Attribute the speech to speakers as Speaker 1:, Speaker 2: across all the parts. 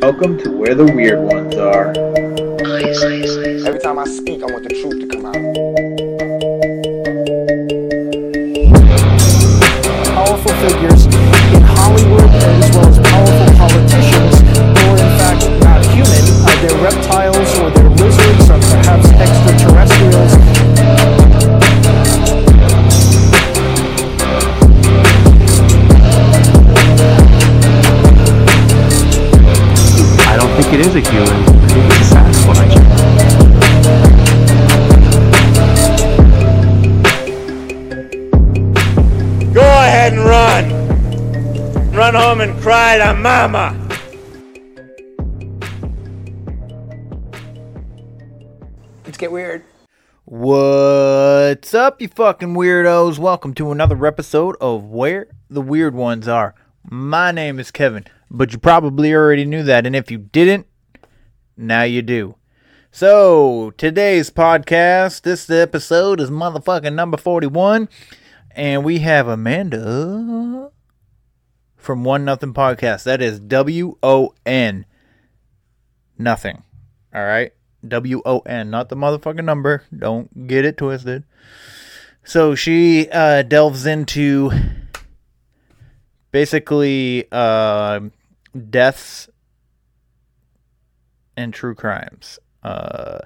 Speaker 1: Welcome to where the weird ones are.
Speaker 2: Every time I speak, I want the truth to come
Speaker 3: figures in Hollywood as well as powerful politicians are in fact not human. Uh, they're reptiles or they're lizards or perhaps extraterrestrials.
Speaker 4: I don't think it is a human.
Speaker 5: Run. Run home and cry to ah, mama.
Speaker 2: Let's get weird.
Speaker 6: What's up, you fucking weirdos? Welcome to another episode of Where the Weird Ones Are. My name is Kevin, but you probably already knew that, and if you didn't, now you do. So, today's podcast, this episode is motherfucking number 41, and we have Amanda from Won Nothing Podcast. That is W O N Nothing. All right? W O N, not the motherfucking number. Don't get it twisted. So she uh, delves into basically uh, deaths and true crimes. Uh,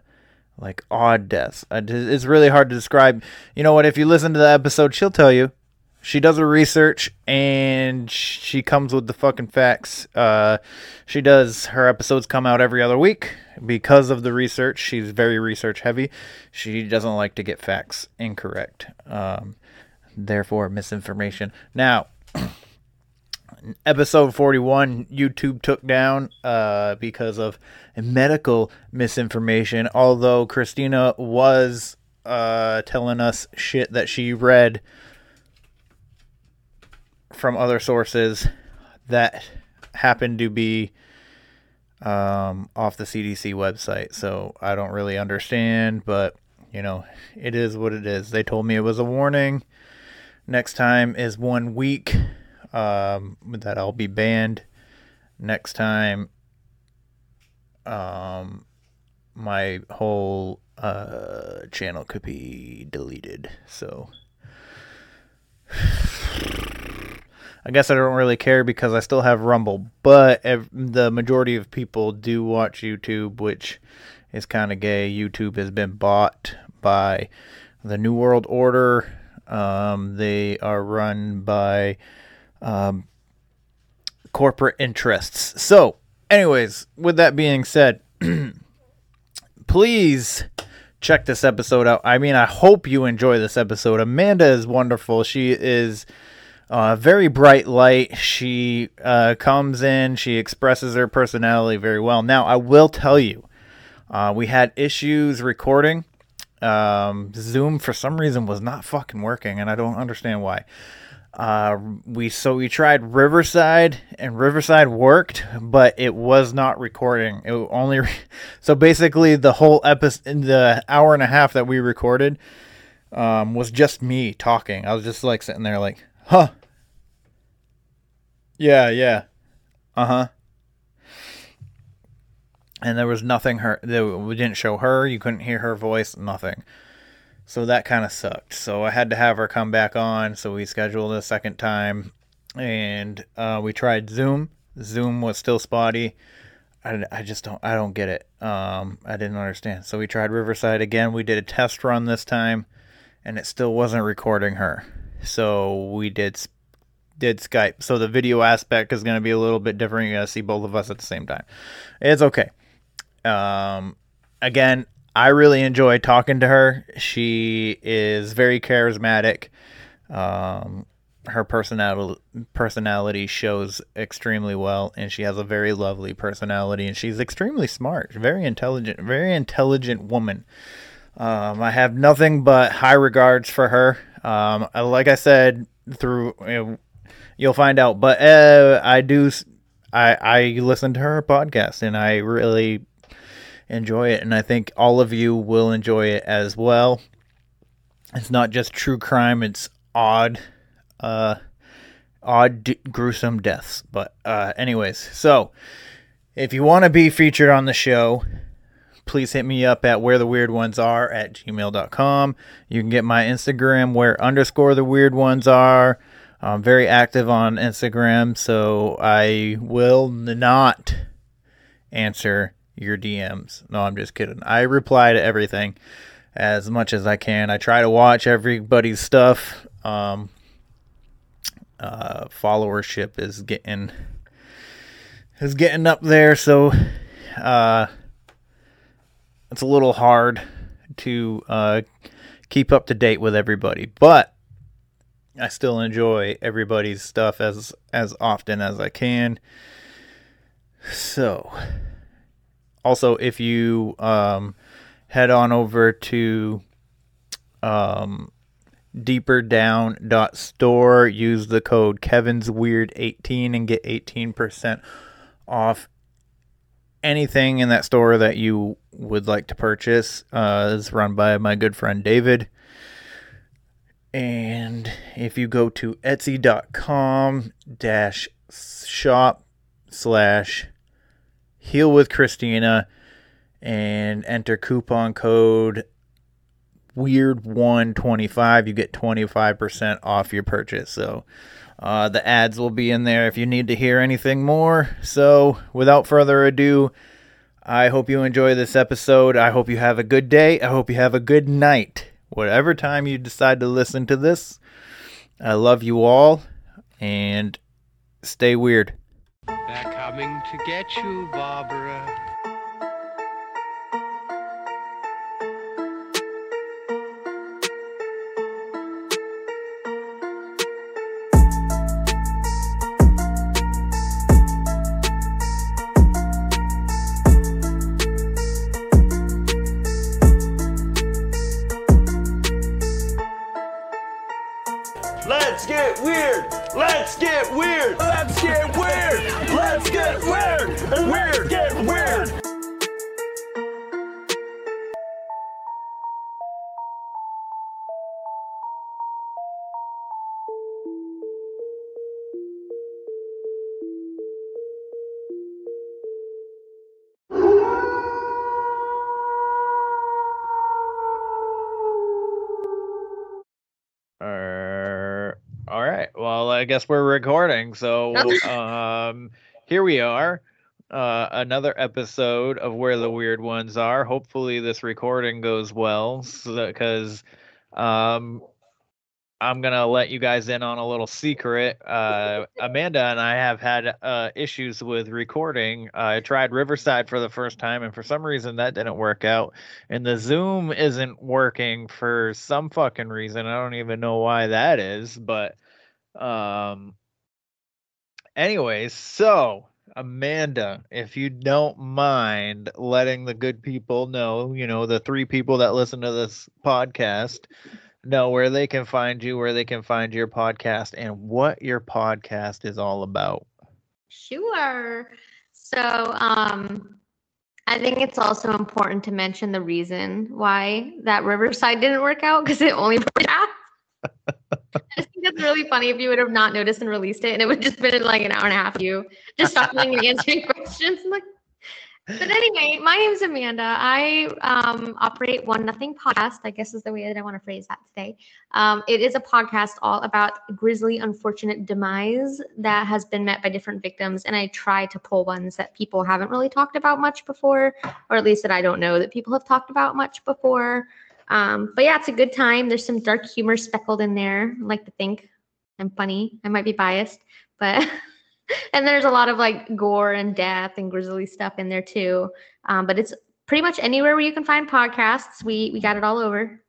Speaker 6: like odd deaths. Uh, It's really hard to describe. You know what? If you listen to the episode, she'll tell you. She does her research and she comes with the fucking facts. Uh, she does her episodes come out every other week because of the research. She's very research heavy. She doesn't like to get facts incorrect. Um, therefore, misinformation. Now, episode 41 youtube took down uh, because of medical misinformation although kristina was uh, telling us shit that she read from other sources that happened to be um, off the cdc website so i don't really understand but you know it is what it is they told me it was a warning next time is one week um, that I'll be banned. Next time, um, my whole uh, channel could be deleted. So, I guess I don't really care because I still have Rumble, but ev- the majority of people do watch YouTube, which is kind of gay. YouTube has been bought by the New World Order. Um, they are run by um, corporate interests. So, anyways, with that being said, please check this episode out. I mean, I hope you enjoy this episode. Amanda is wonderful. She is uh, very bright light. She uh, comes in, she expresses her personality very well. Now, I will tell you, uh, we had issues recording. Um, Zoom for some reason was not fucking working, and I don't understand why. Uh, we so we tried Riverside, and Riverside worked, but it was not recording. It only so basically the whole episode, the hour and a half that we recorded, um, was just me talking. I was just like sitting there, like, huh, yeah, yeah, uh huh. And there was nothing her. We didn't show her. You couldn't hear her voice. Nothing. So that kind of sucked. So I had to have her come back on. So we scheduled a second time, and uh, we tried Zoom. Zoom was still spotty. I, I just don't I don't get it. Um, I didn't understand. So we tried Riverside again. We did a test run this time, and it still wasn't recording her. So we did did Skype. So the video aspect is going to be a little bit different. You're going to see both of us at the same time. It's okay. Um, again, I really enjoy talking to her. She is very charismatic. Um, her personality personality shows extremely well, and she has a very lovely personality, and she's extremely smart, very intelligent, very intelligent woman. Um, I have nothing but high regards for her. Um, like I said, through you know, you'll find out. But uh, I do. I I listen to her podcast and I really enjoy it, and I think all of you will enjoy it as well. It's not just true crime; it's odd, uh, odd, d- gruesome deaths. But uh, anyways, so if you want to be featured on the show, please hit me up at where the weird ones are at gmail.com. You can get my Instagram where underscore the weird ones are. I'm very active on Instagram, so I will not answer your DMs. No, I'm just kidding. I reply to everything as much as I can. I try to watch everybody's stuff. Um, uh, followership is getting is getting up there, so uh, it's a little hard to uh, keep up to date with everybody, but I still enjoy everybody's stuff as as often as I can. So, also if you um, head on over to um, deeperdown.store, use the code Kevin's Weird 18 and get 18% off anything in that store that you would like to purchase. Uh, is run by my good friend David. And if you go to etsy.com dash shop slash heal with Kristina and enter coupon code weird 125 you get 25% off your purchase. So uh, the ads will be in there if you need to hear anything more. So without further ado i hope you enjoy this episode. I hope you have a good day. I hope you have a good night whatever time you decide to listen to this i love you all and stay weird
Speaker 7: They're coming to get you, Barbara.
Speaker 6: Guess we're recording. So, um, here we are. Uh, another episode of Where the Weird Ones Are. Hopefully, this recording goes well because um, I'm going to let you guys in on a little secret. Uh, Amanda and I have had uh, issues with recording. I tried Riverside for the first time, and for some reason, that didn't work out and the Zoom isn't working for some fucking reason. I don't even know why that is, but um anyways, so Amanda, if you don't mind letting the good people know, you know, the three people that listen to this podcast know where they can find you, where they can find your podcast and what your podcast is all about.
Speaker 8: Sure. So, um, I think it's also important to mention the reason why that Riverside didn't work out because it only worked out. I think it's really funny if you would have not noticed and released it, and it would have just been like an hour and a half of you just talking and answering questions. Like, but anyway, my name is Amanda. I um, operate Won Nothing Podcast. I guess is the way that I want to phrase that today. Um, it is a podcast all about grisly, unfortunate demise that has been met by different victims, and I try to pull ones that people haven't really talked about much before, or at least that I don't know that people have talked about much before. Um, but yeah, it's a good time. There's some dark humor speckled in there. I like to think I'm funny. I might be biased, but and there's a lot of like gore and death and grisly stuff in there too. Um, but it's pretty much anywhere where you can find podcasts. We we got it all over.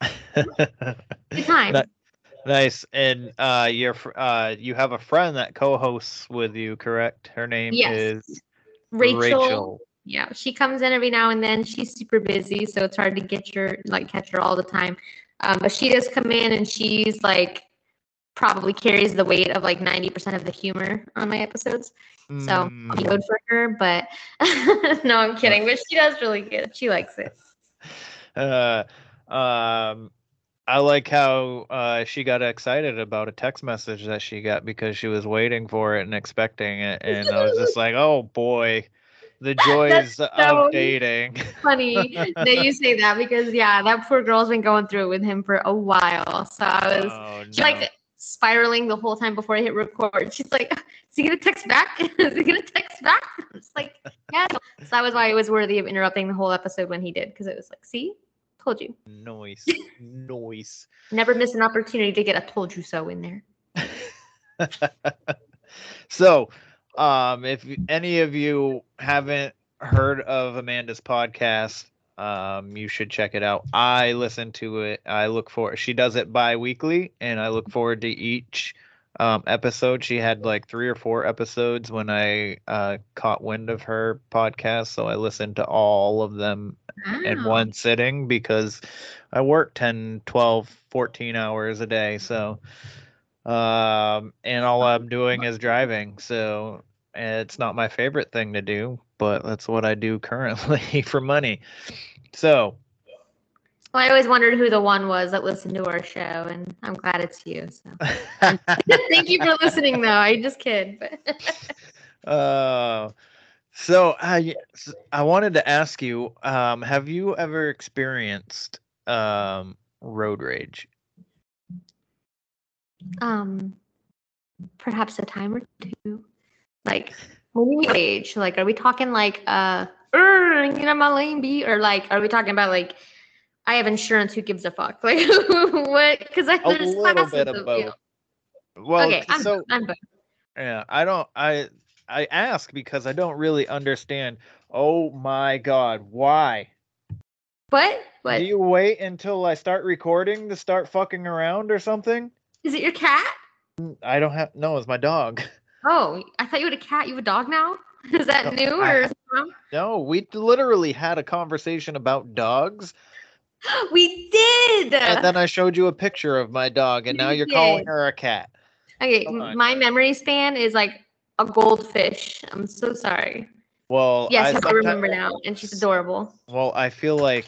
Speaker 8: Good time.
Speaker 6: Ni- nice. And uh you're uh you have a friend that co-hosts with you, correct? Her name
Speaker 8: Yes.
Speaker 6: is
Speaker 8: Rachel.
Speaker 6: Rachel.
Speaker 8: Yeah, she comes in every now and then. She's super busy, so it's hard to get her like catch her all the time. Um, but she does come in, and she's like probably carries the weight of like ninety percent of the humor on my episodes. So I'll be
Speaker 6: Mm.
Speaker 8: good for her, but no, I'm kidding. But she does really good. She likes it.
Speaker 6: Uh, um, I like how uh, she got excited about a text message that she got because she was waiting for it and expecting it, and I was just like, "Oh boy, the joys
Speaker 8: so
Speaker 6: of dating."
Speaker 8: Funny that you say that because yeah, that poor girl's been going through it with him for a while. So I was
Speaker 6: Oh,
Speaker 8: she like spiraling the whole time before I hit record. She's like, "Is he gonna text back? Is he gonna text back?" I'm just like, "Yeah." So that was why it was worthy of interrupting the whole episode when he did because it was like, "See, told you,
Speaker 6: noise, noise.
Speaker 8: never miss an opportunity to get a told you so in there."
Speaker 6: so, um, if any of you haven't heard of Amanda's podcast, um, you should check it out. I listen to it. I look for she does it bi-weekly, and I look forward to each um, episode. She had like three or four episodes when I uh, caught wind of her podcast, so I listened to all of them in one sitting because I work 10, 12, 14 hours a day. So, um, and all I'm doing is driving. So it's not my favorite thing to do, but that's what I do currently for money. So,
Speaker 8: Well, I always wondered who the one was that listened to our show, and I'm glad it's you. So thank you for listening, though. I just kid, but
Speaker 6: uh, so I wanted to ask you, um, have you ever experienced, um, road rage?
Speaker 8: um, perhaps a time or two. Like when we age, like are we talking like uh, "Err, get on my lane, B, or like are we talking about like I have insurance? Who gives a fuck? Like what? Because I
Speaker 6: A
Speaker 8: there's
Speaker 6: little
Speaker 8: classes
Speaker 6: bit
Speaker 8: of,
Speaker 6: of
Speaker 8: you
Speaker 6: both.
Speaker 8: know-
Speaker 6: Well,
Speaker 8: okay, I'm,
Speaker 6: so
Speaker 8: I'm both.
Speaker 6: Yeah, I don't I I ask because I don't really understand. Oh my god, why?
Speaker 8: What? What
Speaker 6: Do you wait until I start recording to start fucking around or something?
Speaker 8: Is it? Your cat?
Speaker 6: I don't have no, it's my dog.
Speaker 8: Oh, I thought you had a cat. You have a dog now? Is that
Speaker 6: No,
Speaker 8: new or? is it from-
Speaker 6: No, we literally had a conversation about dogs
Speaker 8: We did.
Speaker 6: and then I showed you a picture of my dog and now
Speaker 8: You
Speaker 6: you're calling her a cat.
Speaker 8: Okay, my memory span is like a goldfish. I'm so sorry.
Speaker 6: Well,
Speaker 8: Yes, I,
Speaker 6: someti-
Speaker 8: remember now, and she's adorable.
Speaker 6: Well, I feel like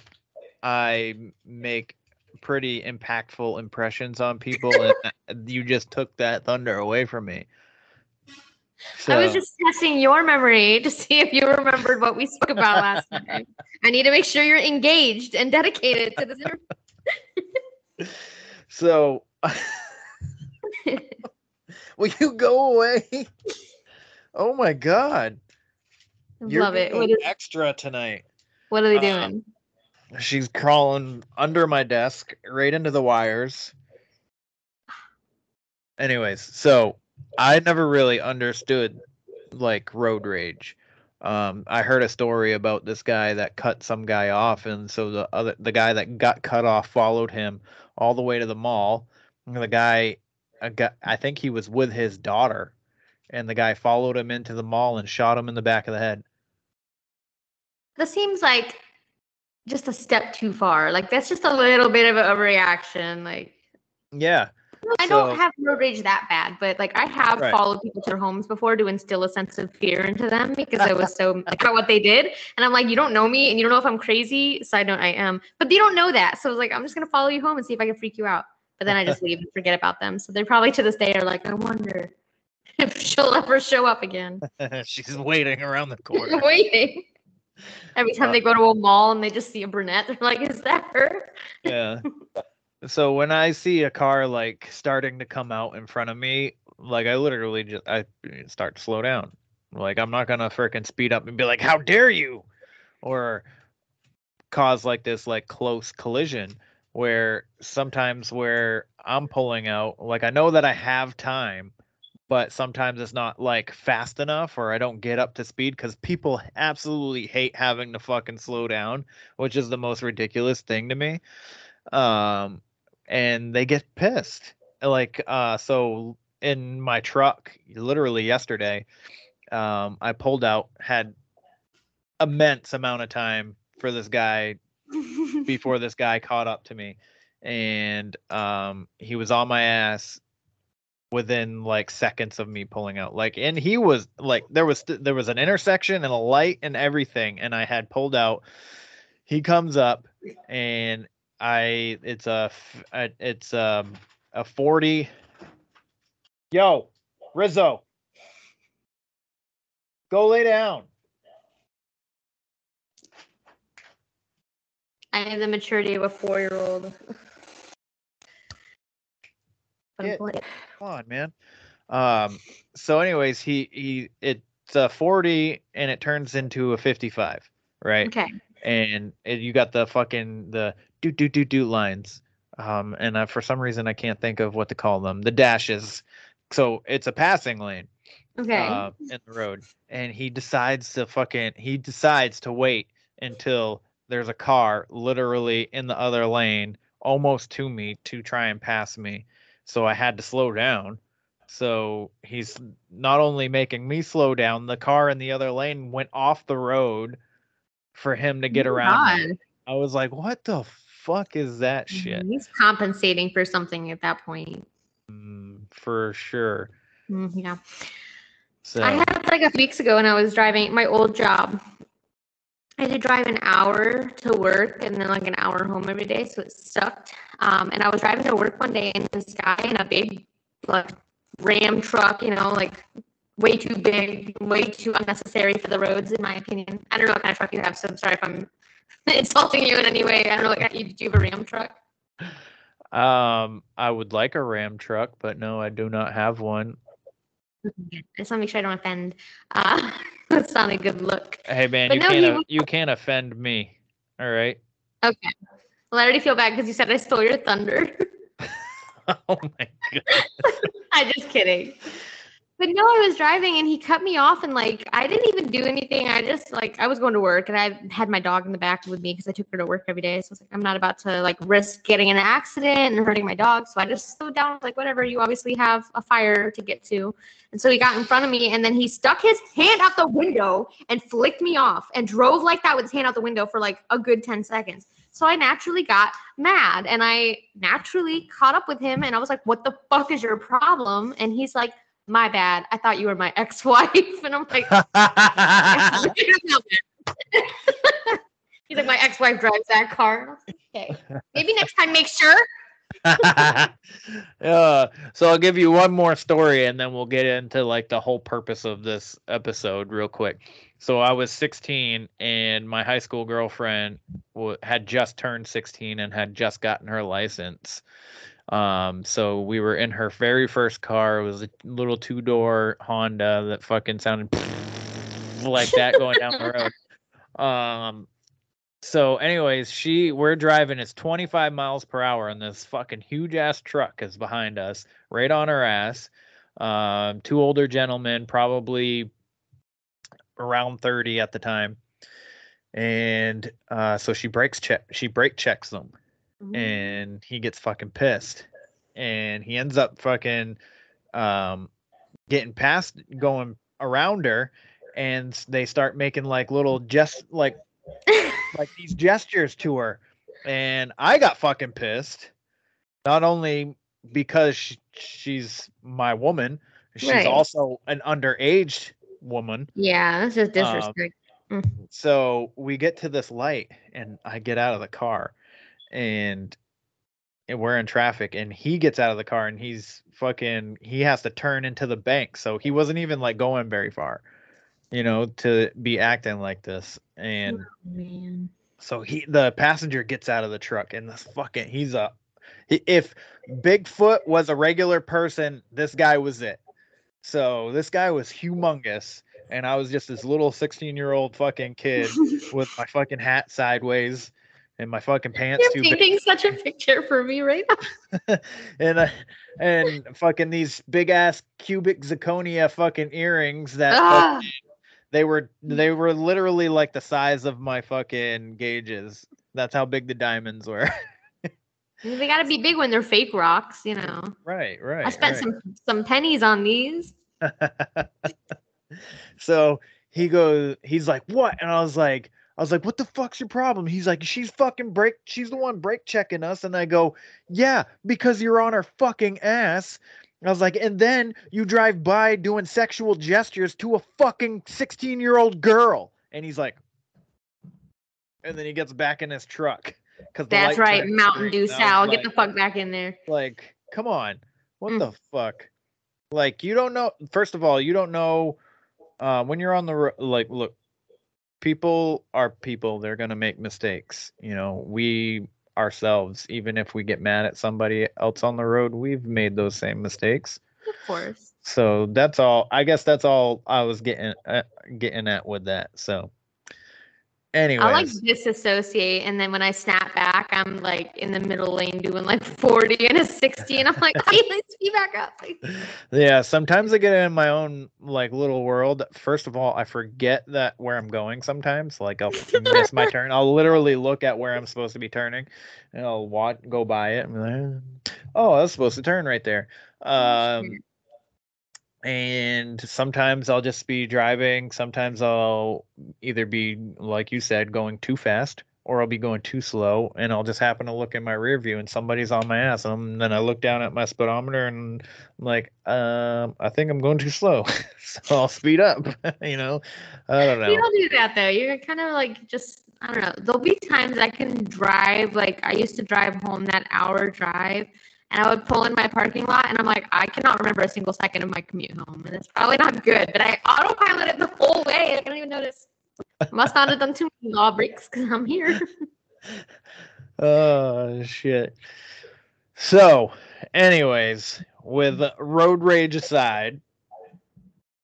Speaker 6: I make pretty impactful impressions on people, and uh, you just took that thunder away from me. So,
Speaker 8: I was just testing your memory to see if you remembered what we spoke about last time. I need to make sure you're engaged and dedicated to this. interview.
Speaker 6: so. Will you go away? Oh my god. You're
Speaker 8: Love it. What, is,
Speaker 6: extra tonight.
Speaker 8: what are they
Speaker 6: um,
Speaker 8: doing?
Speaker 6: She's crawling under my desk, right into the wires. Anyways, so I never really understood like road rage. Um, I heard a story about this guy that cut some guy off, and so the other the guy that got cut off followed him all the way to the mall. And the guy, guy, I think he was with his daughter, and the guy followed him into the mall and shot him in the back of the head.
Speaker 8: That seems like just a step too far. Like that's just a little bit of a overreaction. Like
Speaker 6: Yeah,
Speaker 8: I don't have road rage that bad, but like I have
Speaker 6: Right.
Speaker 8: followed people to their homes before to instill a sense of fear into them because I was so like about what they did. And I'm like, you don't know me and you don't know if I'm crazy. Side note, I am. But they don't know that. So I was like, I'm just gonna follow you home and see if I can freak you out. But then I just leave and forget about them. So they probably to this day are like, I wonder if she'll ever show up again.
Speaker 6: she's waiting around the corner.
Speaker 8: Waiting. Every time
Speaker 6: Uh,
Speaker 8: they go to a mall and they just see a brunette, they're like, is that her?
Speaker 6: yeah. So when I see a car like starting to come out in front of me, like I literally just I start to slow down. Like I'm not gonna freaking speed up and be like, "How dare you!" or cause like this like close collision where sometimes where I'm pulling out, like I know that I have time, but sometimes it's not like fast enough or I don't get up to speed because people absolutely hate having to fucking slow down, which is the most ridiculous thing to me. Um, and they get pissed. Like, uh, so in my truck, literally yesterday, um, I pulled out, had immense amount of time for this guy before this guy caught up to me. And um he was on my ass within like seconds of me pulling out. Like and he was like there was there was an intersection and a light and everything and i had pulled out. He comes up and i it's a it's um a 40 yo rizzo go lay down
Speaker 8: I have the maturity of a I'm
Speaker 6: Yeah.
Speaker 8: playing-
Speaker 6: Come on, man. Um. So, anyways, he he it's a forty and it turns into a fifty-five, right?
Speaker 8: Okay.
Speaker 6: And it, you got the fucking the do do do do lines. Um. And I, for some reason, I can't think of what to call them. The dashes. So it's a passing lane.
Speaker 8: Okay.
Speaker 6: Uh, in the road, and he decides to fucking he decides to wait until there's a car literally in the other lane, almost to me, to try and pass me. So I had to slow down. So he's not only making me slow down, the car in the other lane went off the road for him to get
Speaker 8: Oh
Speaker 6: around. I was like, what the fuck is that shit?
Speaker 8: He's compensating for something at that point.
Speaker 6: Mm, for sure.
Speaker 8: Mm, yeah.
Speaker 6: So
Speaker 8: I had like a few weeks ago when I was driving my old job. I had to drive an hour to work and then like an hour home every day, so it sucked. Um, and I was driving to work one day, and this guy in a big like Ram truck, you know, like way too big, way too unnecessary for the roads, in my opinion. I don't know what kind of truck you have, so I'm sorry if I'm insulting you in any way. I don't know what you do. You have a Ram truck?
Speaker 6: Um, I would like a Ram truck, but no, I do not have one.
Speaker 8: I just want to make sure I don't offend. Uh, that's not a good look.
Speaker 6: Hey man,
Speaker 8: But
Speaker 6: you
Speaker 8: no,
Speaker 6: can't
Speaker 8: he
Speaker 6: you can't offend me. All right.
Speaker 8: Okay. Well, I already feel bad because you said I stole your thunder.
Speaker 6: oh my god.
Speaker 8: I'm just kidding. But no, I was driving and he cut me off and like I didn't even do anything. I just like I was going to work and I had my dog in the back with me because I took her to work every day. So I was like, I'm not about to like risk getting in an accident and hurting my dog. So I just slowed down. Like, whatever, you obviously have a fire to get to. And so he got in front of me and then he stuck his hand out the window and flicked me off and drove like that with his hand out the window for like a good 10 seconds. So I naturally got mad and I naturally caught up with him and I was like, what the fuck is your problem? And he's like, my bad. I thought you were my ex-wife. And I'm like, he's like, my ex-wife drives that car. And I was like, okay. Maybe next time make sure.
Speaker 6: uh, so I'll give you one more story and then we'll get into like the whole purpose of this episode real quick. So I was 16 and my high school girlfriend w- had just turned 16 and had just gotten her license. Um, so we were in her very first car. It was a little two door Honda that fucking sounded like that going down the road. Um, so, anyways, she we're driving. It's 25 miles per hour, and this fucking huge ass truck is behind us, right on her ass. Um, two older gentlemen, probably around 30 at the time, and uh, so she brakes check. She brake checks them, and he gets fucking pissed, and he ends up fucking um getting past, going around her, and they start making like little just like like these gestures to her. And i got fucking pissed not only because sh she's my woman she's
Speaker 8: Right.
Speaker 6: also an underage woman.
Speaker 8: Yeah, that's just
Speaker 6: Um, so we get to this light and i get out of the car and and we're in traffic and he gets out of the car and he's fucking he has to turn into the bank so he wasn't even like going very far you know to be acting like this and oh,
Speaker 8: Man.
Speaker 6: so he the passenger gets out of the truck and this fucking he's a if Bigfoot was a regular person, this guy was it. So this guy was humongous and I was just this little 16 year old fucking kid with my fucking hat sideways and my fucking pants
Speaker 8: You're
Speaker 6: too big
Speaker 8: such a picture for me right now.
Speaker 6: and uh, and fucking these big ass cubic zirconia fucking earrings that
Speaker 8: Ah.
Speaker 6: fucking- they were they were literally like the size of my fucking gauges. That's how big the diamonds were.
Speaker 8: They gotta be big when they're fake rocks, you know.
Speaker 6: right, right.
Speaker 8: I spent
Speaker 6: right.
Speaker 8: some some pennies on these.
Speaker 6: so he goes, he's like, what? And I was like, I was like, what the fuck's your problem? He's like, she's fucking break, she's the one break checking us. And I go, yeah, because you're on her fucking ass. I was like, and then you drive by doing sexual gestures to a fucking 16 year old girl. And he's like, and then he gets back in his truck. Cause
Speaker 8: That's right, Mountain. Dew Sal. Get
Speaker 6: like-
Speaker 8: the fuck back in there.
Speaker 6: like come on what
Speaker 8: Mm.
Speaker 6: the fuck like you don't know first of all you don't know uh when you're on the ro- like look people are people they're gonna make mistakes you know we ourselves even if we get mad at somebody else on the road we've made those same mistakes
Speaker 8: Of course.
Speaker 6: so that's all i guess that's all i was getting uh, getting at with that so anyways
Speaker 8: I like disassociate, and then when I snap back, I'm like in the middle lane doing like 40 and a 60, and I'm like, hey, let's be back up.
Speaker 6: Yeah, sometimes I get in my own like little world. First of all, I forget that where I'm going sometimes. Like I'll miss my turn. I'll literally look at where I'm supposed to be turning and I'll watch go by it and be like, oh, I was supposed to turn right there. Um and sometimes I'll just be driving, sometimes I'll either be like you said going too fast or I'll be going too slow and I'll just happen to look in my rear view and somebody's on my ass and then I look down at my speedometer and I'm like, um, I think I'm going too slow. so I'll speed up, you know. I don't know.
Speaker 8: You don't do that though. You're kind of like just, I don't know. There'll be times I can drive, like I used to drive home that hour drive. And I would pull in my parking lot, and I'm like, I cannot remember a single second of my commute home, and it's probably not good. But I autopilot it the whole way. I don't even notice. Must not have done too many law breaks because I'm here.
Speaker 6: Oh shit. So, anyways, with road rage aside,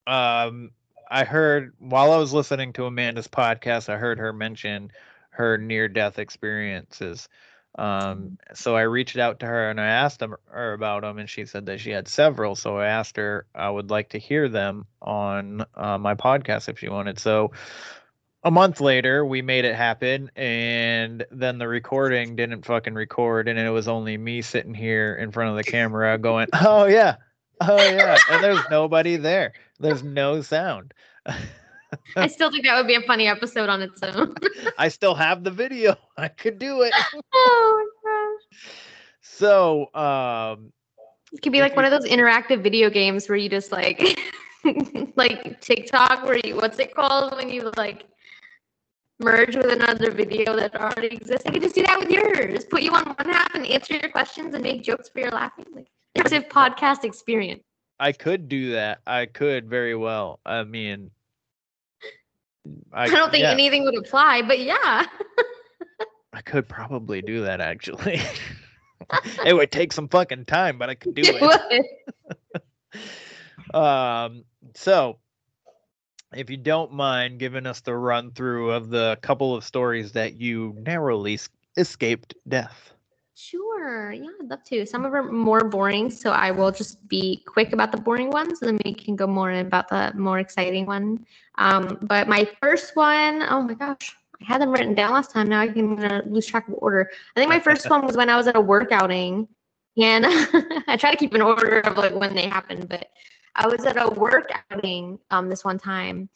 Speaker 6: um, I heard while I was listening to Amanda's podcast, I heard her mention her near-death experiences. Um, so I reached out to her and I asked her about them, and she said that she had several. So I asked her I would like to hear them on uh, my podcast if she wanted. So a month later we made it happen and then the recording didn't fucking record and it was only me sitting here in front of the camera going oh yeah oh yeah and there's nobody there there's no sound
Speaker 8: I still think that would be a funny episode on its own.
Speaker 6: i still have the video i could do it
Speaker 8: oh my gosh.
Speaker 6: so um
Speaker 8: It could be like one of those interactive video games where you just like like TikTok where you what's it called when you like merge with another video that already exists. I could just do that with yours. Put you on one half and answer your questions and make jokes for your laughing. Like immersive podcast experience.
Speaker 6: i could do that i could very well i mean
Speaker 8: I, don't think
Speaker 6: yeah,
Speaker 8: anything would apply, but yeah.
Speaker 6: i could probably do that actually it would take some fucking time but i could do
Speaker 8: It
Speaker 6: it. Um, so if you don't mind giving us the run through of the couple of stories that you narrowly escaped death.
Speaker 8: Sure. Yeah, I'd love to. Some of them are more boring, so I will just be quick about the boring ones, and then we can go more about the more exciting one. Um, but my first one, oh my gosh, I had them written down last time. Now I can uh, lose track of order. I think my first one was when I was at a workouting, and I try to keep an order of like when they happened. But I was at a workouting um, this one time,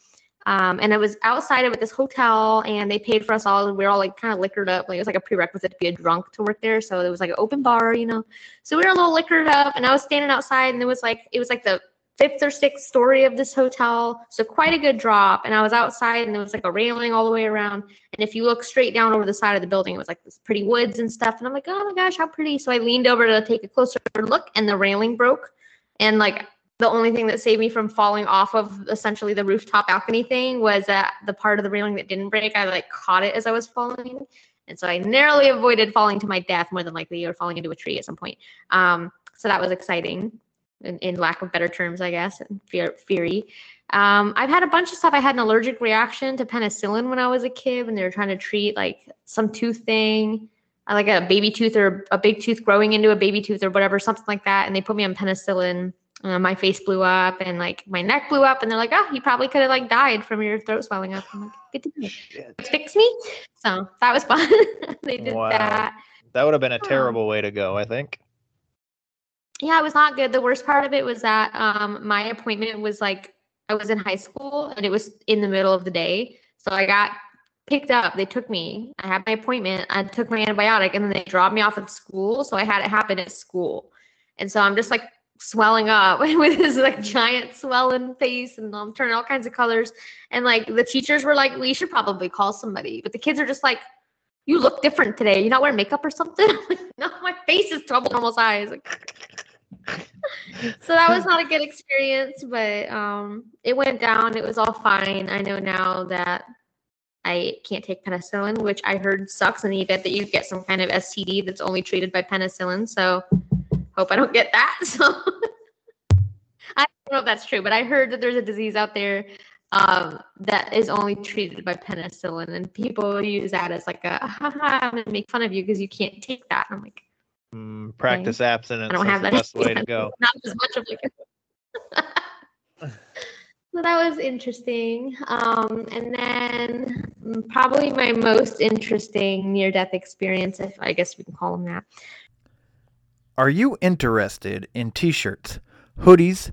Speaker 8: um, and it was outside of this hotel, and they paid for us all. We were all like kind of liquored up. Like it was like a prerequisite to be a drunk to work there. So it was like an open bar, you know. So we were a little liquored up, and I was standing outside, and it was like it was like the fifth or sixth story of this hotel. So quite a good drop. And I was outside, and there was like a railing all the way around. And if you look straight down over the side of the building, it was like this pretty woods and stuff. And I'm like, oh my gosh, how pretty. So I leaned over to take a closer look, and the railing broke. And like the only thing that saved me from falling off of essentially the rooftop balcony thing was that the part of the railing that didn't break, I like caught it as I was falling. And so I narrowly avoided falling to my death more than likely or falling into a tree at some point. Um, so that was exciting in, in lack of better terms, I guess, and fear, fury. Um, I've had a bunch of stuff. I had an allergic reaction to penicillin when I was a kid when they were trying to treat like some tooth thing, like a baby tooth or a big tooth growing into a baby tooth or whatever, something like that. And they put me on penicillin. Uh, my face blew up and like my neck blew up, and they're like, "Oh, you probably could have like died from your throat swelling up." I'm like, "Good to know." Fix me. So that was fun. they did
Speaker 6: Wow.
Speaker 8: that.
Speaker 6: That would have been a terrible way to go, I think.
Speaker 8: Yeah, it was not good. The worst part of it was that um, my appointment was like I was in high school and it was in the middle of the day. So I got picked up. They took me. I had my appointment. I took my antibiotic and then they dropped me off at school. So I had it happen at school. And so I'm just like swelling up with his like giant swelling face and I'm turning all kinds of colors. And like the teachers were like, we should probably call somebody. But the kids are just like, you look different today. You're not wearing makeup or something? I'm like, no, my face is double normal size. Like, so that was not a good experience, but um, it went down. It was all fine. I know now that I can't take penicillin, which I heard sucks in the event that you get some kind of STD that's only treated by penicillin. So hope I don't get that. So I don't know if that's true, but I heard that there's a disease out there um, that is only treated by penicillin, and people use that as like a haha, I'm gonna make fun of you because you can't take that. I'm like,
Speaker 6: Mm, practice abstinence.
Speaker 8: I don't have
Speaker 6: That's
Speaker 8: that.
Speaker 6: the best way to go.
Speaker 8: Not as much of like. so that was interesting. Um, and then probably my most interesting near-death experience, if I guess we can call them that.
Speaker 6: Are you interested in t shirts, hoodies,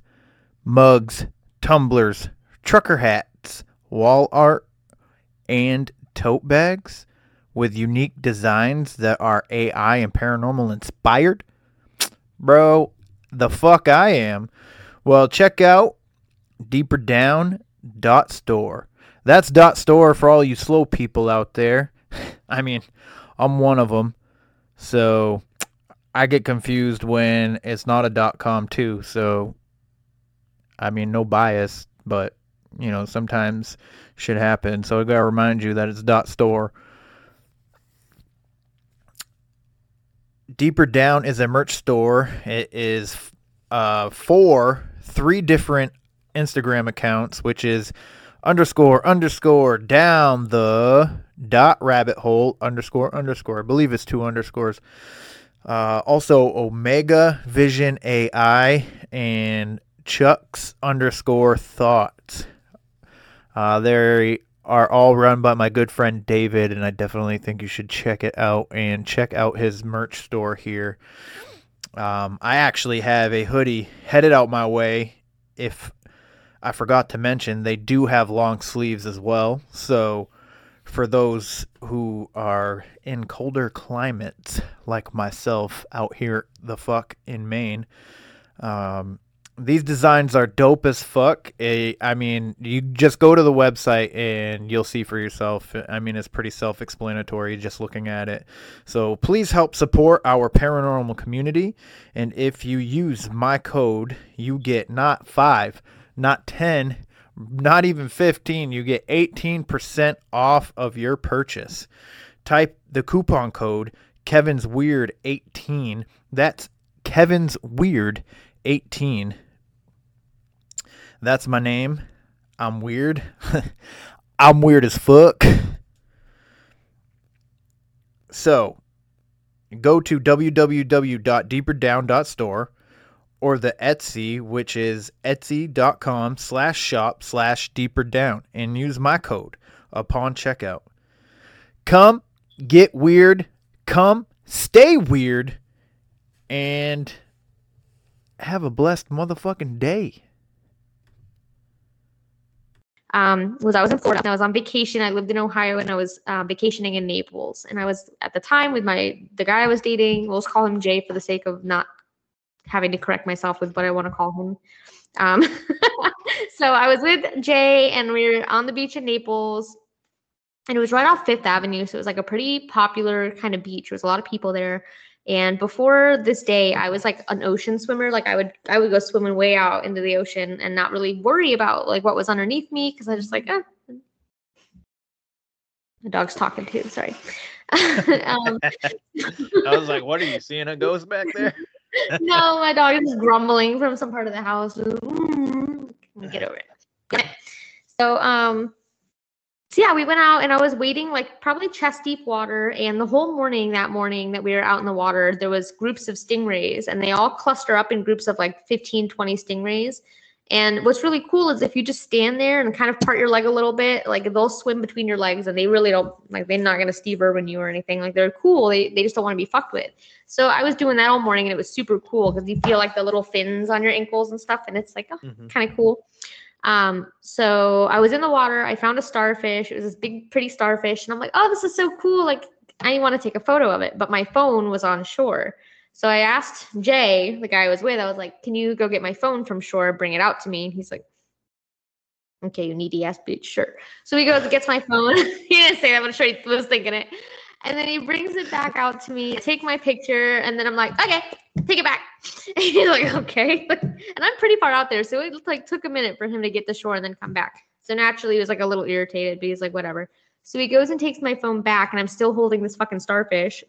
Speaker 6: mugs, tumblers, trucker hats, wall art, and tote bags with unique designs that are AI and paranormal inspired? Bro, the fuck I am. Well, check out deeper down dot store. That's dot store for all you slow people out there. I mean, I'm one of them. So I get confused when it's not a dot com too. So I mean, no bias, but you know, sometimes shit happen. So I gotta remind you that it's dot store. Deeper Down is a merch store. It is uh, for three different Instagram accounts, which is underscore underscore down the dot rabbit hole underscore underscore. I believe it's two underscores. Uh, also, Omega Vision AI and Chuck's underscore thoughts. Uh, they are all run by my good friend David, and I definitely think you should check it out and check out his merch store here. Um, I actually have a hoodie headed out my way. If I forgot to mention, they do have long sleeves as well. So, for those who are in colder climates like myself out here the fuck in Maine, um, these designs are dope as fuck. I mean, you just go to the website and you'll see for yourself. I mean, it's pretty self explanatory just looking at it. So please help support our paranormal community. And if you use my code, you get not five, not 10, not even 15, you get 18% off of your purchase. Type the coupon code Kevin's Weird 18. That's Kevin's Weird 18 that's my name. I'm weird. I'm weird as fuck. So, go to www.deeperdown.store or the Etsy, which is etsy.com slash shop slash deeper down, and use my code upon checkout. Come get weird, come stay weird, and have a blessed motherfucking day.
Speaker 8: um, was I was in Florida and I was on vacation. I lived in Ohio and I was uh, vacationing in Naples. And I was at the time with my the guy I was dating. We'll just call him Jay for the sake of not having to correct myself with what I want to call him. Um, so I was with Jay and we were on the beach in Naples. And it was right off Fifth Avenue. So it was like a pretty popular kind of beach. There was a lot of people there. And before this day, I was like an ocean swimmer. Like I would I would go swimming way out into the ocean and not really worry about like what was underneath me because I just like, eh. The dog's talking too, sorry. um,
Speaker 6: I was like, what are you seeing a ghost back there?
Speaker 8: No, my dog is grumbling from some part of the house. Get over it. Okay. So um so yeah, we went out and I was waiting like probably chest deep water. And the whole morning that morning that we were out in the water, there was groups of stingrays and they all cluster up in groups of like 15, 20 stingrays. And what's really cool is if you just stand there and kind of part your leg a little bit, like they'll swim between your legs and they really don't like they're not gonna Steve Irwin you or anything. Like they're cool. They they just don't want to be fucked with. So I was doing that all morning and it was super cool because you feel like the little fins on your ankles and stuff, and it's like oh,
Speaker 6: Mhm.
Speaker 8: kind of cool. Um, so I was in the water. I found a starfish. It was this big, pretty starfish, and I'm like, "Oh, this is so cool! Like, I want to take a photo of it." But my phone was on shore, so I asked Jay, the guy I was with, I was like, "Can you go get my phone from shore, bring it out to me?" And he's like, "Okay, you needy ass bitch, sure." So he goes and gets my phone. he didn't say that, but I'm sure he was thinking it. And then he brings it back out to me, take my picture, and then I'm like, "Okay, take it back." And he's like, "Okay," and I'm pretty far out there, so it like took a minute for him to get to shore and then come back. So naturally, he was like a little irritated, but he's like, "Whatever." So he goes and takes my phone back, and I'm still holding this fucking starfish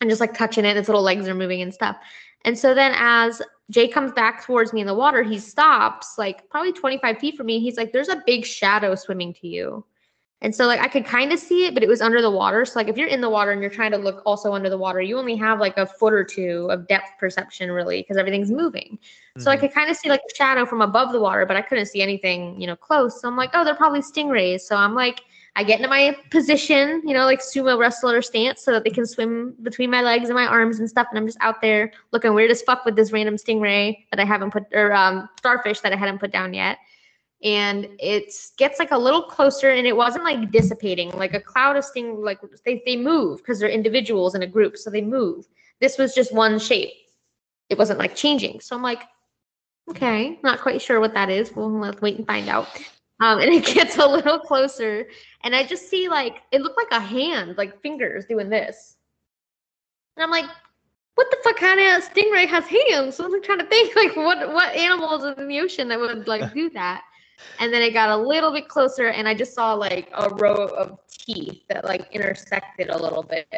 Speaker 8: and just like touching it. Its little legs are moving and stuff. And so then as Jay comes back towards me in the water, he stops like probably 25 feet from me. He's like, there's a big shadow swimming to you. And so like I could kind of see it, but it was under the water. So like if you're in the water and you're trying to look also under the water, you only have like a foot or two of depth perception really because everything's moving. So I mm-hmm. could kind of see like a shadow from above the water, but I couldn't see anything, you know, close. So I'm like, oh, they're probably stingrays. So I'm like, I get into my position, you know, like sumo wrestler stance so that they can swim between my legs and my arms and stuff. And I'm just out there looking weird as fuck with this random stingray that I haven't put, or um, starfish that I hadn't put down yet. And it gets like a little closer and it wasn't like dissipating, like a cloud of sting, like they, they move because they're individuals in a group. So they move. This was just one shape. It wasn't like changing. So I'm like, okay, not quite sure what that is. We'll let's wait and find out. Um, and it gets a little closer, and I just see like it looked like a hand, like fingers doing this. And I'm like, what the fuck kind of stingray has hands? So I'm like, trying to think like what what animals in the ocean that would like do that. And then it got a little bit closer, and I just saw like a row of teeth that like intersected a little bit.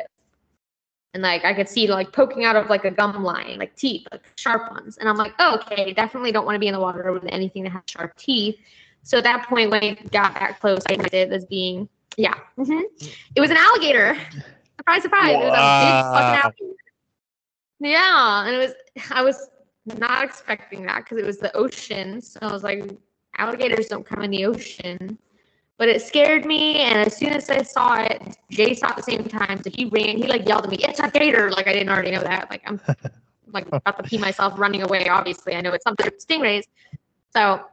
Speaker 8: And like I could see like poking out of like a gum line, like teeth, like sharp ones. And I'm like, oh, okay, definitely don't want to be in the water with anything that has sharp teeth. So at that point, when it got that close, I recognized it as being, yeah, mhm. it was an alligator. Surprise, surprise! It was a big fucking alligator. Yeah, and it was. I was not expecting that because it was the ocean. So I was like, alligators don't come in the ocean. But it scared me, and as soon as I saw it, Jay saw it at the same time. So he ran. He like yelled at me, "It's a gator!" Like I didn't already know that. Like I'm like about to pee myself running away. Obviously, I know it's something stingrays. So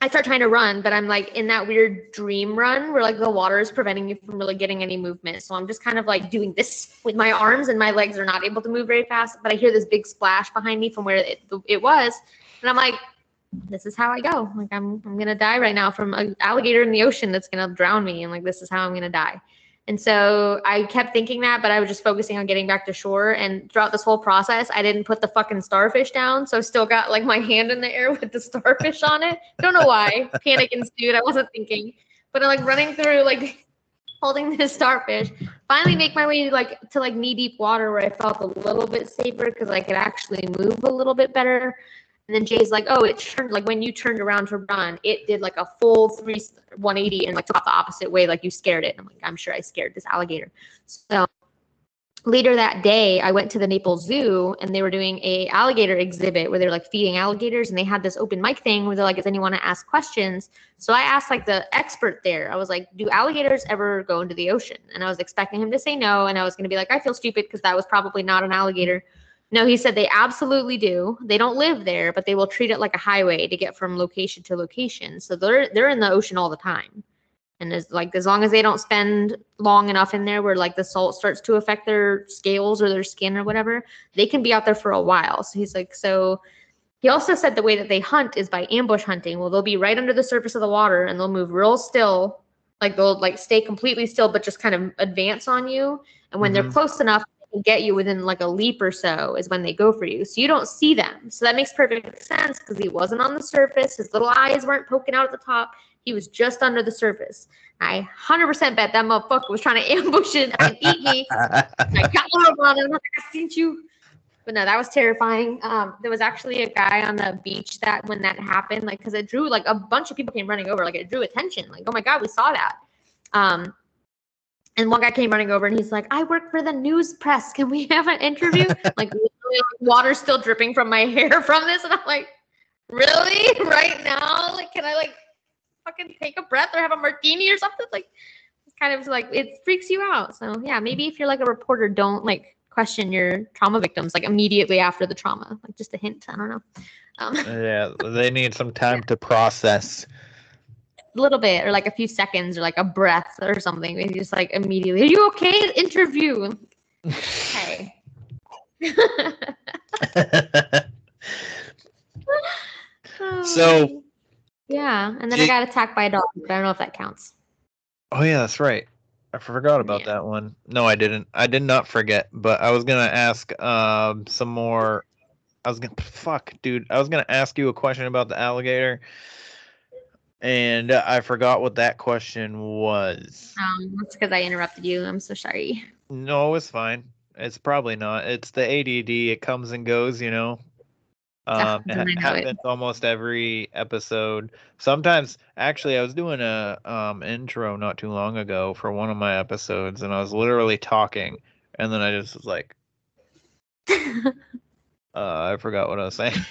Speaker 8: I start trying to run, but I'm like in that weird dream run where like the water is preventing you from really getting any movement. So I'm just kind of like doing this with my arms and my legs are not able to move very fast. But I hear this big splash behind me from where it, it was. And I'm like, this is how I go. Like I'm I'm gonna die right now from an alligator in the ocean that's gonna drown me. And like this is how I'm gonna die. And so I kept thinking that, but I was just focusing on getting back to shore. And throughout this whole process, I didn't put the fucking starfish down. So I still got like my hand in the air with the starfish on it. Don't know why. Panic ensued. I wasn't thinking. But I'm like running through, like holding this starfish. Finally make my way like to like knee deep water where I felt a little bit safer because I could actually move a little bit better. And then Jay's like, oh, it turned like when you turned around to run, it did like a full three 180 and like took off the opposite way, like you scared it. And I'm like, I'm sure I scared this alligator. So later that day, I went to the Naples Zoo and they were doing a alligator exhibit where they're like feeding alligators and they had this open mic thing where they're like, does anyone want to ask questions? So I asked like the expert there, I was like, do alligators ever go into the ocean? And I was expecting him to say no. And I was going to be like, I feel stupid because that was probably not an alligator. No, he said they absolutely do. They don't live there, but they will treat it like a highway to get from location to location. So they're they're in the ocean all the time. And as like as long as they don't spend long enough in there where like the salt starts to affect their scales or their skin or whatever, they can be out there for a while. So he's like, so he also said the way that they hunt is by ambush hunting. Well, they'll be right under the surface of the water and they'll move real still. Like they'll like stay completely still, but just kind of advance on you. And when they're mm-hmm. close enough, get you within like a leap or so is when they go for you. So you don't see them. So that makes perfect sense because he wasn't on the surface. His little eyes weren't poking out at the top. He was just under the surface. I 100% bet that motherfucker was trying to ambush it and eat me. I got over on him. I seen you. But no, that was terrifying. Um, there was actually a guy on the beach that when that happened, like, because it drew like a bunch of people came running over, like it drew attention. Like, oh my god, we saw that. Um, and one guy came running over and he's like, I work for the news press. Can we have an interview? like, literally, water still dripping from my hair from this. And I'm like, really? Right now? Like, can I like fucking take a breath or have a martini or something? Like, it's kind of like, it freaks you out. So, yeah, maybe if you're like a reporter, don't like question your trauma victims like immediately after the trauma, like just a hint. I don't know. Um,
Speaker 6: Yeah, they need some time to process.
Speaker 8: A little bit or like a few seconds or like a breath or something. Maybe just like immediately, are you okay? Interview. Okay.
Speaker 6: So-
Speaker 8: yeah, and then I got attacked by a dog, but I don't know if that counts.
Speaker 6: Oh yeah, that's right. I forgot about
Speaker 8: Yeah.
Speaker 6: that one. No, I didn't. I did not forget, but I was gonna ask um some more. I was gonna fuck, dude. I was gonna ask you a question about the alligator, and I forgot what that question was.
Speaker 8: Um, that's because I interrupted you. I'm so sorry.
Speaker 6: No, it's fine. It's probably not. It's the ADD. It comes and goes, you know. Um, it
Speaker 8: I know it.
Speaker 6: happens almost every episode. Sometimes, actually, I was doing a um intro not too long ago for one of my episodes, and I was literally talking, and then I just was like, uh, I forgot what I was saying.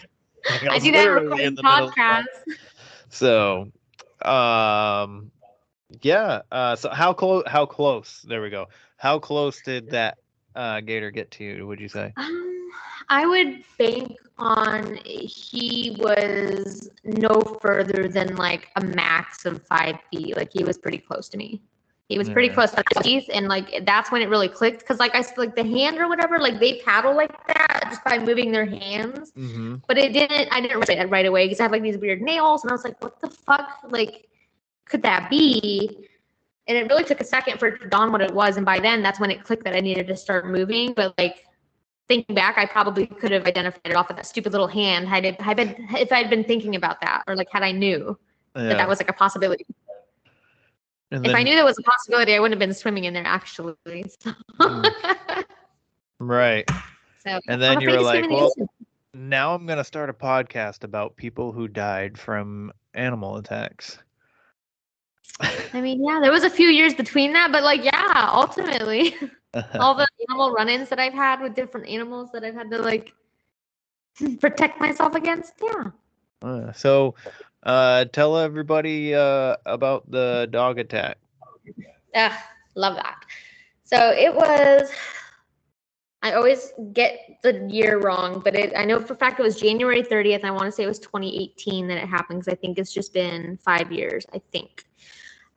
Speaker 6: Like,
Speaker 8: I
Speaker 6: was
Speaker 8: do that recording
Speaker 6: in the middle of
Speaker 8: podcasts.
Speaker 6: So, um, yeah. Uh, so how close? How close? There we go. How close did that uh gator get to you? Would you say?
Speaker 8: Um, I would bank on he was no further than like a max of five feet. Like he was pretty close to me. He was pretty
Speaker 6: Yeah.
Speaker 8: close to my teeth, and like that's when it really clicked. Because like I like the hand or whatever, like they paddle like that just by moving their hands.
Speaker 6: Mm-hmm.
Speaker 8: But it didn't. I didn't realize it right away because I had like these weird nails, and I was like, "What the fuck? Like, could that be?" And it really took a second for it to dawn what it was, and by then that's when it clicked that I needed to start moving. But like thinking back, I probably could have identified it off of that stupid little hand had it had been if I'd been thinking about that, or like had I knew
Speaker 6: Yeah.
Speaker 8: that that was like a possibility.
Speaker 6: And
Speaker 8: If I knew that was a possibility, I wouldn't have been swimming in there actually. So,
Speaker 6: right.
Speaker 8: so
Speaker 6: And then you were
Speaker 8: to
Speaker 6: like, well,
Speaker 8: ocean.
Speaker 6: now I'm gonna start a podcast about people who died from animal attacks.
Speaker 8: I mean, yeah, there was a few years between that, but like, yeah, ultimately. all the animal run-ins that I've had with different animals that I've had to like protect myself against. Yeah.
Speaker 6: Uh, so, uh, tell everybody uh, about the dog attack.
Speaker 8: Yeah, love that. So it was. I always get the year wrong, but it, I know for fact it was January 30th. I want to say it was 2018 that it happened because I think it's just been five years. I think.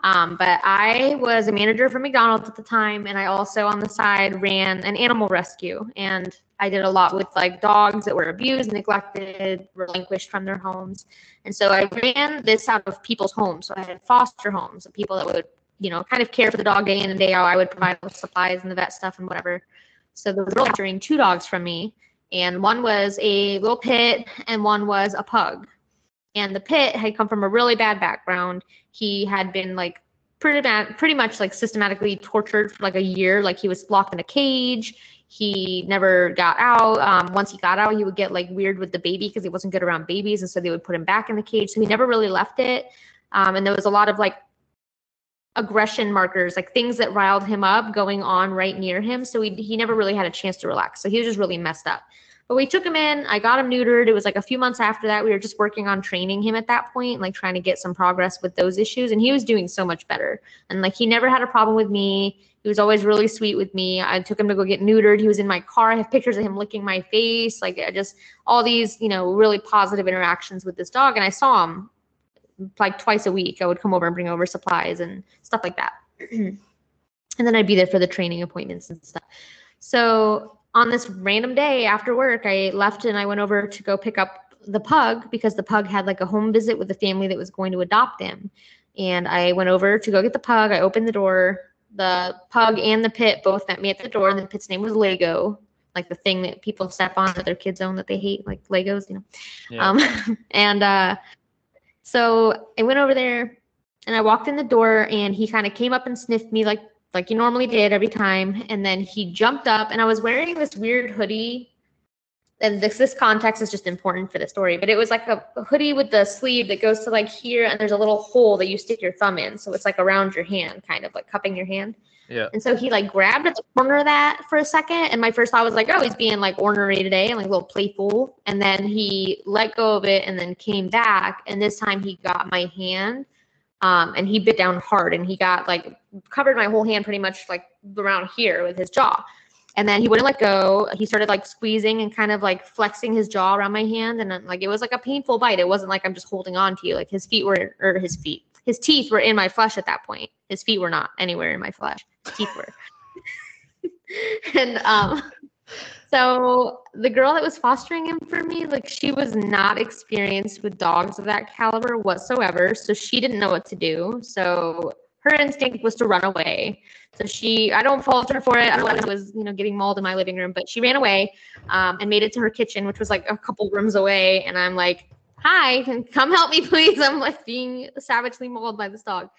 Speaker 8: Um, but I was a manager for McDonald's at the time, and I also on the side ran an animal rescue. And I did a lot with like dogs that were abused, neglected, relinquished from their homes. And so I ran this out of people's homes. So I had foster homes people that would, you know, kind of care for the dog day in and day out. I would provide with supplies and the vet stuff and whatever. So the girl capturing two dogs from me, and one was a little pit, and one was a pug. And the pit had come from a really bad background. He had been like pretty bad, pretty much like systematically tortured for like a year. Like he was locked in a cage. He never got out. Um, once he got out, he would get like weird with the baby because he wasn't good around babies, and so they would put him back in the cage. So he never really left it. Um, and there was a lot of like aggression markers, like things that riled him up going on right near him. So he, he never really had a chance to relax. So he was just really messed up. But we took him in. I got him neutered. It was like a few months after that. We were just working on training him at that point, like trying to get some progress with those issues. And he was doing so much better. And like he never had a problem with me. He was always really sweet with me. I took him to go get neutered. He was in my car. I have pictures of him licking my face. Like just all these, you know, really positive interactions with this dog. And I saw him like twice a week. I would come over and bring over supplies and stuff like that. and then I'd be there for the training appointments and stuff. So on this random day after work, I left and I went over to go pick up the pug because the pug had like a home visit with the family that was going to adopt him. And I went over to go get the pug. I opened the door. The pug and the pit both met me at the door. And the pit's name was Lego, like the thing that people step on that their kids own that they hate, like Legos, you know.
Speaker 6: Yeah.
Speaker 8: Um, and uh, so I went over there and I walked in the door and he kind of came up and sniffed me like like you normally did every time. And then he jumped up and I was wearing this weird hoodie. And this this context is just important for the story, but it was like a, hoodie with the sleeve that goes to like here, and there's a little hole that you stick your thumb in, so it's like around your hand, kind of like cupping your hand.
Speaker 6: Yeah.
Speaker 8: And so he like grabbed at the corner of that for a second. And my first thought was like, oh, he's being like ornery today and like a little playful. And then he let go of it and then came back. And this time he got my hand um, and he bit down hard and he got like covered my whole hand pretty much like around here with his jaw. And then he wouldn't let go. He started like squeezing and kind of like flexing his jaw around my hand, and like it was like a painful bite. It wasn't like I'm just holding on to you. Like his feet were, or his feet, his teeth were in my flesh at that point. His feet were not anywhere in my flesh. His teeth were. and um, so the girl that was fostering him for me, like she was not experienced with dogs of that caliber whatsoever. So she didn't know what to do. So her instinct was to run away. So she, I don't fault her for it. I don't was, you know, getting mauled in my living room, but she ran away um, and made it to her kitchen, which was like a couple rooms away. And I'm like, hi, come help me, please. I'm like being savagely mauled by this dog.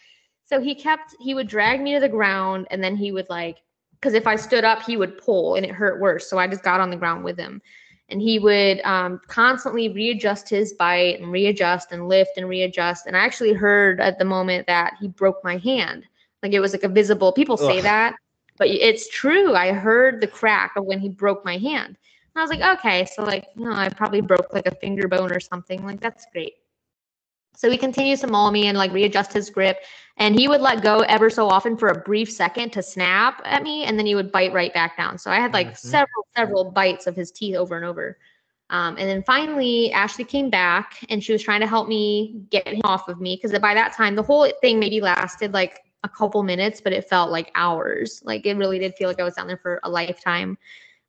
Speaker 8: So he kept, he would drag me to the ground and then he would like, because if I stood up, he would pull and it hurt worse. So I just got on the ground with him. And he would um, constantly readjust his bite and readjust and lift and readjust. And I actually heard at the moment that he broke my hand. Like it was like a visible, people say
Speaker 6: Ugh.
Speaker 8: that, but it's true. I heard the crack of when he broke my hand. And I was like, okay, so like, no, I probably broke like a finger bone or something. Like, that's great. So he continues to maul me and like readjust his grip. And he would let go ever so often for a brief second to snap at me, and then he would bite right back down. So I had like several, several bites of his teeth over and over. Um, and then finally, Ashley came back and she was trying to help me get him off of me because by that time, the whole thing maybe lasted like a couple minutes, but it felt like hours. Like it really did feel like I was down there for a lifetime.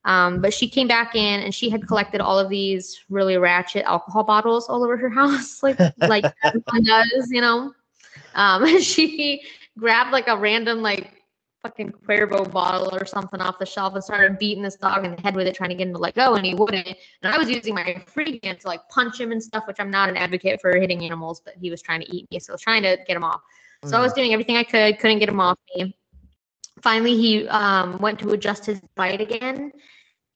Speaker 8: Um, but she came back in and she had collected all of these really ratchet alcohol bottles all over her house, like like everyone does, you know. Um, she grabbed like a random like fucking Cuervo bottle or something off the shelf and started beating this dog in the head with it, trying to get him to let go, and he wouldn't. And I was using my free hand to like punch him and stuff, which I'm not an advocate for hitting animals, but he was trying to eat me, so I was trying to get him off. So I was doing everything I could, couldn't get him off me. Finally, he um, went to adjust his bite again,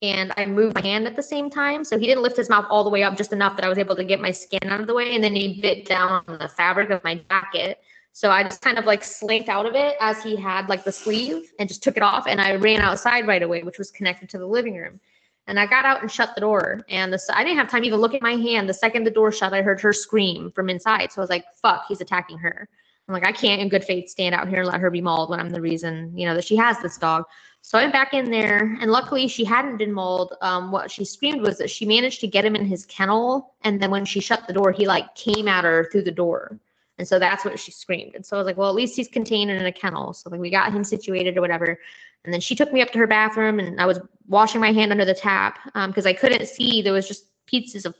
Speaker 8: and I moved my hand at the same time. So he didn't lift his mouth all the way up, just enough that I was able to get my skin out of the way. And then he bit down on the fabric of my jacket. So I just kind of like slinked out of it as he had like the sleeve and just took it off. And I ran outside right away, which was connected to the living room. And I got out and shut the door. And the, I didn't have time to even look at my hand. The second the door shut, I heard her scream from inside. So I was like, fuck, he's attacking her. I'm like, I can't in good faith stand out here and let her be mauled when I'm the reason, you know, that she has this dog. So I went back in there, and luckily she hadn't been mauled. Um, what she screamed was that she managed to get him in his kennel, and then when she shut the door, he like came at her through the door, and so that's what she screamed. And so I was like, well, at least he's contained in a kennel. So like we got him situated or whatever. And then she took me up to her bathroom, and I was washing my hand under the tap because I couldn't see. There was just pieces of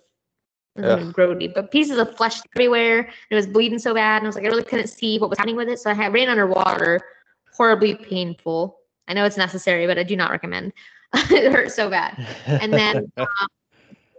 Speaker 8: Grody, but pieces of flesh everywhere. It was bleeding so bad, and I was like, I really couldn't see what was happening with it. So I had ran underwater, horribly painful. I know it's necessary, but I do not recommend. it hurt so bad. And then, um,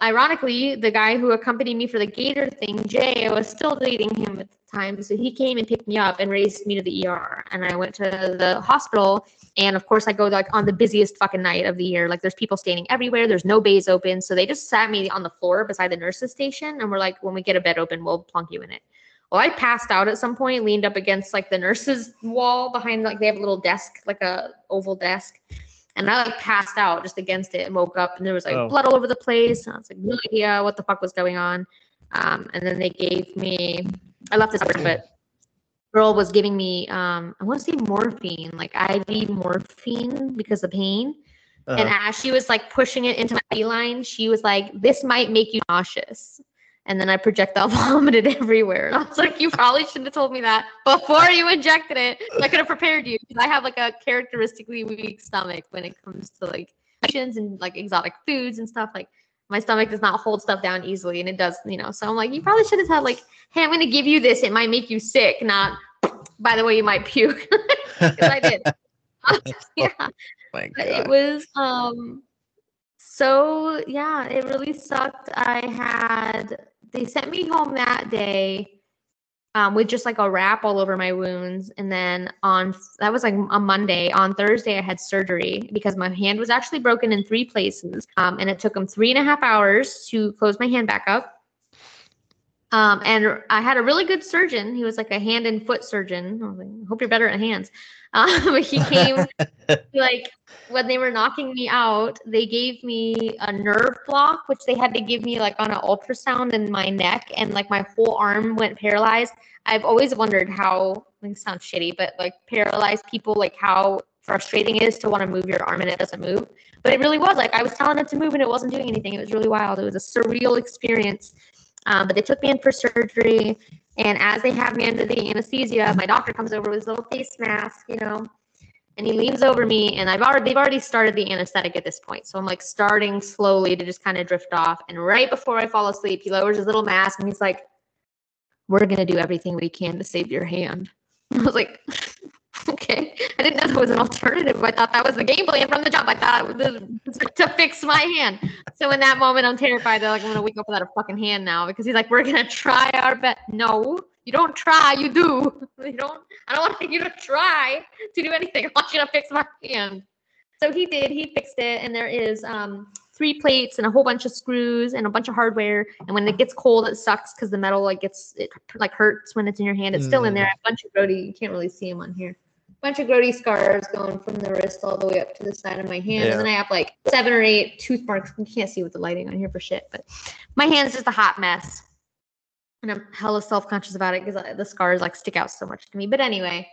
Speaker 8: ironically, the guy who accompanied me for the gator thing, Jay, I was still dating him at the time, so he came and picked me up and raced me to the ER. And I went to the hospital, and of course, I go like on the busiest fucking night of the year. Like, there's people standing everywhere. There's no bays open, so they just sat me on the floor beside the nurses station, and we're like, when we get a bed open, we'll plunk you in it. Well, I passed out at some point, leaned up against like the nurses' wall behind like they have a little desk, like a oval desk. And I like passed out just against it and woke up and there was like
Speaker 6: Oh.
Speaker 8: blood all over the place. And I was like, no idea what the fuck was going on. Um, and then they gave me I left this out, but girl was giving me um I want to say morphine, like IV morphine because of pain. And
Speaker 6: Uh-huh.
Speaker 8: as she was like pushing it into my beeline, she was like, This might make you nauseous. And then I projectile vomited everywhere. And I was like, You probably shouldn't have told me that before you injected it. I could have prepared you because I have like a characteristically weak stomach when it comes to like and like exotic foods and stuff. Like my stomach does not hold stuff down easily and it does, you know. So I'm like, you probably should have said like, hey, I'm gonna give you this. It might make you sick, not by the way, you might puke. Because I did. yeah but it was um so yeah it really sucked i had they sent me home that day um, with just like a wrap all over my wounds. And then on that was like a monday. On thursday i had surgery because my hand was actually broken in three places. Um, and it took them three and a half hours to close my hand back up um, and I had a really good surgeon. He was like a hand and foot surgeon. I was like, hope you're better at hands. Um, but he came like when they were knocking me out, they gave me a nerve block, which they had to give me like on an ultrasound in my neck, and like my whole arm went paralyzed. I've always wondered how like it sounds shitty, but like paralyzed people, like how frustrating it is to want to move your arm and it doesn't move. But it really was like I was telling it to move and it wasn't doing anything. It was really wild. It was a surreal experience. Um, but they took me in for surgery, and as they have me under the anesthesia, my doctor comes over with his little face mask, you know, and he leans over me, and I've already they've already started the anesthetic at this point, so I'm like starting slowly to just kind of drift off. And right before I fall asleep, he lowers his little mask and he's like, "We're gonna do everything we can to save your hand." I was like, okay. I didn't know there was an alternative. I thought that was the game plan from the jump. I thought it was to fix my hand. So in that moment, I'm terrified that like I'm gonna wake up without a fucking hand now because he's like, we're gonna try our best. No, you don't try. You do. You don't. I don't want you to try to do anything. I want you to fix my hand. So he did. He fixed it, and there is um three plates and a whole bunch of screws and a bunch of hardware. And when it gets cold, it sucks because the metal like gets it like hurts when it's in your hand. It's still in there. A bunch of Brody. You can't really see them on here bunch of grody scars going from the wrist all the way up to the side of my hand.
Speaker 6: Yeah.
Speaker 8: And then I have like seven or eight tooth marks. You can't see with the lighting on here for shit, but my hand's just a hot mess. And I'm hella self conscious about it because the scars like stick out so much to me. But anyway,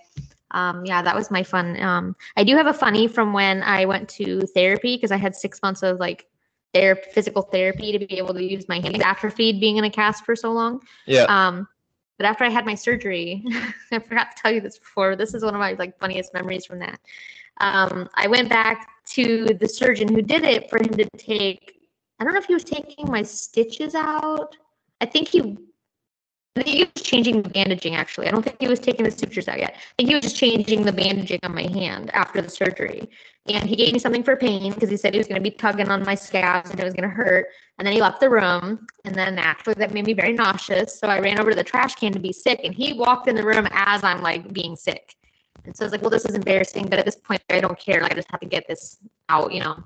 Speaker 8: um, yeah, that was my fun. Um, I do have a funny from when I went to therapy because I had six months of like their physical therapy to be able to use my hands atrophied being in a cast for so long.
Speaker 6: Yeah.
Speaker 8: Um, but after I had my surgery, I forgot to tell you this before. This is one of my like funniest memories from that. Um, I went back to the surgeon who did it for him to take. I don't know if he was taking my stitches out. I think he. I think he was changing the bandaging actually. I don't think he was taking the sutures out yet. I think he was just changing the bandaging on my hand after the surgery. And he gave me something for pain because he said he was going to be tugging on my scabs and it was going to hurt. And then he left the room. And then actually that made me very nauseous. So I ran over to the trash can to be sick. And he walked in the room as I'm like being sick. And so I was like, well, this is embarrassing, but at this point I don't care. Like I just have to get this out, you know.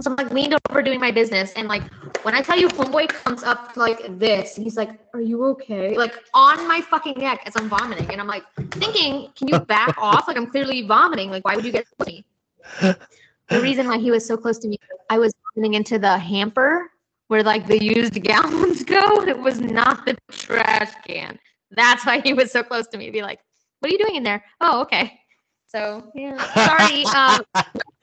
Speaker 8: So I'm like leaned over doing my business. And like when I tell you homeboy comes up like this, and he's like, Are you okay? Like on my fucking neck as I'm vomiting. And I'm like thinking, Can you back off? Like I'm clearly vomiting. Like, why would you get me? the reason why he was so close to me, I was vomiting into the hamper where like the used gallons go. It was not the trash can. That's why he was so close to me. Be like, What are you doing in there? Oh, okay. So yeah, sorry. Um,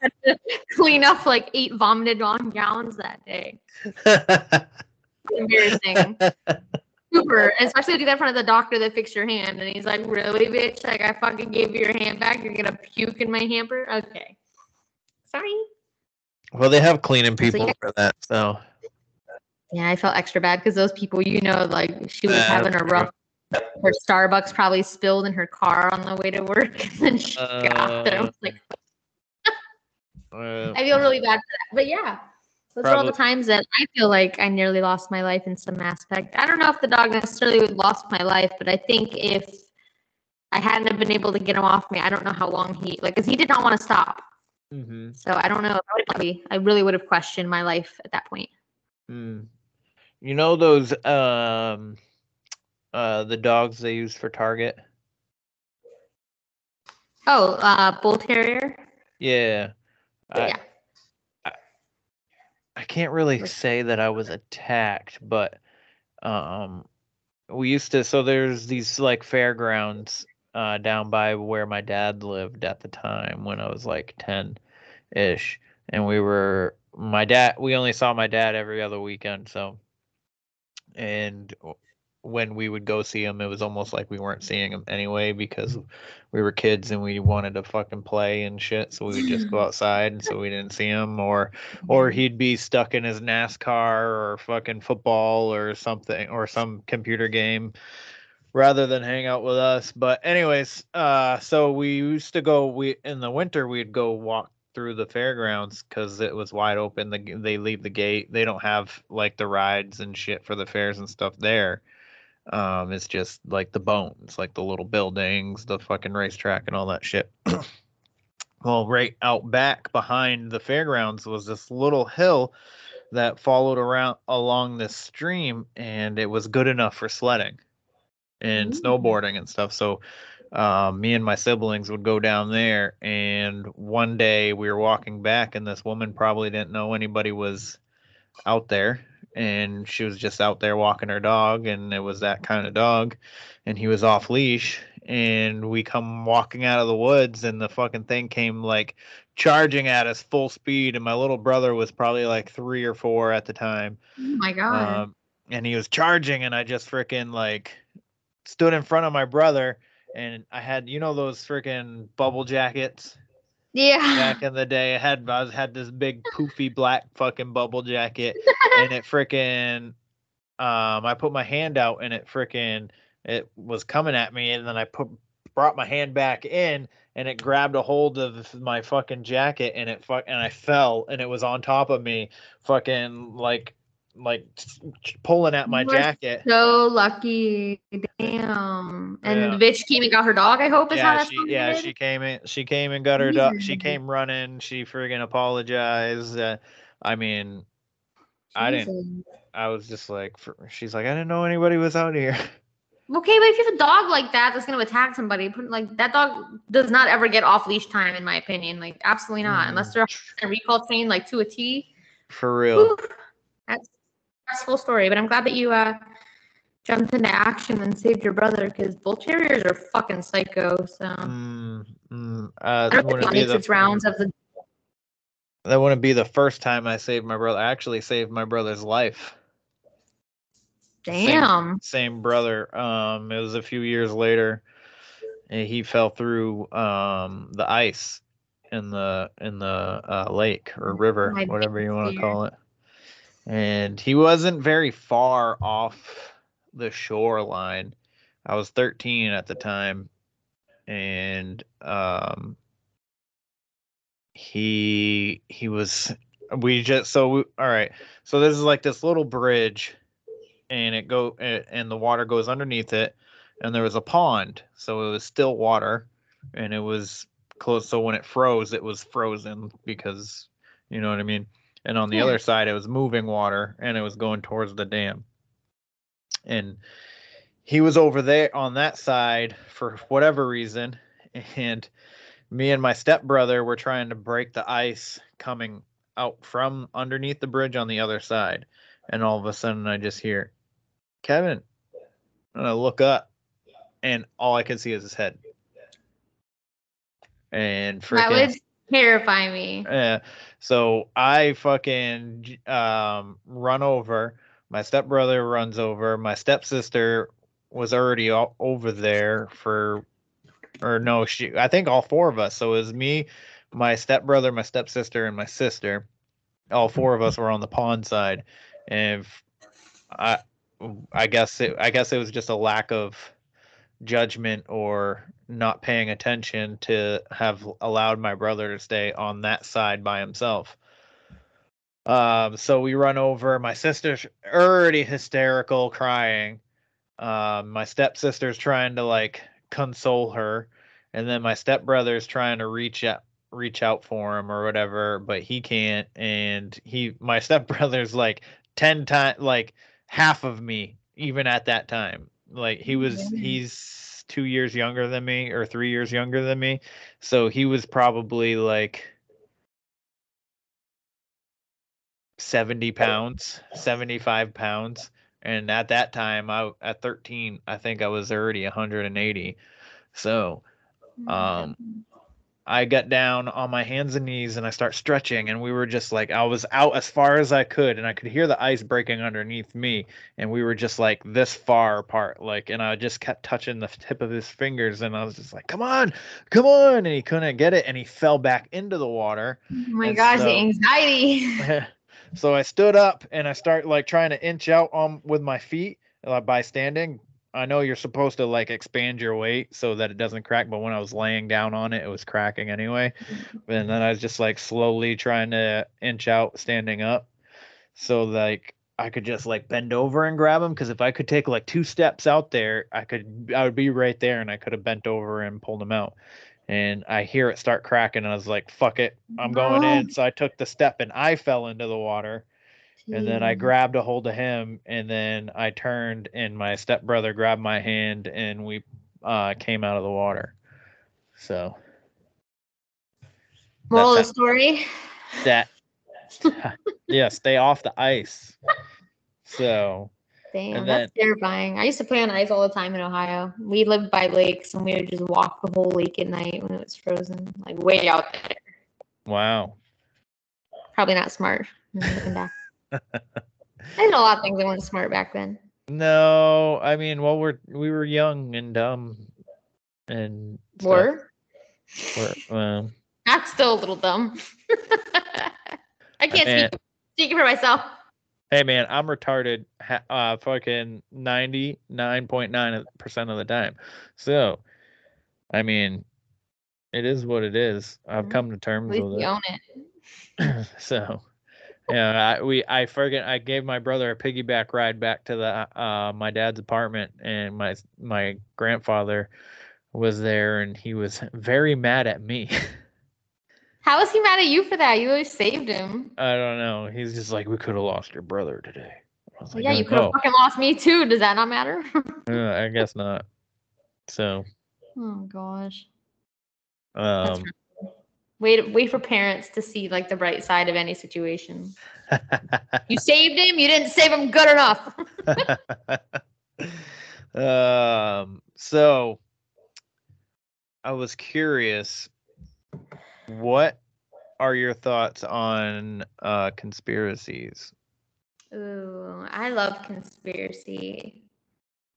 Speaker 8: had to clean up like eight vomited on gallons that day. Embarrassing. Super, especially do that in front of the doctor that fixed your hand, and he's like, "Really, bitch? Like I fucking gave you your hand back. You're gonna puke in my hamper? Okay, sorry."
Speaker 6: well, they have cleaning
Speaker 8: So,
Speaker 6: people
Speaker 8: yeah.
Speaker 6: for that. So
Speaker 8: Yeah, I felt extra bad because those people, you know, like she was
Speaker 6: Yeah,
Speaker 8: having a rough. Her Starbucks probably spilled in her car on the way to work, and then she got there. I was like,
Speaker 6: uh,
Speaker 8: I feel really bad for that. But yeah, those are all the times that I feel like I nearly lost my life in some aspect. I don't know if the dog necessarily would lost my life, but I think if I hadn't have been able to get him off me, I don't know how long he like because he did not want to stop.
Speaker 6: mhm,
Speaker 8: So I don't know. I, probably, I really would have questioned my life at that point.
Speaker 6: mm. You know those um uh the dogs they use for Target?
Speaker 8: Oh, uh, bull terrier.
Speaker 6: Yeah. I,
Speaker 8: yeah.
Speaker 6: I can't really say that I was attacked, but um we used to so there's these like fairgrounds uh down by where my dad lived at the time when I was like 10 ish and we were my dad we only saw my dad every other weekend so and when we would go see him it was almost like we weren't seeing him anyway because we were kids and we wanted to fucking play and shit so we would just go outside and so we didn't see him or or he'd be stuck in his NASCAR or fucking football or something or some computer game rather than hang out with us. But anyways, uh so we used to go we in the winter we'd go walk through the fairgrounds cuz it was wide open the, they leave the gate they don't have like the rides and shit for the fairs and stuff there um it's just like the bones like the little buildings the fucking racetrack and all that shit. Well right out back behind the fairgrounds was this little hill that followed around along this stream and it was good enough for sledding and
Speaker 8: Ooh.
Speaker 6: snowboarding and stuff. So um, me and my siblings would go down there and one day we were walking back and this woman probably didn't know anybody was out there and she was just out there walking her dog and it was that kind of dog and he was off leash and we come walking out of the woods and the fucking thing came like charging at us full speed and my little brother was probably like three or four at the time
Speaker 8: Oh my god.
Speaker 6: um, and he was charging and i just freaking like stood in front of my brother and i had you know those freaking bubble jackets
Speaker 8: yeah.
Speaker 6: back in the day i had i had this big poofy black fucking bubble jacket and it freaking um I put my hand out and it freaking it was coming at me and then I put brought my hand back in and it grabbed a hold of my fucking jacket and it fuck and I fell and it was on top of me fucking like like pulling at my
Speaker 8: You
Speaker 6: jacket.
Speaker 8: So lucky. Damn. And
Speaker 6: Yeah.
Speaker 8: the bitch came and got her dog, I hope is how
Speaker 6: Yeah,
Speaker 8: that
Speaker 6: she yeah, she came in she came and got her dog. She came running. She friggin' apologized. Uh, I mean, I didn't I was just like fr- she's like I didn't know anybody was out here.
Speaker 8: Okay, but if you have a dog like that that's gonna attack somebody, put- like that dog does not ever get off leash time, in my opinion. Like absolutely not, unless
Speaker 6: Mm.
Speaker 8: they're a recall trained like to a T.
Speaker 6: For real.
Speaker 8: That's full story. But I'm glad that you uh jumped into action and saved your brother because bull terriers are fucking psycho. So
Speaker 6: Mm, mm, uh, that wouldn't be the
Speaker 8: its rounds of the.
Speaker 6: that wouldn't be the first time I saved my brother. I actually saved my brother's life.
Speaker 8: Damn.
Speaker 6: Same brother. Um, it was a few years later, and he fell through um the ice in the in the uh, lake or river,
Speaker 8: My
Speaker 6: whatever you want to call it. And he wasn't very far off the shoreline. I was 13 at the time, and um, he he was we just so we, all right. So this is like this little bridge and it go and the water goes underneath it and there was a pond so it was still water and it was close so when it froze it was frozen because you know what i mean and on the
Speaker 8: Yeah.
Speaker 6: other side it was moving water and it was going towards the dam and he was over there on that side for whatever reason and me and my stepbrother were trying to break the ice coming out from underneath the bridge on the other side and all of a sudden I just hear Kevin, and I look up, and all I can see is his head. And
Speaker 8: That
Speaker 6: freaking,
Speaker 8: would terrify me.
Speaker 6: yeah. So I fucking um run over. My stepbrother runs over. My stepsister was already all over there for, or no, she. I think all four of us. So it was me, my stepbrother, my stepsister, and my sister. All four of us were on the pond side, and I, I guess it. I guess it was just a lack of judgment or not paying attention to have allowed my brother to stay on that side by himself. Um, so we run over. My sister's already hysterical, crying. Um, my stepsister's trying to like console her, and then my stepbrother's trying to reach out reach out for him or whatever, but he can't. And he, my stepbrother's like ten times, like half of me, even at that time. Like he was, he's two years younger than me or three years younger than me, so he was probably like 70 pounds 75 pounds. And at that time i at 13 i think i was already 180 so um i got down on my hands and knees and i start stretching and we were just like i was out as far as i could and i could hear the ice breaking underneath me and we were just like this far apart like and i just kept touching the tip of his fingers and i was just like come on come on and he couldn't get it and he fell back into the water
Speaker 8: Oh my
Speaker 6: And
Speaker 8: gosh,
Speaker 6: so-
Speaker 8: the anxiety.
Speaker 6: so I stood up and I start like trying to inch out on with my feet uh, by standing. I know you're supposed to like expand your weight so that it doesn't crack, but when I was laying down on it, it was cracking anyway. And then I was just like slowly trying to inch out standing up so like I could just like bend over and grab him because if I could take like two steps out there, I could I would be right there and I could have bent over and pulled him out. And I hear it start cracking and I was like, fuck it, I'm going in. So I took the step and I fell into the water and then I grabbed a hold of him and then I turned and my stepbrother grabbed my hand and we uh came out of the water. So
Speaker 8: Moral of the story.
Speaker 6: that yeah, stay off the ice. So
Speaker 8: Damn, that's terrifying. I used to play on ice all the time in Ohio. We lived by lakes and we would just walk the whole lake at night when it was frozen, like way out there.
Speaker 6: Wow.
Speaker 8: Probably not smart. I did a lot of things that weren't smart back then.
Speaker 6: No, I mean, well, we're we were young and dumb, and.
Speaker 8: Were?
Speaker 6: We're- well,
Speaker 8: That's still a little dumb. I can't
Speaker 6: Man.
Speaker 8: speak, speak for myself.
Speaker 6: hey man, I'm retarded. Uh, fucking ninety nine point nine percent of the time. So, I mean, it is what it is. I've
Speaker 8: Mhm.
Speaker 6: come to terms with it.
Speaker 8: own it.
Speaker 6: so yeah I, we i forget i gave my brother a piggyback ride back to the uh my dad's apartment and my my grandfather was there and he was very mad at me
Speaker 8: How was he mad at you for that? You always saved him.
Speaker 6: i don't know he's just like we could have lost your brother today I was
Speaker 8: Well,
Speaker 6: like,
Speaker 8: yeah, you
Speaker 6: "Oh,
Speaker 8: could have fucking lost me too. Does that not matter?
Speaker 6: uh, i guess not so
Speaker 8: oh gosh.
Speaker 6: um
Speaker 8: Wait, wait for parents to see like the bright side of any situation. You saved him. You didn't save him good enough.
Speaker 6: um so i was curious what are your thoughts on uh conspiracies
Speaker 8: Ooh, I love conspiracy.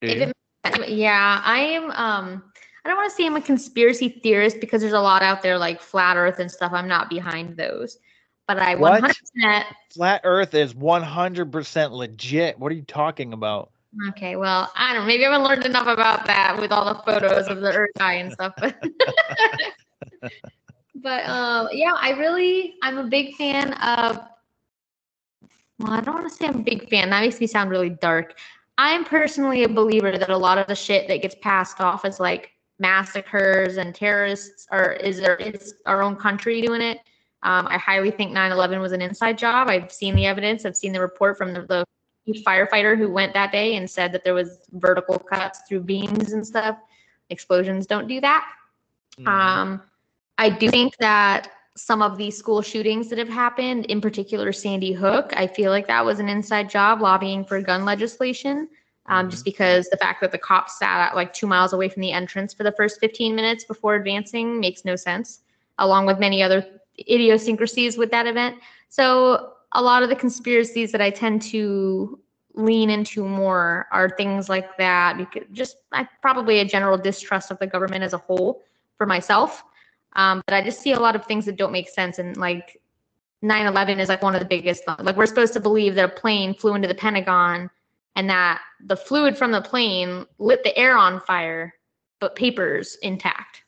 Speaker 8: If it, yeah, I am. Um, I don't want to say I'm a conspiracy theorist because there's a lot out there like flat Earth and stuff. I'm not behind those, but I
Speaker 6: What?
Speaker 8: 100%.
Speaker 6: flat earth is 100% legit what are you talking about
Speaker 8: Okay, well, I don't. know. Maybe I haven't learned enough about that with all the photos of the Earth eye and stuff. But, but um, yeah, I really, I'm a big fan of. Well, I don't want to say I'm a big fan. That makes me sound really dark. I'm personally a believer that a lot of the shit that gets passed off as like massacres and terrorists or is there is our own country doing it. Um, I highly think 9/11 was an inside job. I've seen the evidence. I've seen the report from the, the firefighter who went that day and said that there was vertical cuts through beams and stuff. Explosions don't do that.
Speaker 6: Mhm.
Speaker 8: Um, I do think that some of these school shootings that have happened, in particular Sandy Hook, I feel like that was an inside job lobbying for gun legislation. Um, just because the fact that the cops sat at like two miles away from the entrance for the first 15 minutes before advancing makes no sense, along with many other idiosyncrasies with that event. So a lot of the conspiracies that I tend to lean into more are things like that because just I probably a general distrust of the government as a whole for myself. Um, but I just see a lot of things that don't make sense and like 9/11 is like one of the biggest like we're supposed to believe that a plane flew into the Pentagon and that the fluid from the plane lit the air on fire but papers intact.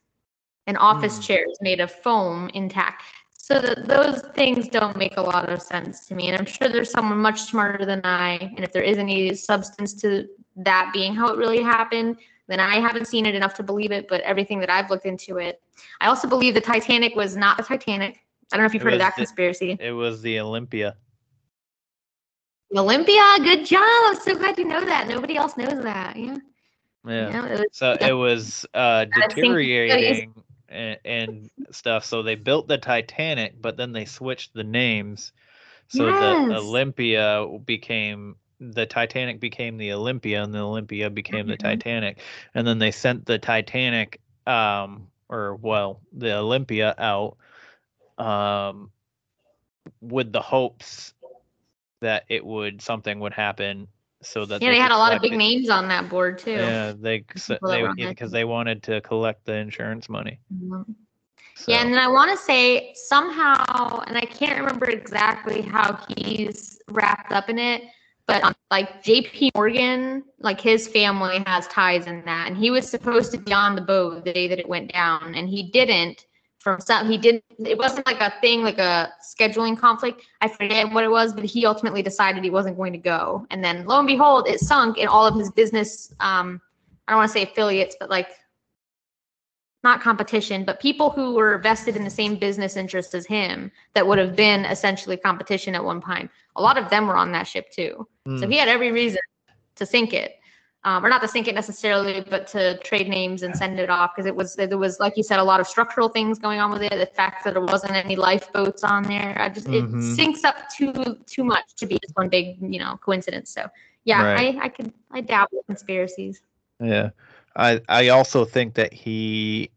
Speaker 8: And office
Speaker 6: Hmm.
Speaker 8: chairs made of foam intact. So that those things don't make a lot of sense to me and i'm sure there's someone much smarter than i and if there is any substance to that being how it really happened then i haven't seen it enough to believe it but everything that i've looked into it i also believe the titanic was not the titanic. I don't know if you've
Speaker 6: It
Speaker 8: heard of that
Speaker 6: the-
Speaker 8: conspiracy.
Speaker 6: It was the olympia
Speaker 8: olympia good job. I'm so glad you know that. Nobody else knows that. Yeah.
Speaker 6: Yeah.
Speaker 8: It was-
Speaker 6: so it was uh
Speaker 8: I've seen studies.
Speaker 6: deteriorating and, and stuff. So they built the titanic but then they switched the names so the olympia became the titanic became the olympia and the olympia became the
Speaker 8: Mhm.
Speaker 6: titanic. And then they sent the titanic um or well the olympia out um with the hopes that it would something would happen so that
Speaker 8: yeah they had a lot of big
Speaker 6: it.
Speaker 8: names on that board too
Speaker 6: Yeah, they they because they wanted to collect the insurance money.
Speaker 8: Mhm.
Speaker 6: So.
Speaker 8: Yeah, and then I want to say somehow, and I can't remember exactly how he's wrapped up in it, but um, like J.P. Morgan, like his family has ties in that, and he was supposed to be on the boat the day that it went down, and he didn't. From he didn't. It wasn't like a thing, like a scheduling conflict. I forget what it was, but he ultimately decided he wasn't going to go, and then lo and behold, it sunk, and all of his business. Um, I don't want to say affiliates, but like not competition, but people who were vested in the same business interest as him that would have been essentially competition at one time. A lot of them were on that ship too. So
Speaker 6: Mm.
Speaker 8: he had every reason to sink it. Um, or not to sink it necessarily, but to trade names and send it off because it was there was like you said a lot of structural things going on with it. The fact that there wasn't any lifeboats on there, I just
Speaker 6: Mhm.
Speaker 8: it sinks up too too much to be just one big you know coincidence. So Yeah,
Speaker 6: Right.
Speaker 8: I I could I in conspiracies.
Speaker 6: Yeah. I I also think that he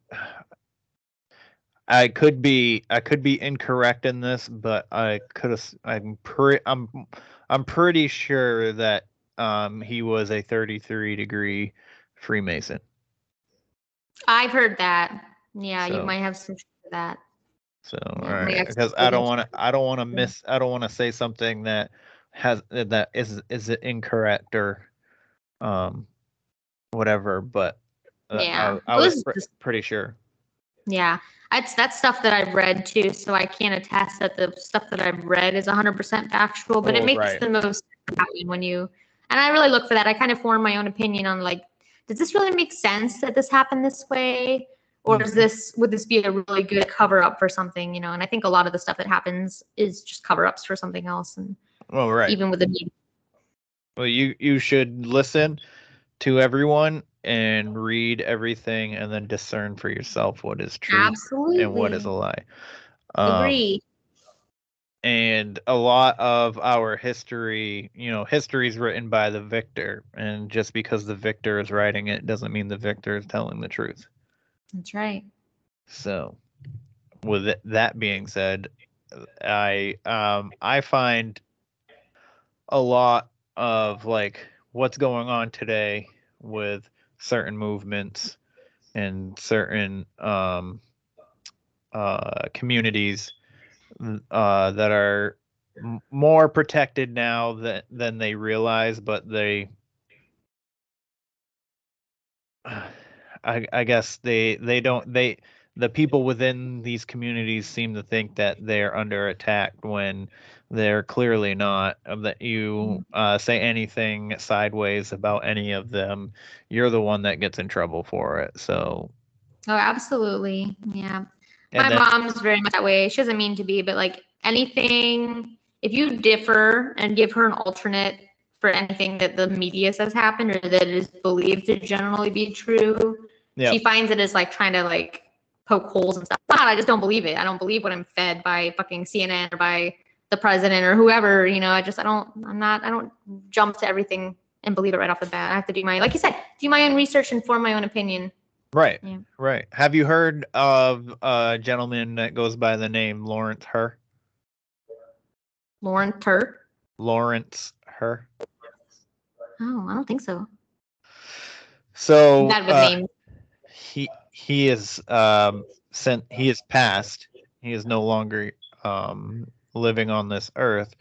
Speaker 6: I could be I could be incorrect in this, but I could have I'm pretty I'm I'm pretty sure that um he was a 33 degree Freemason.
Speaker 8: I've heard that. Yeah, you might have some that.
Speaker 6: So all because I don't want to I don't want to miss I don't want to say something that has that is is it incorrect or um whatever, but uh,
Speaker 8: Yeah,
Speaker 6: I, I was
Speaker 8: was
Speaker 6: pr-
Speaker 8: just-
Speaker 6: pretty sure.
Speaker 8: Yeah, that's that's stuff that I've read too, so I can't attest that the stuff that I've read is 100% factual. But
Speaker 6: Oh,
Speaker 8: it makes
Speaker 6: right.
Speaker 8: the most when you and I really look for that. I kind of form my own opinion on like, does this really make sense that this happened this way, or
Speaker 6: Mm-hmm.
Speaker 8: is this would this be a really good cover up for something? You know, and I think a lot of the stuff that happens is just cover ups for something else, and
Speaker 6: Well, right.
Speaker 8: even with the media.
Speaker 6: Well, you you should listen to everyone and read everything, and then discern for yourself what is true
Speaker 8: Absolutely,
Speaker 6: and what is a lie. Um,
Speaker 8: agree.
Speaker 6: And a lot of our history, you know, history is written by the victor, and just because the victor is writing it doesn't mean the victor is telling the truth.
Speaker 8: That's right.
Speaker 6: So, with that being said, I um I find a lot of like what's going on today with certain movements and certain um uh communities uh that are m- more protected now than than they realize but they I, I guess they they don't they the people within these communities seem to think that they're under attack when they're clearly not uh, that you uh, say anything sideways about any of them you're the one that gets in trouble for it so
Speaker 8: Oh, absolutely. Yeah.
Speaker 6: And
Speaker 8: my
Speaker 6: then-
Speaker 8: mom's very much that way. She doesn't mean to be, but like anything, if you differ and give her an alternate for anything that the media says happened or that is believed to generally be true,
Speaker 6: yeah
Speaker 8: she finds it as like trying to like poke holes and stuff. God, I just don't believe it. I don't believe what I'm fed by fucking CNN or by the president or whoever. You know, I just I don't. I'm not. I don't jump to everything and believe it right off the bat. I have to do my like you said, do my own research and form my own opinion.
Speaker 6: Right
Speaker 8: Yeah.
Speaker 6: right have you heard of a gentleman that goes by the name lawrence her
Speaker 8: Lauren Tur.
Speaker 6: lawrence her
Speaker 8: Oh, I don't think so.
Speaker 6: so
Speaker 8: Bad with
Speaker 6: uh,
Speaker 8: names.
Speaker 6: he he is um sent he is passed he is no longer um living on this earth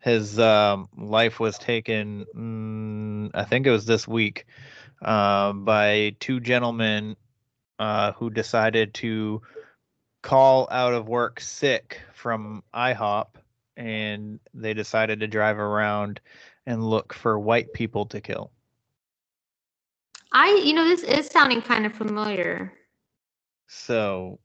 Speaker 6: his um life was taken mm, i think it was this week um by two gentlemen uh who decided to call out of work sick from ihop and they decided to drive around and look for white people to kill
Speaker 8: I, you know, this is sounding kind of familiar.
Speaker 6: So,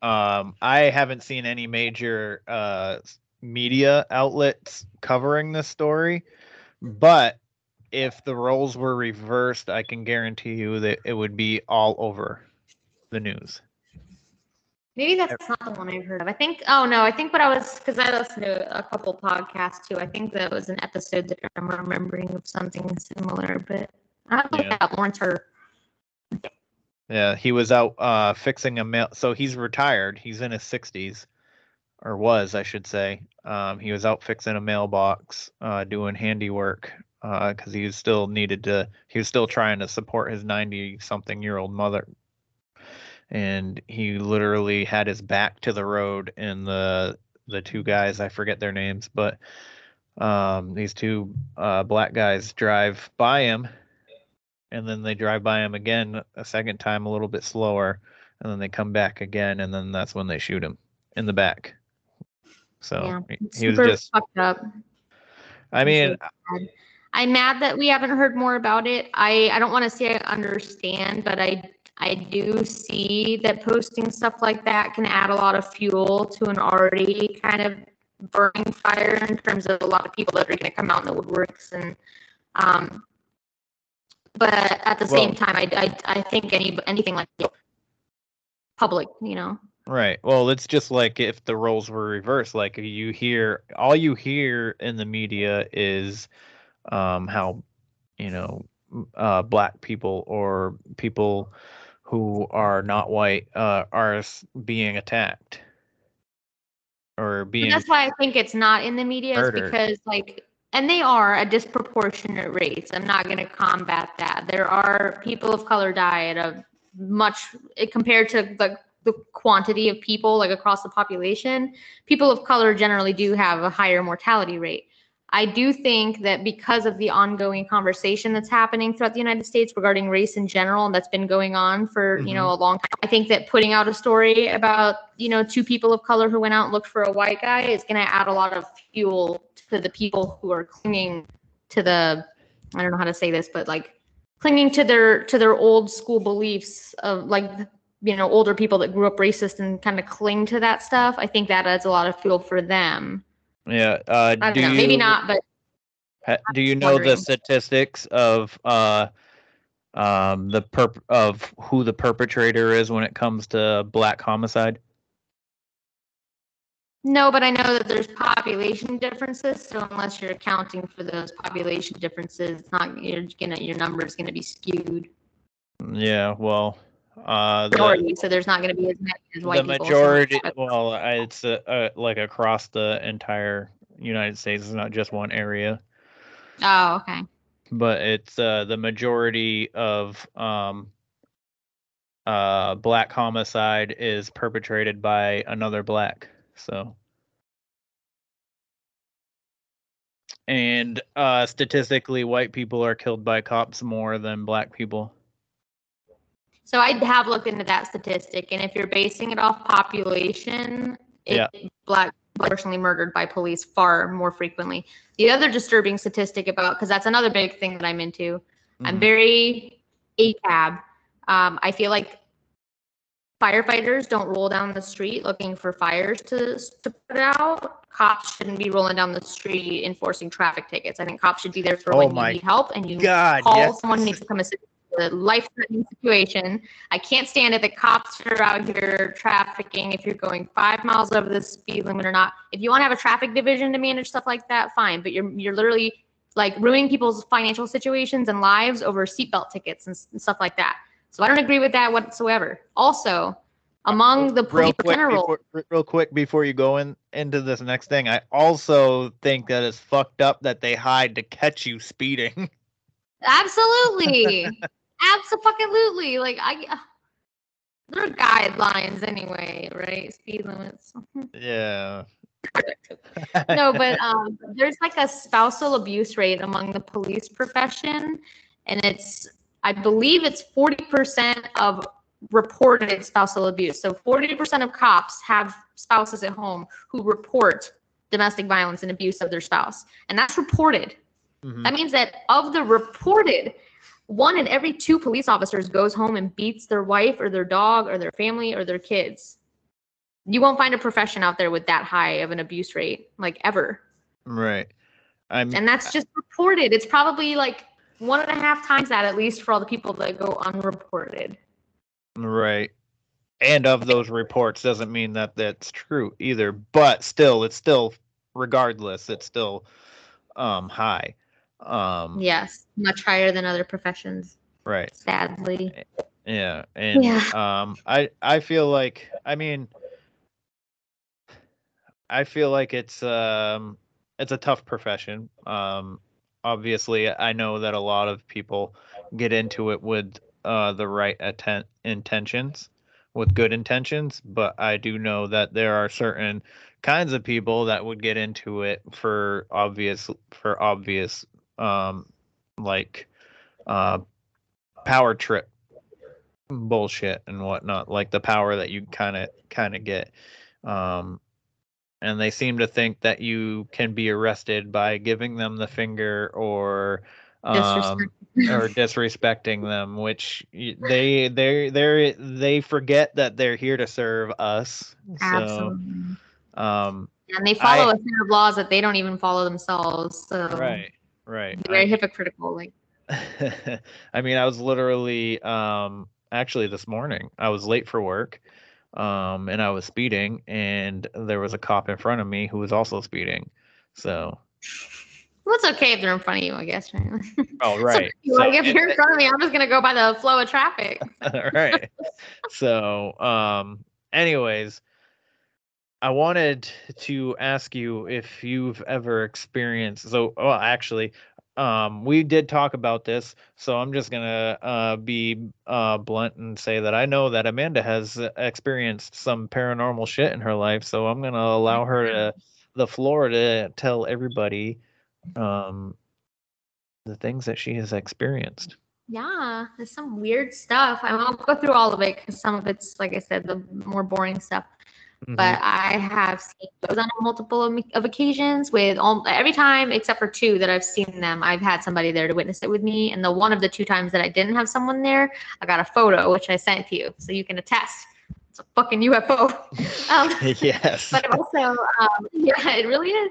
Speaker 6: um, I haven't seen any major uh, media outlets covering this story, but if the roles were reversed, I can guarantee you that it would be all over the news.
Speaker 8: Maybe that's not the one I've heard of. I think, oh no, I think what I was, because I listened to a couple podcasts too. I think that was an episode that I'm remembering of something similar, but I to look
Speaker 6: Yeah.
Speaker 8: up Lawrence Her.
Speaker 6: Yeah, he was out uh, fixing a mail. So he's retired. He's in his 60s, or was, I should say. Um, he was out fixing a mailbox, uh, doing handiwork, because he was still needed to. He was still trying to support his 90-something year old mother, and he literally had his back to the road, and the the two guys, I forget their names, but um, these two uh, black guys drive by him and then they drive by him again a second time a little bit slower and then they come back again and then that's when they shoot him in the back so
Speaker 8: Yeah,
Speaker 6: he- he was just
Speaker 8: fucked up.
Speaker 6: i mean
Speaker 8: I'm mad that we haven't heard more about it. I, I don't want to say I understand, but I I do see that posting stuff like that can add a lot of fuel to an already kind of burning fire in terms of a lot of people that are going to come out in the woodworks and um but at the same time I, I I think any anything like public, you know.
Speaker 6: right well it's just like if the roles were reversed like you hear all you hear in the media is um how you know, uh, black people or people who are not white uh, are being attacked or being
Speaker 8: that's why I think it's not in the media is because like and they are a disproportionate rates. I'm not going to combat that. There are people of color die at a much eh, compared to the the quantity of people like across the population, people of color generally do have a higher mortality rate. I do think that because of the ongoing conversation that's happening throughout the United States regarding race in general, and that's been going on for you know mm-hmm. a long time. I think that putting out a story about you know two people of color who went out and looked for a white guy is going to add a lot of fuel to the people who are clinging to the I don't know how to say this, but like clinging to their to their old school beliefs of like you know older people that grew up racist and kind of cling to that stuff. I think that adds a lot of fuel for them.
Speaker 6: Yeah. Uh,
Speaker 8: I don't
Speaker 6: do
Speaker 8: know, maybe not, but
Speaker 6: Ha- do you know the statistics of uh um the perp of who the perpetrator is when it comes to black homicide?
Speaker 8: No, but I know that there's population differences. So unless you're accounting for those population differences, it's not you're gonna your number is gonna be skewed
Speaker 6: Yeah, well, uh the,
Speaker 8: majority. So there's not gonna be as many as white
Speaker 6: the
Speaker 8: people. so-
Speaker 6: majority well, it's uh, uh, like across the entire United States, it's not just one area,
Speaker 8: Oh, okay.
Speaker 6: but it's uh the majority of um uh black homicide is perpetrated by another black. So and uh statistically white people are killed by cops more than black people.
Speaker 8: So I have looked into that statistic, and if you're basing it off population, it,
Speaker 6: Yeah.
Speaker 8: black personally murdered by police far more frequently. The other disturbing statistic about because that's another big thing that I'm into. I'm
Speaker 6: Mhm.
Speaker 8: very ACAB. Um, I feel like firefighters don't roll down the street looking for fires to to put out. Cops shouldn't be rolling down the street enforcing traffic tickets. I think cops should be there for
Speaker 6: Oh
Speaker 8: when you need help and you
Speaker 6: God,
Speaker 8: call
Speaker 6: yes.
Speaker 8: someone who needs to come assist a life-threatening situation. I can't stand it that cops are out here trafficking if you're going five miles over the speed limit or not. If you want to have a traffic division to manage stuff like that, fine. But you're you're literally like ruining people's financial situations and lives over seatbelt tickets and, and stuff like that. So I don't agree with that whatsoever. Also, among the
Speaker 6: real quick
Speaker 8: general,
Speaker 6: before, real quick before you go in into this next thing i also think that it's fucked up that they hide to catch you speeding
Speaker 8: absolutely, absolutely, like I. uh, There are guidelines anyway, right? Speed limits.
Speaker 6: yeah
Speaker 8: no, but um, there's like a spousal abuse rate among the police profession, and it's I believe it's forty percent of reported spousal abuse. So forty percent of cops have spouses at home who report domestic violence and abuse of their spouse, and that's reported.
Speaker 6: Mhm.
Speaker 8: That means that of the reported, one in every two police officers goes home and beats their wife or their dog or their family or their kids. You won't find a profession out there with that high of an abuse rate, like ever.
Speaker 6: right i'm
Speaker 8: And that's just reported. It's probably like one and a half times that at least for all the people that go unreported.
Speaker 6: right and of those reports doesn't mean that that's true either but still it's still regardless it's still um high um
Speaker 8: Yes, much higher than other professions,
Speaker 6: right
Speaker 8: sadly.
Speaker 6: Yeah, and
Speaker 8: Yeah.
Speaker 6: um, I I feel like I mean, I feel like it's um it's a tough profession. Um, obviously, I know that a lot of people get into it with uh the right atten- intentions, with good intentions, but I do know that there are certain kinds of people that would get into it for obvious for obvious um like uh power trip bullshit and whatnot like the power that you kind of kind of get um and they seem to think that you can be arrested by giving them the finger or um or disrespecting them which they they they they forget that they're here to serve us so
Speaker 8: Absolutely.
Speaker 6: um
Speaker 8: And they follow
Speaker 6: I-
Speaker 8: a set of laws that they don't even follow themselves. So
Speaker 6: right right
Speaker 8: very
Speaker 6: I-
Speaker 8: hypocritical. Like
Speaker 6: I mean, I was literally um actually this morning. I was late for work. Um and I was speeding and there was a cop in front of me who was also speeding. So
Speaker 8: Well, it's okay if they're in front of you, I guess. Right?
Speaker 4: Oh,
Speaker 8: So,
Speaker 4: right.
Speaker 8: like
Speaker 4: So-
Speaker 8: if you're in front of me, I'm just gonna go by the flow of traffic.
Speaker 4: right. So, um, anyways, I wanted to ask you if you've ever experienced. So, well, actually, um, we did talk about this. So I'm just gonna uh, be uh, blunt and say that I know that Amanda has uh, experienced some paranormal shit in her life. So I'm gonna allow her to the floor to tell everybody um, the things that she has experienced.
Speaker 8: Yeah, there's some weird stuff. I won't go through all of it because some of it's, like I said, the more boring stuff.
Speaker 4: Mhm.
Speaker 8: But I have seen those on multiple of, of occasions with all, every time except for two that I've seen them, I've had somebody there to witness it with me. And the one of the two times that I didn't have someone there, I got a photo which I sent to you so you can attest. It's a fucking UFO. um,
Speaker 4: yes.
Speaker 8: but also, um, yeah, it really is.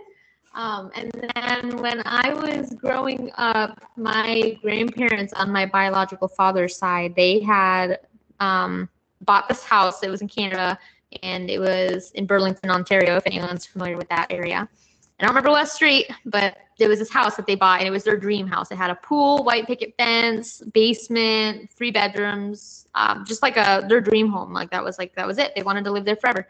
Speaker 8: Um, and then when I was growing up, my grandparents on my biological father's side, they had um, bought this house. It was in Canada, and it was in Burlington, Ontario. If anyone's familiar with that area, I don't remember what street, but there was this house that they bought, and it was their dream house. It had a pool, white picket fence, basement, three bedrooms, um, just like a their dream home. Like that was like that was it. They wanted to live there forever.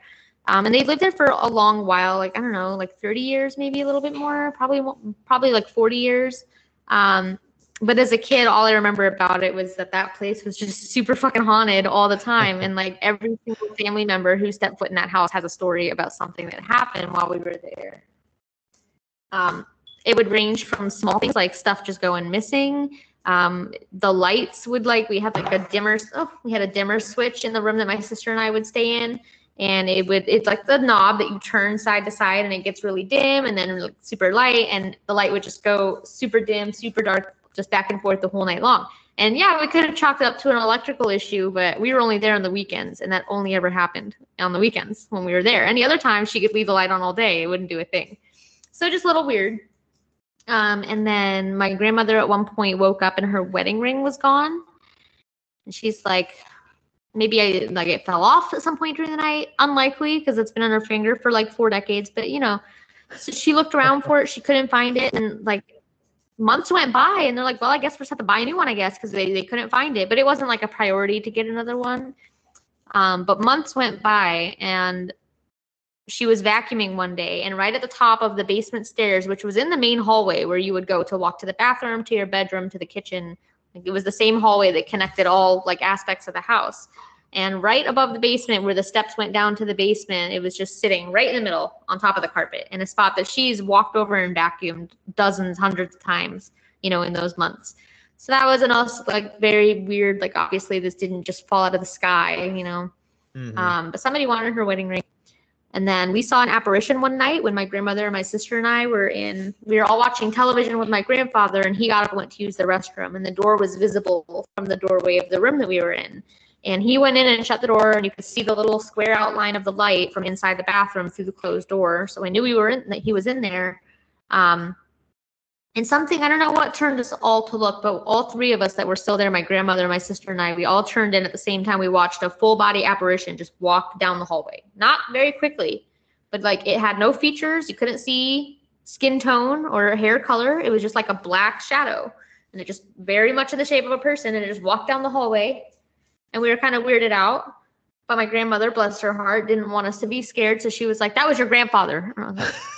Speaker 8: Um, and they lived there for a long while, like I don't know, like 30 years, maybe a little bit more, probably probably like 40 years. Um, but as a kid, all I remember about it was that that place was just super fucking haunted all the time, and like every single family member who stepped foot in that house has a story about something that happened while we were there. Um, it would range from small things like stuff just going missing. Um, the lights would like we had like a dimmer. Oh, we had a dimmer switch in the room that my sister and I would stay in and it would it's like the knob that you turn side to side and it gets really dim and then like super light and the light would just go super dim super dark just back and forth the whole night long and yeah we could have chalked it up to an electrical issue but we were only there on the weekends and that only ever happened on the weekends when we were there any other time she could leave the light on all day it wouldn't do a thing so just a little weird um, and then my grandmother at one point woke up and her wedding ring was gone and she's like maybe I like it fell off at some point during the night. Unlikely because it's been on her finger for like four decades. But you know, so she looked around for it. She couldn't find it, and like months went by, and they're like, "Well, I guess we're have to buy a new one, I guess," because they they couldn't find it. But it wasn't like a priority to get another one. Um, but months went by, and she was vacuuming one day, and right at the top of the basement stairs, which was in the main hallway where you would go to walk to the bathroom, to your bedroom, to the kitchen. It was the same hallway that connected all like aspects of the house. And right above the basement, where the steps went down to the basement, it was just sitting right in the middle on top of the carpet in a spot that she's walked over and vacuumed dozens, hundreds of times, you know, in those months. So that was an also like very weird. Like obviously this didn't just fall out of the sky, you know.
Speaker 4: Mhm.
Speaker 8: Um, but somebody wanted her wedding ring. And then we saw an apparition one night when my grandmother and my sister and I were in, we were all watching television with my grandfather, and he got up and went to use the restroom, and the door was visible from the doorway of the room that we were in. And he went in and shut the door, and you could see the little square outline of the light from inside the bathroom through the closed door. So I knew we were in, that he was in there. Um, and something I don't know what turned us all to look, but all three of us that were still there, my grandmother, my sister, and I, we all turned in at the same time. We watched a full body apparition just walk down the hallway, not very quickly, but like it had no features. You couldn't see skin tone or hair color. It was just like a black shadow, and it just very much in the shape of a person, and it just walked down the hallway. And we were kind of weirded out. But my grandmother, bless her heart, didn't want us to be scared, so she was like, "That was your grandfather." And I was like,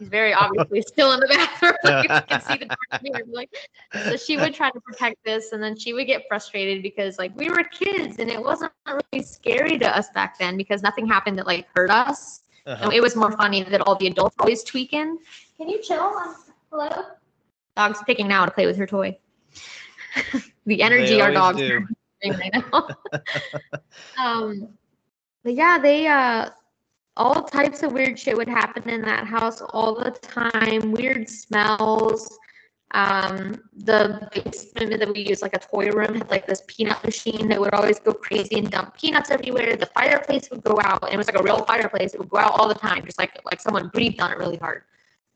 Speaker 8: He's very obviously still in the bathroom. Like, you can see the mirror. Like, so she would try to protect this, and then she would get frustrated because like we were kids, and it wasn't really scary to us back then because nothing happened that like hurt us.
Speaker 4: Uh-huh.
Speaker 8: And it was more funny that all the adults always tweaking. Can you chill? Um, Hello. Dog's picking now to play with her toy. the energy our dogs
Speaker 4: do.
Speaker 8: Right now. um, but yeah, they uh, all types of weird shit would happen in that house all the time. Weird smells. Um, the basement that we used, like a toy room, had like this peanut machine that would always go crazy and dump peanuts everywhere. The fireplace would go out, and it was like a real fireplace. It would go out all the time, just like like someone breathed on it really hard.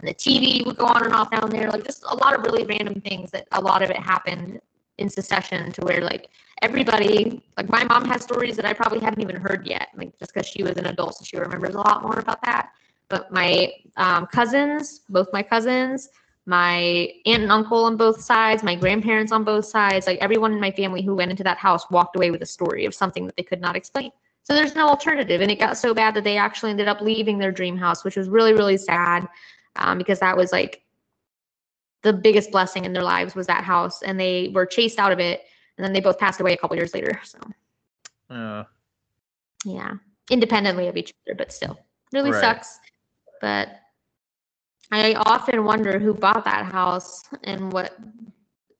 Speaker 8: And the TV would go on and off down there, like just a lot of really random things that a lot of it happened in succession to where like everybody like my mom has stories that I probably haven't even heard yet, like just because she was an adult, so she remembers a lot more about that. But my um, cousins, both my cousins, my aunt and uncle on both sides, my grandparents on both sides, like everyone in my family who went into that house walked away with a story of something that they could not explain. So there's no alternative. And it got so bad that they actually ended up leaving their dream house, which was really, really sad um, because that was like the biggest blessing in their lives was that house. And they were chased out of it. And then they both passed away a couple years later. So,
Speaker 6: Uh,
Speaker 8: yeah, independently of each other, but still really
Speaker 6: Right.
Speaker 8: sucks. But I often wonder who bought that house and what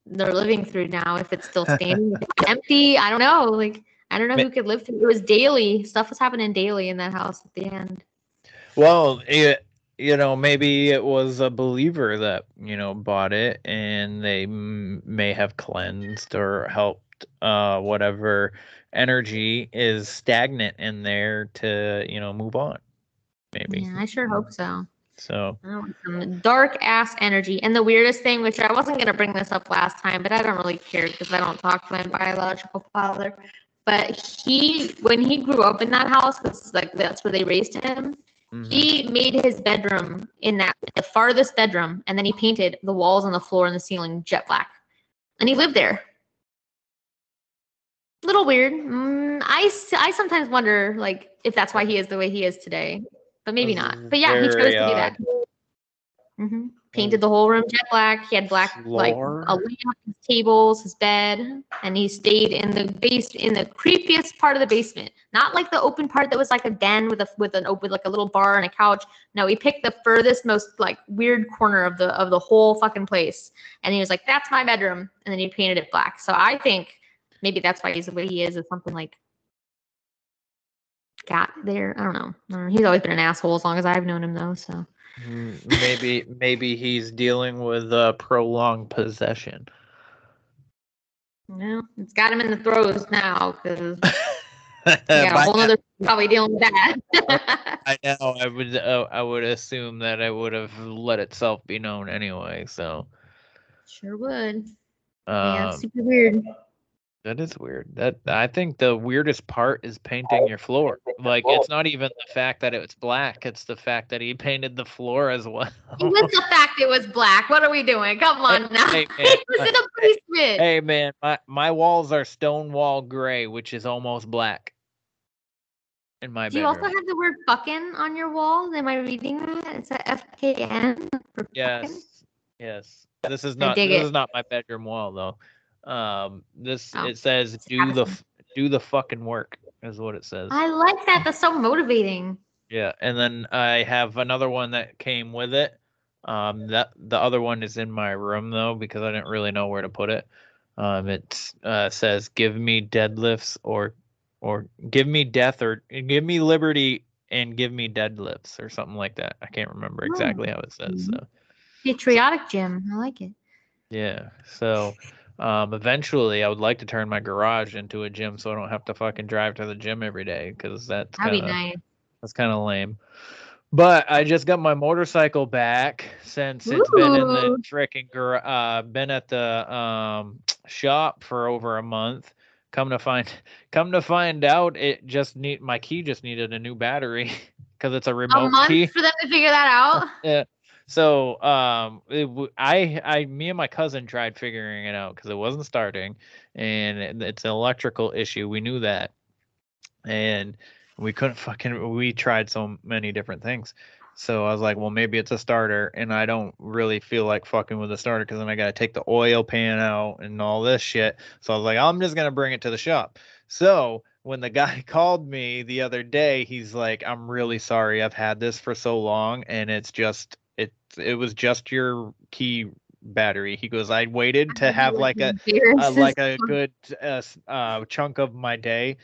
Speaker 8: they're living through now. If it's still standing, empty, I don't know. Like I don't know who could live through. It was daily stuff was happening daily in that house at the end.
Speaker 6: well, it, you know, maybe it was a believer that you know bought it, and they m- may have cleansed or helped uh, whatever energy is stagnant in there to you know move on. Maybe
Speaker 8: Yeah, I sure hope so.
Speaker 6: so.
Speaker 8: I want some dark ass energy. And the weirdest thing, which I wasn't gonna bring this up last time, but I don't really care because I don't talk to my biological father. But he, when he grew up in that house, because like that's where they raised him,
Speaker 6: mhm.
Speaker 8: he made his bedroom in that the farthest bedroom, and then he painted the walls and the floor and the ceiling jet black, and he lived there. Little weird. Mm, I sometimes wonder like if that's why he is the way he is today, but maybe not. But yeah, he chose to do that. hmm Painted the whole room jet black. He had black like a lamp, his tables, his bed, and he stayed in the base in the creepiest part of the basement. Not like the open part that was like a den with a with an open like a little bar and a couch. No, he picked the furthest, most like weird corner of the of the whole fucking place, and he was like, "That's my bedroom," and then he painted it black. So I think maybe that's why he's the way he is. Is something like got there. I don't know. I don't know. He's always been an asshole as long as I've known him though. So.
Speaker 6: Maybe maybe he's dealing with uh, prolonged possession.
Speaker 8: No, it's got him in the throes now because yeah, a whole other probably dealing with that.
Speaker 6: I know. I would. Uh, I would assume that it would have let itself be known anyway. So,
Speaker 8: sure would. yeah,
Speaker 6: um,
Speaker 8: it's super weird.
Speaker 6: That is weird. That I think the weirdest part is painting your floor. Like, it's not even the fact that it's black; it's the fact that he painted the floor as well.
Speaker 8: With the fact it was black, what are we doing? Come on now.
Speaker 6: hey, man,
Speaker 8: it was in a basement.
Speaker 6: hey, man, my my walls are stone wall gray, which is almost black. In my
Speaker 8: Do you also have the word fucking on your wall? Am I reading that? It's a F K N. for?
Speaker 6: Yes. Yes. This is not this
Speaker 8: it.
Speaker 6: is not my bedroom wall though. Um this
Speaker 8: Oh,
Speaker 6: it says do the do the fucking work is what it says.
Speaker 8: I like that. That's so motivating.
Speaker 6: Yeah, and then I have another one that came with it. Um that the other one is in my room though because I didn't really know where to put it. Um it uh, says give me deadlifts or or give me death or give me liberty and give me deadlifts or something like that. I can't remember
Speaker 8: Oh.
Speaker 6: exactly how it says. So
Speaker 8: Patriotic gym, I like it.
Speaker 6: Yeah. So um eventually I would like to turn my garage into a gym so I don't have to fucking drive to the gym every day because that's
Speaker 8: That'd
Speaker 6: kind
Speaker 8: be
Speaker 6: of
Speaker 8: nice.
Speaker 6: that's kind of lame. But I just got my motorcycle back since it's been in the
Speaker 8: Ooh.
Speaker 6: freaking gar- uh been at the um shop for over a month. Come to find come to find out it just need my key just needed a new battery because it's a remote A
Speaker 8: month
Speaker 6: key.
Speaker 8: for them to figure that out.
Speaker 6: Yeah. So um, I I me and my cousin tried figuring it out because it wasn't starting, and it- it's an electrical issue. We knew that, and we couldn't fucking. We tried so many different things. So I was like, well, maybe it's a starter, and I don't really feel like fucking with the starter because then I got to take the oil pan out and all this shit. So I was like, I'm just gonna bring it to the shop. So when the guy called me the other day, he's like, I'm really sorry. I've had this for so long, and it's just it it was just your key battery. He goes, I waited to have like a uh, like a good uh, uh, chunk of my day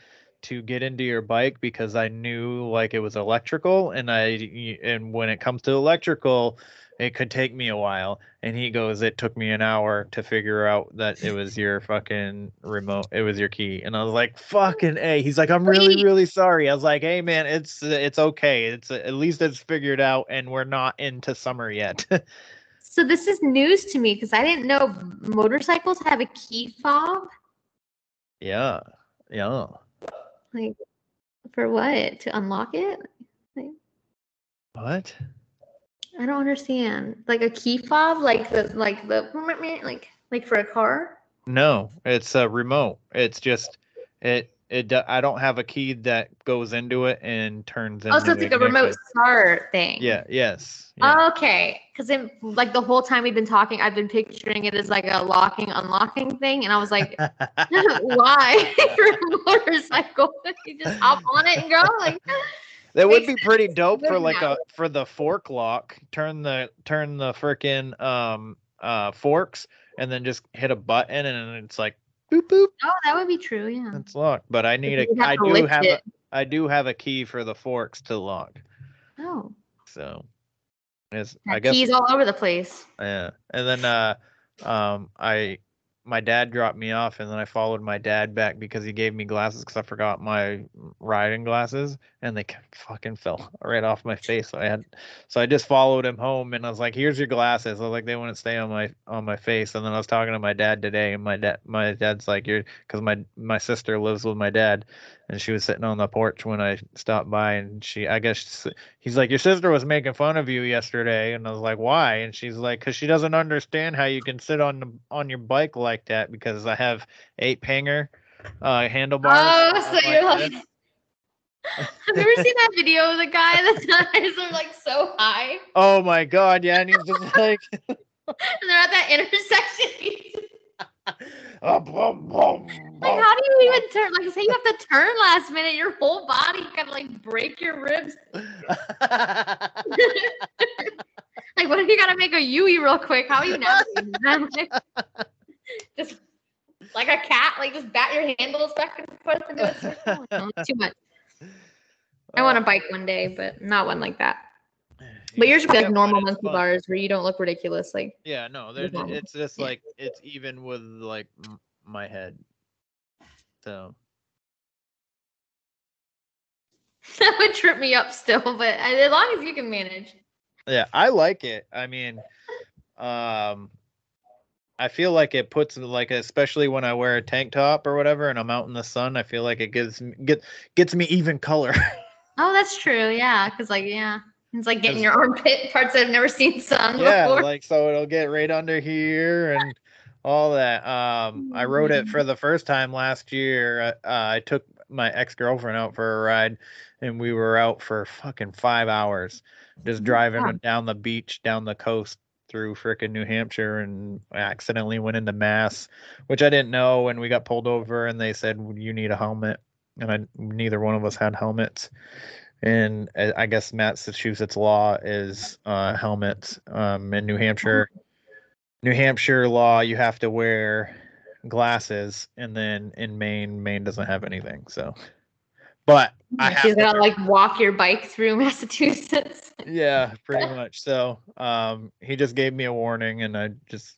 Speaker 6: to get into your bike because I knew like it was electrical and I and when it comes to electrical it could take me a while. And he goes it took me an hour to figure out that it was your fucking remote it was your key. And I was like fucking a. He's like I'm really really sorry. I was like hey man it's it's okay. It's at least it's figured out and we're not into summer yet.
Speaker 8: So this is news to me because I didn't know motorcycles have a key fob.
Speaker 6: yeah. Yeah.
Speaker 8: Like, for what? To unlock it?
Speaker 6: what
Speaker 8: I don't understand. Like a key fob, like the like the like like for a car.
Speaker 6: No, it's a remote. It's just it it. I don't have a key that goes into it and turns into.
Speaker 8: Oh, so it's like a remote start thing.
Speaker 6: Yeah. Yes. yeah.
Speaker 8: Okay, because like the whole time we've been talking, I've been picturing it as like a locking, unlocking thing, and I was like, why? You're a motorcycle. you just hop on it and go. Like,
Speaker 6: That would be pretty dope for like a for the fork lock. Turn the turn the freaking um uh forks and then just hit a button and it's like boop boop.
Speaker 8: oh, that would be true. Yeah.
Speaker 6: It's locked. But I need a I do have a. I do have a key for the forks to lock.
Speaker 8: Oh,
Speaker 6: So it's
Speaker 8: that
Speaker 6: I guess
Speaker 8: keys all over the place.
Speaker 6: Yeah. And then uh um I my dad dropped me off and then I followed my dad back because he gave me glasses because I forgot my riding glasses and they fucking fell right off my face. So I had so I just followed him home and I was like, here's your glasses. I was like, they wouldn't stay on my on my face. And then I was talking to my dad today and my dad my dad's like, you're because my my sister lives with my dad and she was sitting on the porch when I stopped by and she I guess he's like your sister was making fun of you yesterday and I was like why and she's like cuz she doesn't understand how you can sit on the on your bike like that because I have ape hanger uh handlebars
Speaker 8: Oh, so
Speaker 6: my
Speaker 8: you're
Speaker 6: head."
Speaker 8: like. Have you ever seen that video of the guy that's are like so high
Speaker 6: oh my god yeah and he's just like
Speaker 8: and they're at that intersection?
Speaker 6: "Ah, boom, boom,
Speaker 8: Like, how do you even turn? Like, say you have to turn last minute, your whole body of like break your ribs. Like, what if you gotta make a Yui real quick? How are you navigating that? Just like a cat, like just bat your handles back and forth into a circle. No, too much. I want a bike one day, but not one like that. But yours would be
Speaker 6: Yeah,
Speaker 8: like
Speaker 6: but
Speaker 8: normal monkey
Speaker 6: fun.
Speaker 8: bars where you don't look ridiculous. Like,
Speaker 6: Yeah, no, they're,
Speaker 8: normal.
Speaker 6: it's just like it's even with like m- my head. So
Speaker 8: that would trip me up still, but as long as you can manage.
Speaker 6: yeah, I like it. I mean, um, I feel like it puts like especially when I wear a tank top or whatever, and I'm out in the sun. I feel like it gives me get gets me even color.
Speaker 8: Oh, that's true. Yeah, because like yeah, it's like getting your armpit parts that have never seen sun
Speaker 6: yeah,
Speaker 8: before.
Speaker 6: like so it'll get right under here and all that. Um, I rode it for the first time last year. Uh, I took my ex girlfriend out for a ride, and we were out for fucking five hours, just driving
Speaker 8: wow.
Speaker 6: down the beach, down the coast through frickin' New Hampshire, and accidentally went into Mass, which I didn't know. And we got pulled over, and they said you need a helmet, and I, neither one of us had helmets and I I guess Massachusetts law is uh, helmets. Um, in New Hampshire, New Hampshire law, you have to wear glasses, and then in Maine, Maine doesn't have anything. So, but I
Speaker 8: You
Speaker 6: have to
Speaker 8: gotta like walk your bike through Massachusetts.
Speaker 6: yeah, pretty much. So, um, he just gave me a warning, and I just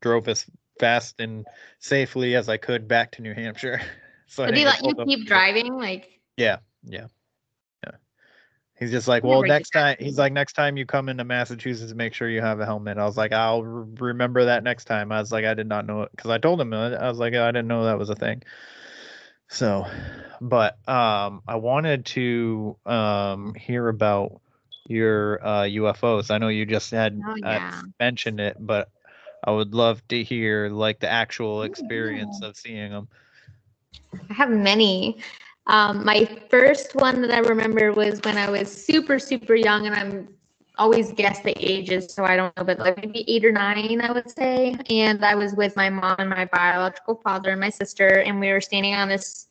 Speaker 6: drove as fast and safely as I could back to New Hampshire. So didn't
Speaker 8: he let you keep driving? Like,
Speaker 6: yeah, yeah. He's just like, well, next time. He's like, next time you come into Massachusetts, make sure you have a helmet. I was like, I'll remember that next time. I was like, I did not know it because I told him. uh, I was like, I didn't know that was a thing. So, but um, I wanted to um hear about your uh UFOs. I know you just had
Speaker 8: Oh,
Speaker 6: uh,
Speaker 8: yeah.
Speaker 6: mentioned it, but I would love to hear like the actual experience of seeing them.
Speaker 8: I have many. Um, my first one that I remember was when I was super, super young, and I'm always guess the ages, so I don't know, but like maybe eight or nine, I would say. And I was with my mom and my biological father and my sister, and we were standing on this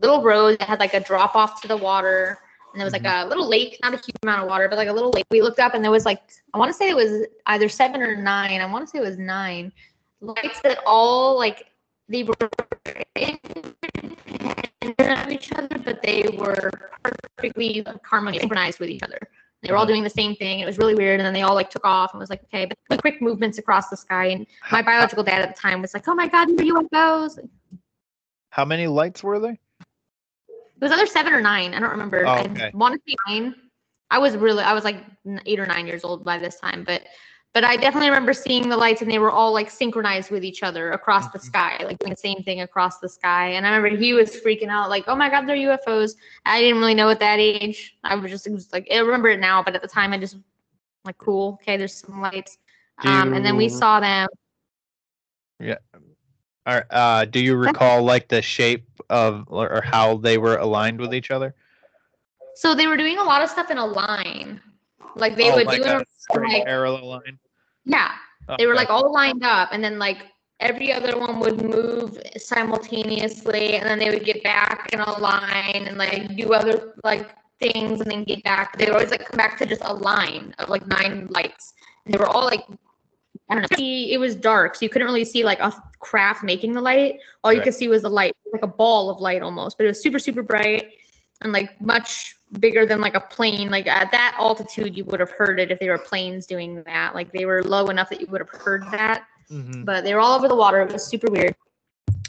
Speaker 8: little road that had like a drop off to the water. And there was like a little lake, not a huge amount of water, but like a little lake. We looked up and there was like, I want to say it was either seven or nine. I want to say it was nine lights that all like they were independent of each other, but they were perfectly harmoniously synchronized with each other. They were all mm-hmm. doing the same thing. It was really weird, and then they all like took off and was like, okay, but the quick movements across the sky. And my biological dad at the time was like, oh my god, are UFOs.
Speaker 6: How many lights were there?
Speaker 8: It was either seven or nine. I don't remember.
Speaker 6: Oh,
Speaker 8: I
Speaker 6: okay.
Speaker 8: want to say nine. I was really, I was like eight or nine years old by this time, but but I definitely remember seeing the lights and they were all like synchronized with each other across the
Speaker 6: Mhm.
Speaker 8: sky, like the same thing across the sky. And I remember he was freaking out, like, "Oh my God, they're UFOs!" I didn't really know at that age. I was just, was like, I remember it now, but at the time, I just like cool. Okay, there's some lights. Um, and then we saw them.
Speaker 4: Are, uh, do you recall like the shape of or how they were aligned with each other?
Speaker 8: So they were doing a lot of stuff in a line. Like they
Speaker 4: Oh,
Speaker 8: would do
Speaker 4: a
Speaker 8: it
Speaker 4: straight
Speaker 8: like
Speaker 4: parallel line.
Speaker 8: Yeah. Oh, they were like all lined up, and then like every other one would move simultaneously, and then they would get back in a line and like do other like things, and then get back. They would always like come back to just a line of like nine lights. And they were all like I don't know. see- It was dark, so you couldn't really see like a craft making the light. All you
Speaker 4: Right.
Speaker 8: could see was the light, like a ball of light almost. But it was super super bright and like much bigger than like a plane. Like at that altitude, you would have heard it if they were planes doing that. Like they were low enough that you would have heard that.
Speaker 4: Mhm.
Speaker 8: But they were all over the water. It was super weird.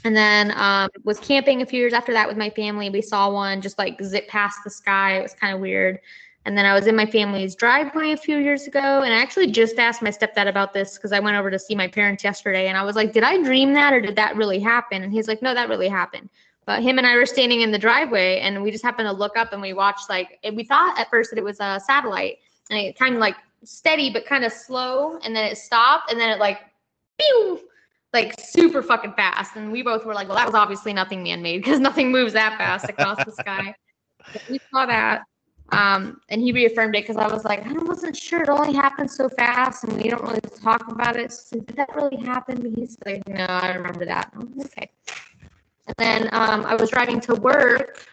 Speaker 8: And then um, was camping a few years after that with my family. We saw one just like zip past the sky. It was kind of weird. And then I was in my family's driveway a few years ago, and I actually just asked my stepdad about this because I went over to see my parents yesterday, and I was like, "Did I dream that, or did that really happen?" And he's like, "No, that really happened." But him and I were standing in the driveway, and we just happened to look up, and we watched like we thought at first that it was a satellite, and it kind of like steady but kind of slow, and then it stopped, and then it like, pew, like super fucking fast, and we both were like, "Well, that was obviously nothing man-made because nothing moves that fast across the sky." But we saw that. Um, and he reaffirmed it because I was like, I wasn't sure. It only happened so fast, and we don't really talk about it. So did that really happen? But he's like, No, I remember that. Like, okay. And then um, I was driving to work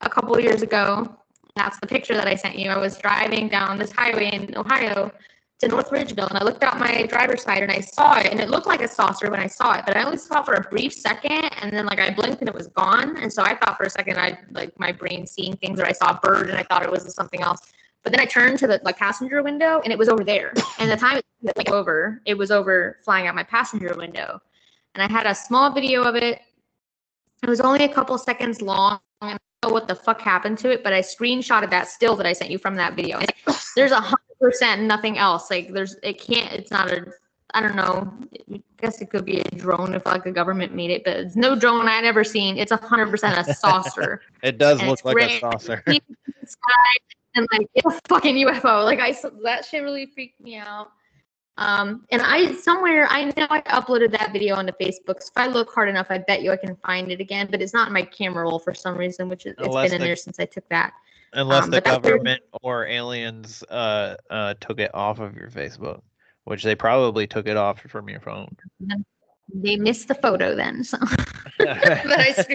Speaker 8: a couple of years ago. That's the picture that I sent you. I was driving down this highway in Ohio to North Ridgeville, and I looked out my driver's side and I saw it, and it looked like a saucer when I saw it, but I only saw it for a brief second, and then like I blinked and it was gone, and so I thought for a second I like my brain seeing things, or I saw a bird and I thought it was something else. But then I turned to the like passenger window, and it was over there. And the time it like over, it was over flying out my passenger window, and I had a small video of it. It was only a couple seconds long. I don't know what the fuck happened to it, but I screenshotted that still that I sent you from that video. There's a hundred percent nothing else. Like there's it can't it's not a I don't know. I guess it could be a drone if like the government made it, but it's no drone I'd ever seen. It's a hundred percent a saucer.
Speaker 4: It does
Speaker 8: And
Speaker 4: look like a saucer.
Speaker 8: in the sky and like it's a fucking UFO. Like I that shit really freaked me out. Um, and I somewhere I know I uploaded that video onto Facebook. So if I look hard enough, I bet you I can find it again. But it's not in my camera roll for some reason, which is it's
Speaker 4: Unless
Speaker 8: been in
Speaker 4: the-
Speaker 8: there since I took that.
Speaker 4: Unless
Speaker 8: Um,
Speaker 4: the government or aliens uh, uh, took it off of your Facebook, which they probably took it off from your phone.
Speaker 8: They missed the photo then. So but I.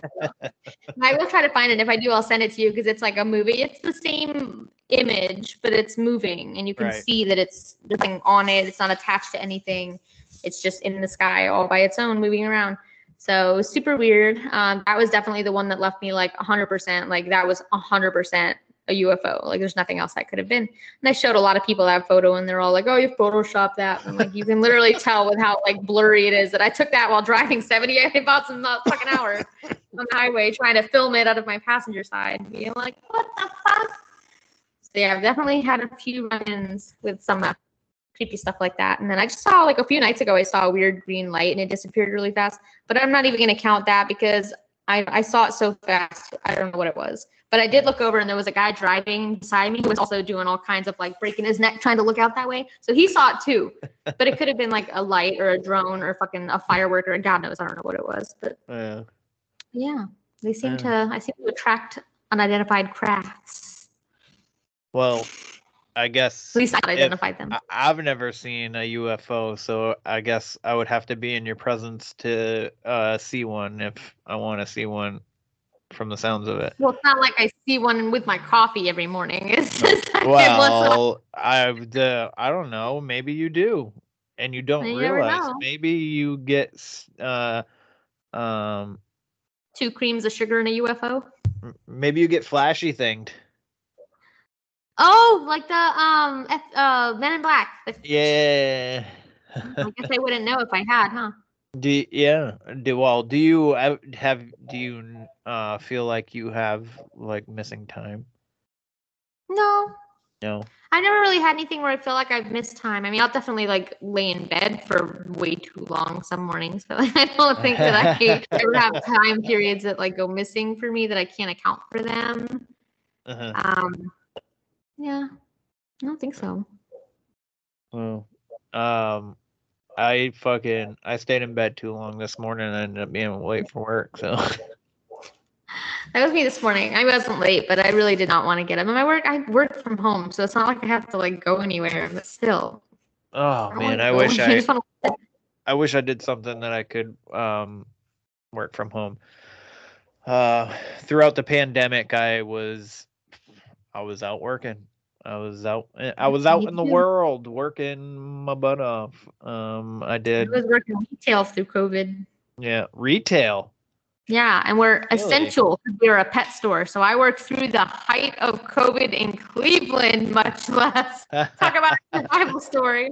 Speaker 8: I will try to find it. If I do, I'll send it to you because it's like a movie. It's the same image, but it's moving, and you can
Speaker 4: Right.
Speaker 8: see that it's nothing on it. It's not attached to anything. It's just in the sky all by its own, moving around. So super weird. Um, that was definitely the one that left me like 100%. Like that was 100% a UFO. Like there's nothing else that could have been. And I showed a lot of people that photo, and they're all like, "Oh, you photoshopped that." And like you can literally tell with how like blurry it is that I took that while driving 78 about some uh, fucking hours on the highway trying to film it out of my passenger side. Being like, "What the fuck?" So yeah, I've definitely had a few run-ins with some uh, creepy stuff like that. And then I just saw like a few nights ago, I saw a weird green light and it disappeared really fast. But I'm not even going to count that because I, I saw it so fast. I don't know what it was. But I did look over and there was a guy driving beside me who was also doing all kinds of like breaking his neck trying to look out that way. So he saw it too. But it could have been like a light or a drone or fucking a firework or God knows. I don't know what it was. But
Speaker 4: Yeah.
Speaker 8: yeah, they seem
Speaker 4: Yeah.
Speaker 8: to, I seem to attract unidentified crafts.
Speaker 4: Well, I guess
Speaker 8: At least I
Speaker 4: if-
Speaker 8: identified them.
Speaker 4: I've never seen a UFO, so I guess I would have to be in your presence to uh, see one if I want to see one from the sounds of it.
Speaker 8: Well, it's not like I see one with my coffee every morning. It's just like once in a while.
Speaker 4: Well, I uh, I don't know. Maybe you do, and you don't
Speaker 8: You
Speaker 4: realize. Maybe you get uh, um,
Speaker 8: two creams of sugar in a UFO.
Speaker 4: maybe you get flashy thinged.
Speaker 8: Oh, like the um F, uh Men in Black. The-
Speaker 4: Yeah.
Speaker 8: I guess I wouldn't know if I had, huh?
Speaker 4: Do yeah. Do well. Do you have, do you uh feel like you have like missing time?
Speaker 8: No,
Speaker 4: No.
Speaker 8: I never really had anything where I feel like I've missed time. I mean, I'll definitely like lay in bed for way too long some mornings, but I don't think that I ever have time periods that like go missing for me that I can't account for them.
Speaker 4: Uh-huh.
Speaker 8: Um, yeah, I don't think so.
Speaker 6: Well, um, I fucking I stayed in bed too long this morning and ended up being late for work. So
Speaker 8: That was me this morning. I wasn't late, but I really did not want to get up. And my work, I work from home, so it's not like I have to like go anywhere. But still,
Speaker 6: oh
Speaker 8: don't
Speaker 6: man, I wish I
Speaker 8: just
Speaker 6: I wish I did something that I could um work from home. Uh, throughout the pandemic, I was I was out working. I was out. eh, I was out in the
Speaker 8: too.
Speaker 6: world working my butt off. Um, I
Speaker 8: I
Speaker 6: did.
Speaker 8: was working retail through COVID.
Speaker 6: Yeah, retail.
Speaker 8: Yeah, and we're
Speaker 6: Really?
Speaker 8: essential we're a pet store. So I worked through the height of COVID in Cleveland, much less. Talk about a survival story.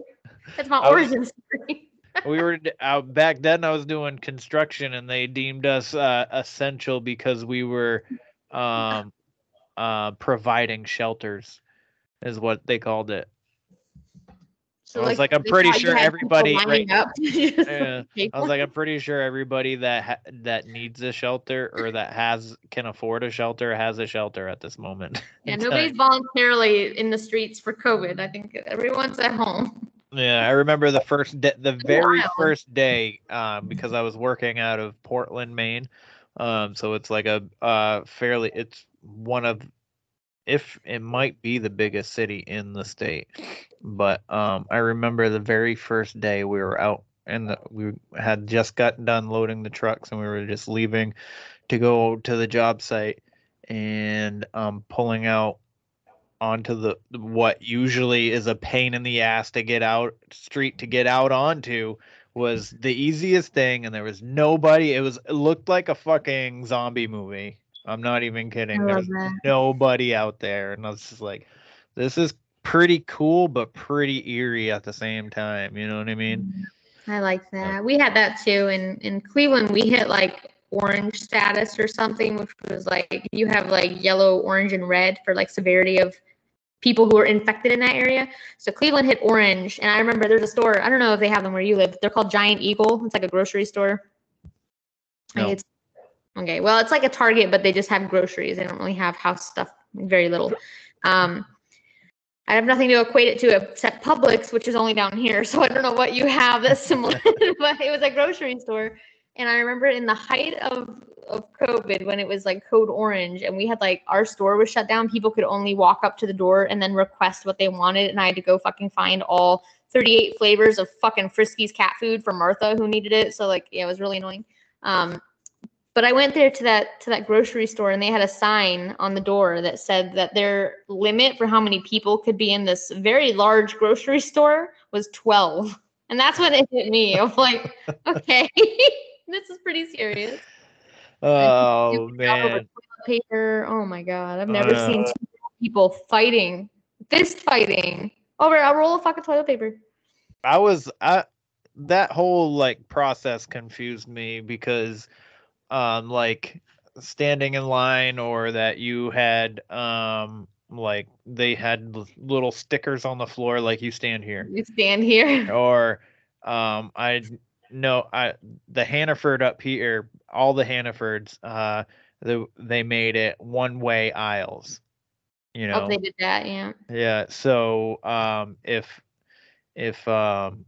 Speaker 8: That's my
Speaker 6: was-
Speaker 8: origin story.
Speaker 6: we were out back then. I was doing construction, and they deemed us uh, essential because we were um, uh, providing shelters, is what they called it.
Speaker 8: So,
Speaker 6: I was like, I'm pretty sure everybody right- Yeah. I was like, I'm pretty sure everybody that ha- that needs a shelter or that has can afford a shelter has a shelter at this moment.
Speaker 8: yeah, nobody's voluntarily in the streets for COVID. I think everyone's at home.
Speaker 6: Yeah, I remember the first day, the very
Speaker 8: wild.
Speaker 6: first day, um, because I was working out of Portland, Maine. Um, so it's like a uh fairly, it's one of, if it might be the biggest city in the state, but um, I remember the very first day we were out and we had just gotten done loading the trucks and we were just leaving to go to the job site and um pulling out onto the what usually is a pain in the ass to get out street to get out onto was the easiest thing and there was nobody it was it looked like a fucking zombie movie i'm not even kidding there was nobody out there and i was just like this is pretty cool but pretty eerie at the same time you know what i mean mm-hmm.
Speaker 8: I like that. We had that too. In in Cleveland, we hit like orange status or something, which was like you have like yellow, orange, and red for like severity of people who are infected in that area. So Cleveland hit orange, and I remember there's a store. I don't know if they have them where you live. They're called Giant Eagle. It's like a grocery store.
Speaker 6: No.
Speaker 8: it's okay. Well, it's like a Target, but they just have groceries. They don't really have house stuff. Very little. Um, I have nothing to equate it to except Publix, which is only down here. So I don't know what you have that's similar, but it was a grocery store. And I remember in the height of, of COVID when it was like code orange and we had like our store was shut down, people could only walk up to the door and then request what they wanted. And I had to go fucking find all 38 flavors of fucking Friskies cat food for Martha who needed it. So like, yeah, it was really annoying. Um, but I went there to that to that grocery store and they had a sign on the door that said that their limit for how many people could be in this very large grocery store was 12. And that's when it hit me. I'm like, okay, this is pretty serious.
Speaker 6: oh man
Speaker 8: paper. Oh my god. I've never
Speaker 6: Uh.
Speaker 8: seen people fighting, fist fighting over a roll of fucking toilet paper.
Speaker 6: I was I that whole like process confused me because um like standing in line or that you had um like they had little stickers on the floor like you stand here
Speaker 8: You stand here.
Speaker 6: or um I no I the Hannaford up here all the Hannafords uh the, they made it one way aisles you know
Speaker 8: Oh, they did that, yeah.
Speaker 6: yeah. So um if if um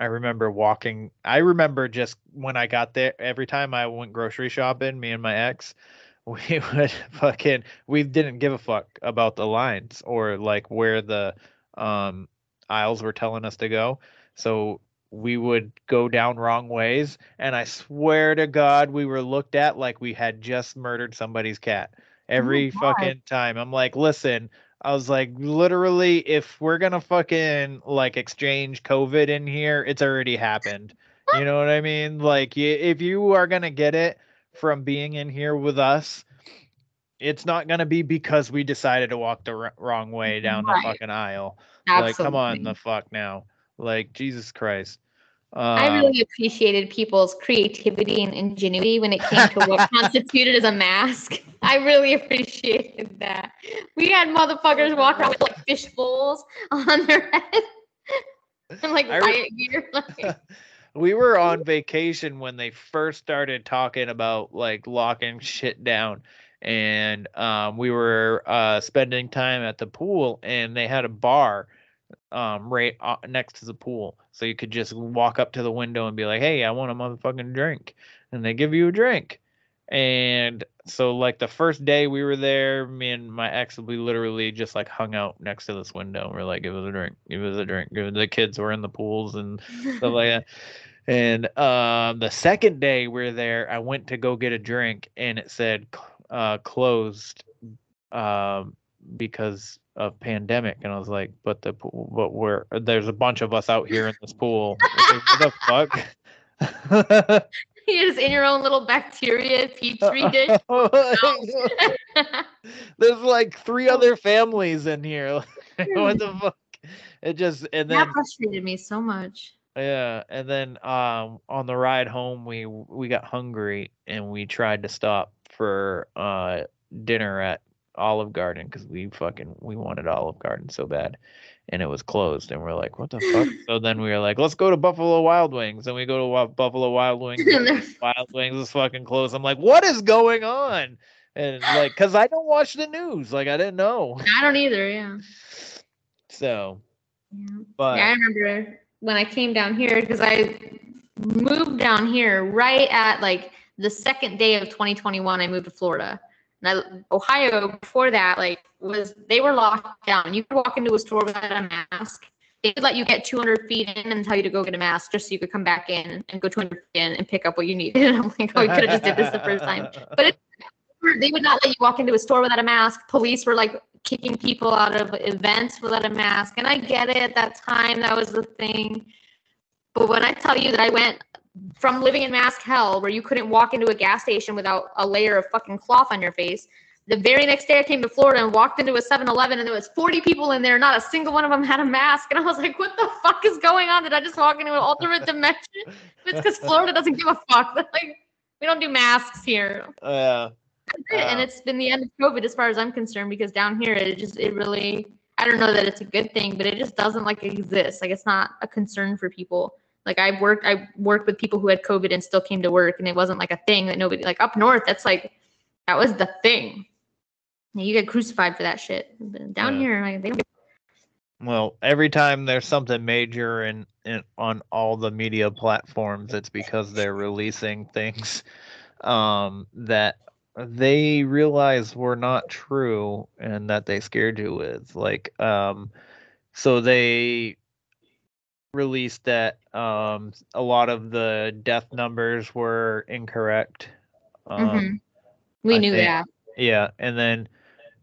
Speaker 6: I remember walking I remember just when I got there every time I went grocery shopping, me and my ex, we would fucking we didn't give a fuck about the lines or like where the um aisles were telling us to go. So we would go down wrong ways and I swear to God we were looked at like we had just murdered somebody's cat every
Speaker 8: God.
Speaker 6: fucking time. I'm like, listen, I was like, literally, if we're gonna fucking like exchange COVID in here, it's already happened. You know what I mean? Like, if you are gonna get it from being in here with us, it's not gonna be because we decided to walk the r- wrong way down
Speaker 8: Right.
Speaker 6: the fucking aisle.
Speaker 8: Absolutely.
Speaker 6: Like, come on, the fuck now. Like, Jesus Christ.
Speaker 8: I
Speaker 6: Um,
Speaker 8: really appreciated people's creativity and ingenuity when it came to what constituted as a mask. I really appreciated that. We had motherfuckers walk around with like fish bowls on their head and like
Speaker 6: I re-
Speaker 8: riot gear. Like,
Speaker 6: we were on vacation when they first started talking about like locking shit down and um, we were uh, spending time at the pool and they had a bar um, right uh, next to the pool, so you could just walk up to the window and be like, "Hey, I want a motherfucking drink," and they give you a drink. And so, like the first day we were there, me and my ex, we literally just like hung out next to this window. We're like, "Give us a drink, give us a drink." The kids were in the pools and stuff like that. And um, the second day we are there, I went to go get a drink, and it said uh, closed um, because of pandemic. And I was like, "But the but we're there's a bunch of us out here in this pool. what the fuck?"
Speaker 8: You're just in your own little bacteria petri dish.
Speaker 6: There's like three other families in here. what the fuck? It just and then
Speaker 8: that frustrated me so much.
Speaker 6: yeah, and then um on the ride home we we got hungry and we tried to stop for uh dinner at Olive Garden because we fucking we wanted Olive Garden so bad, and it was closed. And we're like, what the fuck? so then we were like, let's go to Buffalo Wild Wings, and we go to Wa- Buffalo Wild Wings.
Speaker 8: And
Speaker 6: Wild Wings is fucking closed. I'm like, what is going on? And like, cause I don't watch the news, like I didn't know.
Speaker 8: I don't either. Yeah.
Speaker 6: So,
Speaker 8: yeah.
Speaker 6: but
Speaker 8: Yeah, I remember when I came down here because I moved down here right at like the second day of 2021. I moved to Florida. And I, Ohio before that, like was they were locked down. You could walk into a store without a mask. They would let you get 200 feet in and tell you to go get a mask just so you could come back in and go 200 feet in and pick up what you needed. And I'm like, oh, we could have just did this the first time. But it, they would not let you walk into a store without a mask. Police were like kicking people out of events without a mask. And I get it at that time, that was the thing. But when I tell you that I went from living in mask hell, where you couldn't walk into a gas station without a layer of fucking cloth on your face, the very next day I came to Florida and walked into a 7-Eleven and there was 40 people in there. Not a single one of them had a mask. And I was like, what the fuck is going on? Did I just walk into an alternate dimension? It's because Florida doesn't give a fuck. Like, we don't do masks here
Speaker 6: yeah,
Speaker 8: and it's been the end of COVID as far as I'm concerned because down here it just it really I don't know that it's a good thing, but it just doesn't like exist. Like it's not a concern for people. Like I worked I worked with people who had COVID and still came to work and it wasn't like a thing that nobody like up north that's like that was the thing. You get crucified for that shit. But down
Speaker 6: Yeah.
Speaker 8: here, like they don't
Speaker 6: Well, every time there's something major in, in on all the media platforms, it's because they're releasing things um, that they realize were not true and that they scared you with. Like, um, so they released that um, a lot of the death numbers were incorrect. Um,
Speaker 8: Mhm. we
Speaker 6: I
Speaker 8: knew
Speaker 6: think-
Speaker 8: that.
Speaker 6: yeah, and then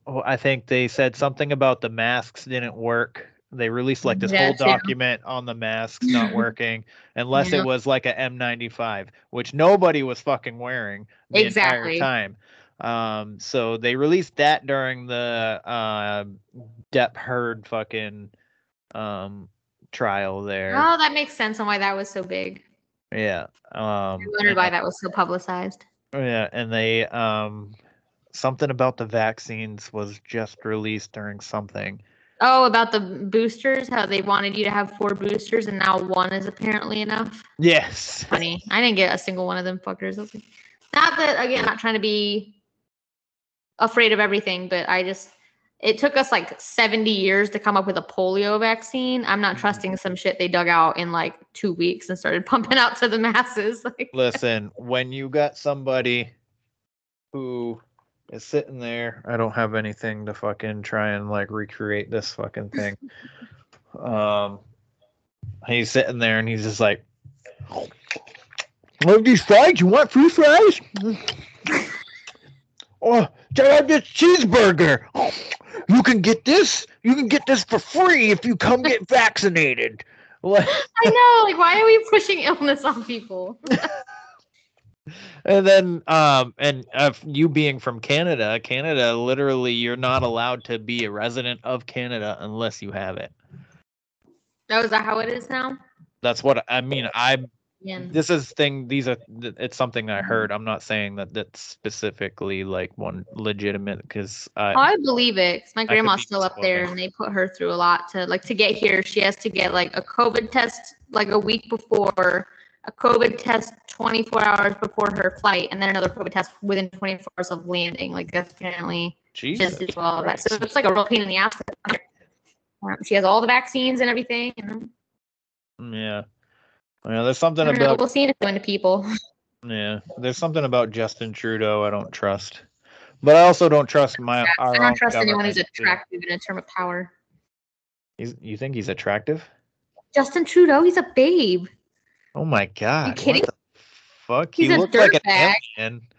Speaker 6: oh, I think they said something about the masks didn't work. They released like this whole document on the masks not working, unless
Speaker 8: Yeah.
Speaker 6: it was like a N95, which nobody was fucking wearing the
Speaker 8: Exactly.
Speaker 6: entire time. Um, so they released that during the uh, Depp Heard fucking um trial there.
Speaker 8: Oh, that makes sense on why that was so big.
Speaker 6: Yeah. Um,
Speaker 8: I wondered why that was so publicized.
Speaker 6: Yeah, and they um something about the vaccines was just released during something.
Speaker 8: Oh, about the boosters, how they wanted you to have four boosters and now one is apparently enough.
Speaker 6: Yes.
Speaker 8: Funny. I didn't get a single one of them fuckers. Not that again, not trying to be afraid of everything, but I just it took us like 70 years to come up with a polio vaccine. I'm not trusting some shit they dug out in like two weeks and started pumping out to the masses. Like
Speaker 6: Listen, when you got somebody who is sitting there, I don't have anything to fucking try and like recreate this fucking thing. Um he's sitting there and he's just like Love these fries? You want free fries? Oh, check out this cheeseburger. You can get this. You can get this for free if you come get vaccinated.
Speaker 8: I know, like why are we pushing illness on people?
Speaker 6: and then, um, and uh, you being from Canada, Canada, literally, you're not allowed to be a resident of Canada unless you have it.
Speaker 8: Oh, is that how it is now?
Speaker 6: That's what I mean. I
Speaker 8: Yeah.
Speaker 6: this is thing. These are. It's something I heard. I'm not saying that that's specifically like one legitimate because I.
Speaker 8: I believe it my grandma's still up there, and they put her through a lot to like to get here. She has to get like a COVID test like a week before, a COVID test 24 hours before her flight, and then another COVID test within 24 hours of landing. Like that's apparently
Speaker 6: Jesus
Speaker 8: just as well. That so it's like a real pain in the ass. Um, she has all the vaccines and everything. And
Speaker 6: Yeah. Yeah, there's something
Speaker 8: I don't know,
Speaker 6: about
Speaker 8: we'll see it going to people.
Speaker 6: yeah, there's something about Justin Trudeau I don't trust. But I also don't trust my
Speaker 8: I don't trust anyone who's attractive in a term of power.
Speaker 6: He's, you think he's attractive?
Speaker 8: Justin Trudeau, he's a babe.
Speaker 6: Oh my god. what
Speaker 8: kidding?
Speaker 6: the fuck?
Speaker 8: He's
Speaker 6: he looks like an alien.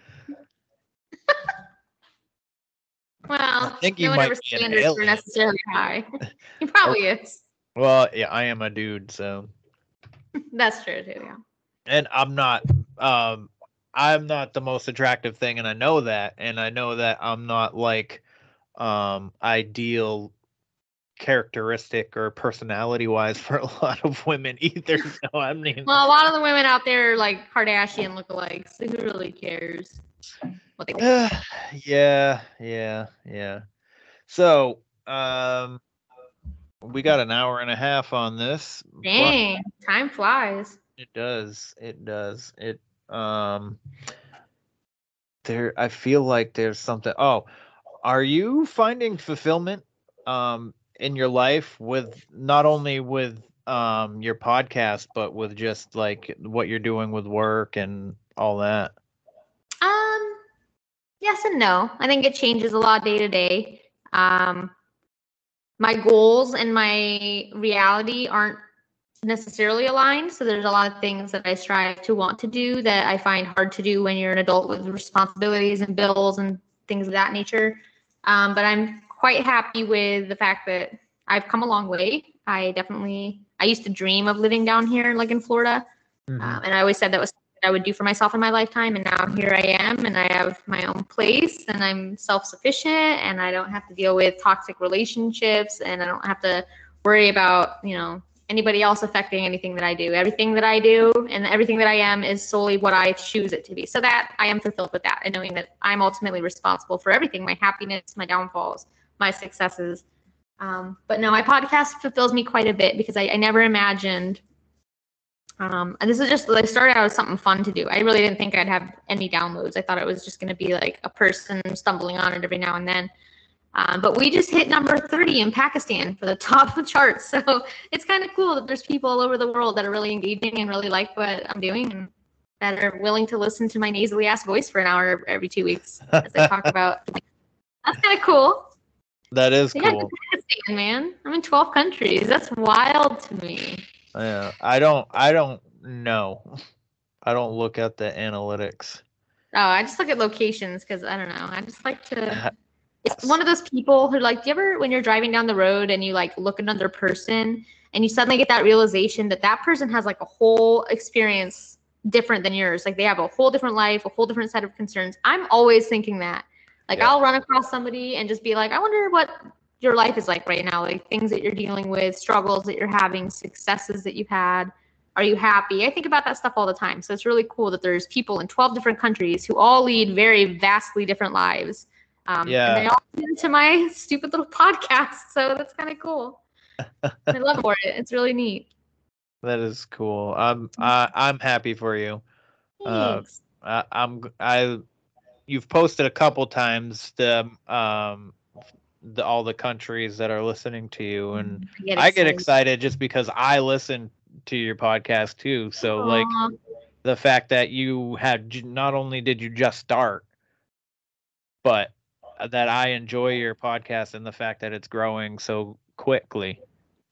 Speaker 8: Well,
Speaker 6: think he
Speaker 8: no one
Speaker 6: might
Speaker 8: ever
Speaker 6: be an
Speaker 8: are
Speaker 6: alien.
Speaker 8: necessarily high. he probably is.
Speaker 6: Well, yeah, I am a dude, so
Speaker 8: That's true too. Yeah.
Speaker 6: and I'm not um I'm not the most attractive thing and I know that and I know that I'm not like um ideal characteristic or personality wise for a lot of women either. So I mean
Speaker 8: Well, a lot of the women out there are like Kardashian lookalikes. So who really cares what they
Speaker 6: yeah, yeah, yeah. So, um we got an hour and a half on this.
Speaker 8: Dang, time flies.
Speaker 6: It does. It does. It um there I feel like there's something Oh, are you finding fulfillment um in your life with not only with um your podcast but with just like what you're doing with work and all that?
Speaker 8: Um, yes and no. I think it changes a lot day to day. Um, my goals and my reality aren't necessarily aligned. So there's a lot of things that I strive to want to do that I find hard to do when you're an adult with responsibilities and bills and things of that nature. Um, but I'm quite happy with the fact that I've come a long way. I definitely, I used to dream of living down here, like in Florida.
Speaker 6: Mm-hmm.
Speaker 8: Um, and I always said that was I would do for myself in my lifetime. And now here I am, and I have my own place, and I'm self sufficient, and I don't have to deal with toxic relationships, and I don't have to worry about, you know, anybody else affecting anything that I do. Everything that I do and everything that I am is solely what I choose it to be. So that I am fulfilled with that, and knowing that I'm ultimately responsible for everything my happiness, my downfalls, my successes. Um, but no, my podcast fulfills me quite a bit because I, I never imagined um, and this is just like started out as something fun to do. I really didn't think I'd have any downloads. I thought it was just going to be like a person stumbling on it every now and then. Um, but we just hit number 30 in Pakistan for the top of the charts. So it's kind of cool that there's people all over the world that are really engaging and really like what I'm doing and that are willing to listen to my nasally ass voice for an hour every two weeks as I talk about. That's kind of cool.
Speaker 6: That is
Speaker 8: Yeah,
Speaker 6: cool.
Speaker 8: Pakistan, man. I'm in 12 countries. That's wild to me.
Speaker 6: Yeah, I don't I don't know. I don't look at the analytics.
Speaker 8: Oh, I just look at locations because I don't know. I just like to. It's one of those people who like. Do you ever, when you're driving down the road and you like look at another person and you suddenly get that realization that that person has like a whole experience different than yours. Like they have a whole different life, a whole different set of concerns. I'm always thinking that. Like
Speaker 6: Yeah.
Speaker 8: I'll run across somebody and just be like, I wonder what your life is like right now. Like things that you're dealing with, struggles that you're having, successes that you've had. Are you happy? I think about that stuff all the time. So it's really cool that there's people in 12 different countries who all lead very vastly different lives. Um,
Speaker 6: Yeah.
Speaker 8: And they all listen to my stupid little podcast. So that's kind of cool. I love for it. It's really neat.
Speaker 6: That is cool. I'm I, I'm happy for you. Uh,
Speaker 8: Thanks.
Speaker 6: I, I'm I you've posted a couple times the um the all the countries that are listening to you and mm-hmm.
Speaker 8: get
Speaker 6: I get
Speaker 8: excited.
Speaker 6: excited just because I listen to your podcast too. So like the fact that you had not only did you just start but uh, that I enjoy your podcast and the fact that it's growing so quickly.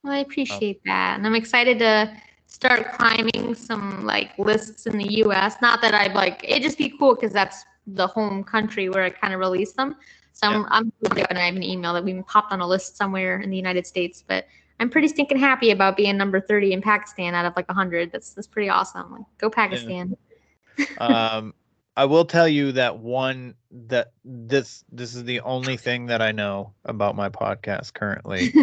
Speaker 8: Well, I appreciate that. And I'm excited to start climbing some like lists in the US. Not that I'd like it'd just be cool because that's the home country where I kind of release them. So I'm, I'm and I have an email that we popped on a list somewhere in the United States. But I'm pretty stinking happy about being number 30 in Pakistan out of like 100. That's that's pretty awesome. Like, go Pakistan.
Speaker 6: um I will tell you that one that this this is the only thing that I know about my podcast currently.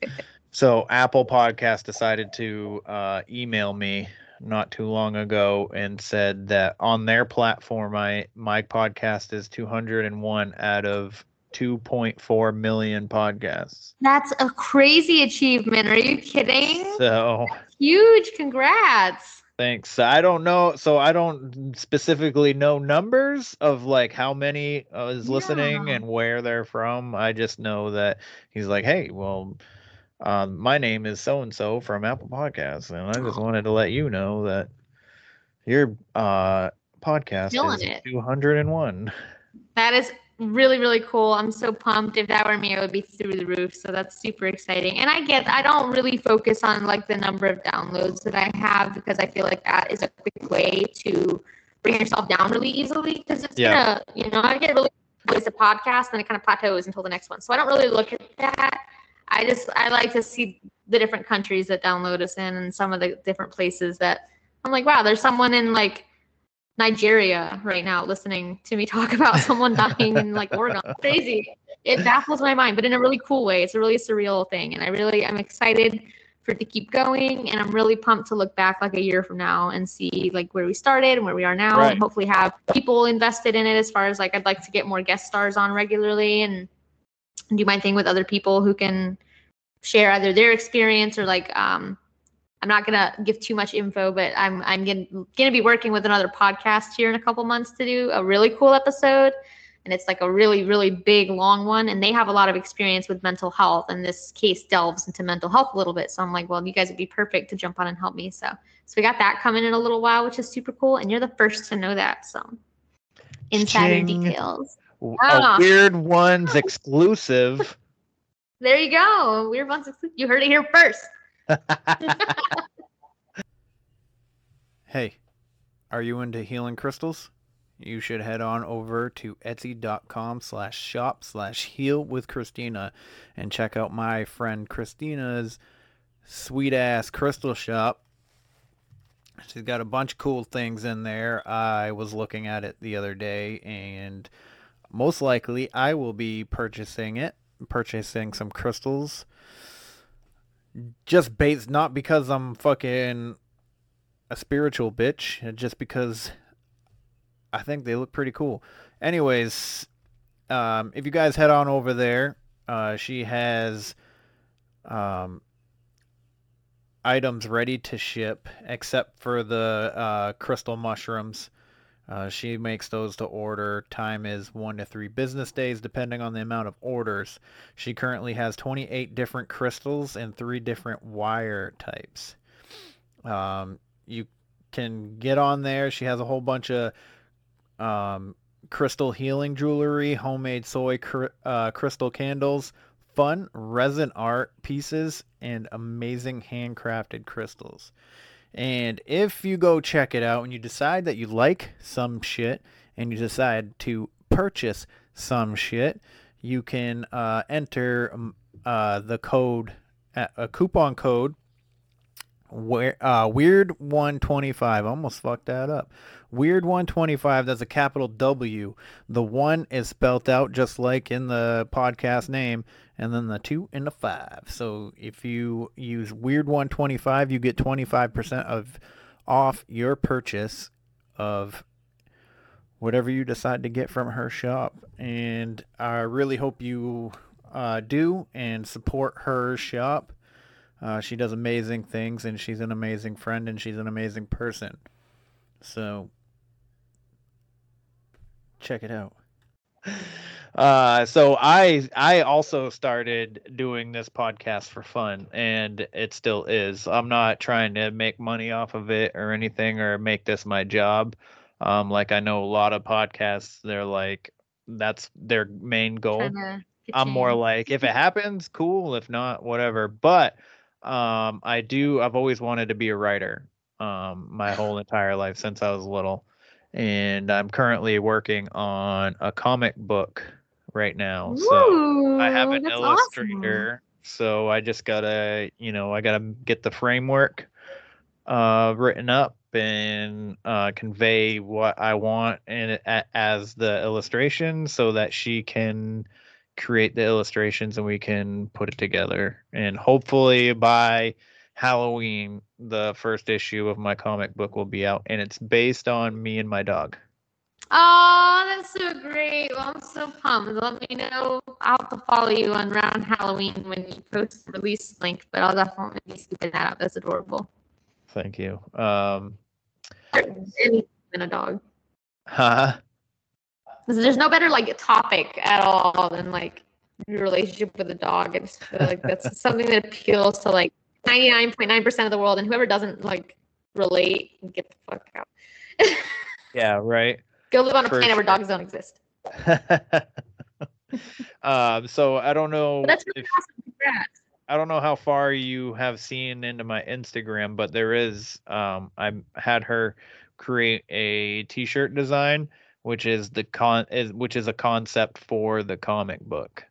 Speaker 6: so Apple Podcast decided to uh, email me not too long ago and said that on their platform my my podcast is 201 out of 2.4 million podcasts.
Speaker 8: That's a crazy achievement. Are you kidding?
Speaker 6: So
Speaker 8: Huge congrats.
Speaker 6: Thanks. I don't know. So I don't specifically know numbers of like how many uh, is listening
Speaker 8: Yeah.
Speaker 6: and where they're from. I just know that he's like, hey, well,
Speaker 4: um, my name is so and so from Apple Podcasts, and I just wanted to let you know that your uh, podcast
Speaker 8: Killing
Speaker 4: is
Speaker 8: it.
Speaker 4: 201.
Speaker 8: That is really really cool. I'm so pumped. If that were me, I would be through the roof. So that's super exciting. And I get I don't really focus on like the number of downloads that I have because I feel like that is a quick way to bring yourself down really easily because it's
Speaker 4: Yeah.
Speaker 8: gonna you know I get really it's a podcast and it kind of plateaus until the next one. So I don't really look at that. I just I like to see the different countries that download us in and some of the different places that I'm like, wow, there's someone in like Nigeria right now listening to me talk about someone dying in like Oregon. Crazy. It baffles my mind, but in a really cool way. It's a really surreal thing. And I really I'm excited for it to keep going. And I'm really pumped to look back like a year from now and see like where we started and where we are now
Speaker 4: Right.
Speaker 8: and hopefully have people invested in it as far as like I'd like to get more guest stars on regularly and do my thing with other people who can share either their experience or like um I'm not gonna give too much info, but I'm I'm gonna gonna be working with another podcast here in a couple months to do a really cool episode, and it's like a really really big long one, and they have a lot of experience with mental health, and this case delves into mental health a little bit. So I'm like, well, you guys would be perfect to jump on and help me. So so we got that coming in a little while, which is super cool, and you're the first to know that. So insider
Speaker 4: Ching.
Speaker 8: details.
Speaker 4: W-
Speaker 8: Ah.
Speaker 4: A weird ones exclusive.
Speaker 8: There you go. Weird ones. Exclusive. You heard it here first.
Speaker 6: Hey, are you into healing crystals? You should head on over to etsy.com slash shop slash heal with Kristina and check out my friend Kristina's sweet ass crystal shop. She's got a bunch of cool things in there. I was looking at it the other day and most likely I will be purchasing it, purchasing some crystals. Just based not because I'm fucking a spiritual bitch, just because I think they look pretty cool. Anyways, um, if you guys head on over there, uh, she has um, items ready to ship, except for the uh, crystal mushrooms. Uh, she makes those to order. Time is one to three business days, depending on the amount of orders. She currently has 28 different crystals and three different wire types. Um, you can get on there. She has a whole bunch of um, crystal healing jewelry, homemade soy cr- uh, crystal candles, fun resin art pieces, and amazing handcrafted crystals. And if you go check it out and you decide that you like some shit and you decide to purchase some shit, you can uh, enter um, uh, the code, uh, a coupon code where uh weird 125 almost fucked that up. Weird 125 that's a capital w. The one is spelt out just like in the podcast name and then the two and the five so if you use weird 125 you get 25% of off your purchase of whatever you decide to get from her shop and i really hope you uh, do and support her shop uh, she does amazing things, and she's an amazing friend, and she's an amazing person. So, check it out.
Speaker 4: Uh, so I I also started doing this podcast for fun, and it still is. I'm not trying to make money off of it or anything, or make this my job. Um, like I know a lot of podcasts, they're like that's their main goal. I'm more like if it happens, cool. If not, whatever. But um, I do. I've always wanted to be a writer. Um, my whole entire life since I was little, and I'm currently working on a comic book right now. So I have an
Speaker 8: that's awesome.
Speaker 4: illustrator. So I just gotta, you know, I gotta get the framework uh, written up and uh, convey what I want in it as the illustration, so that she can create the illustrations and we can put it together. And hopefully by Halloween, the first issue of my comic book will be out, and it's based on me and my dog.
Speaker 8: Oh, that's so great. Well, I'm so pumped. Let me know. I'll have to follow you on around Halloween when you post the release link, but I'll definitely be scooping that out. That's adorable.
Speaker 4: Thank you. Um,
Speaker 8: Anything than a dog.
Speaker 4: huh?
Speaker 8: There's no better like topic at all than like your relationship with a dog. I just feel like that's something that appeals to like 99.9% of the world, and whoever doesn't like relate, get the fuck out.
Speaker 6: Yeah, right.
Speaker 8: Go live on a
Speaker 6: For
Speaker 8: planet where
Speaker 6: sure.
Speaker 8: dogs don't exist.
Speaker 6: um, so I don't know
Speaker 8: But that's really
Speaker 6: if
Speaker 8: awesome. Congrats.
Speaker 6: I don't know how far you have seen into my Instagram, but there is um I had her create a t-shirt design which is the con is which is a concept for the comic book.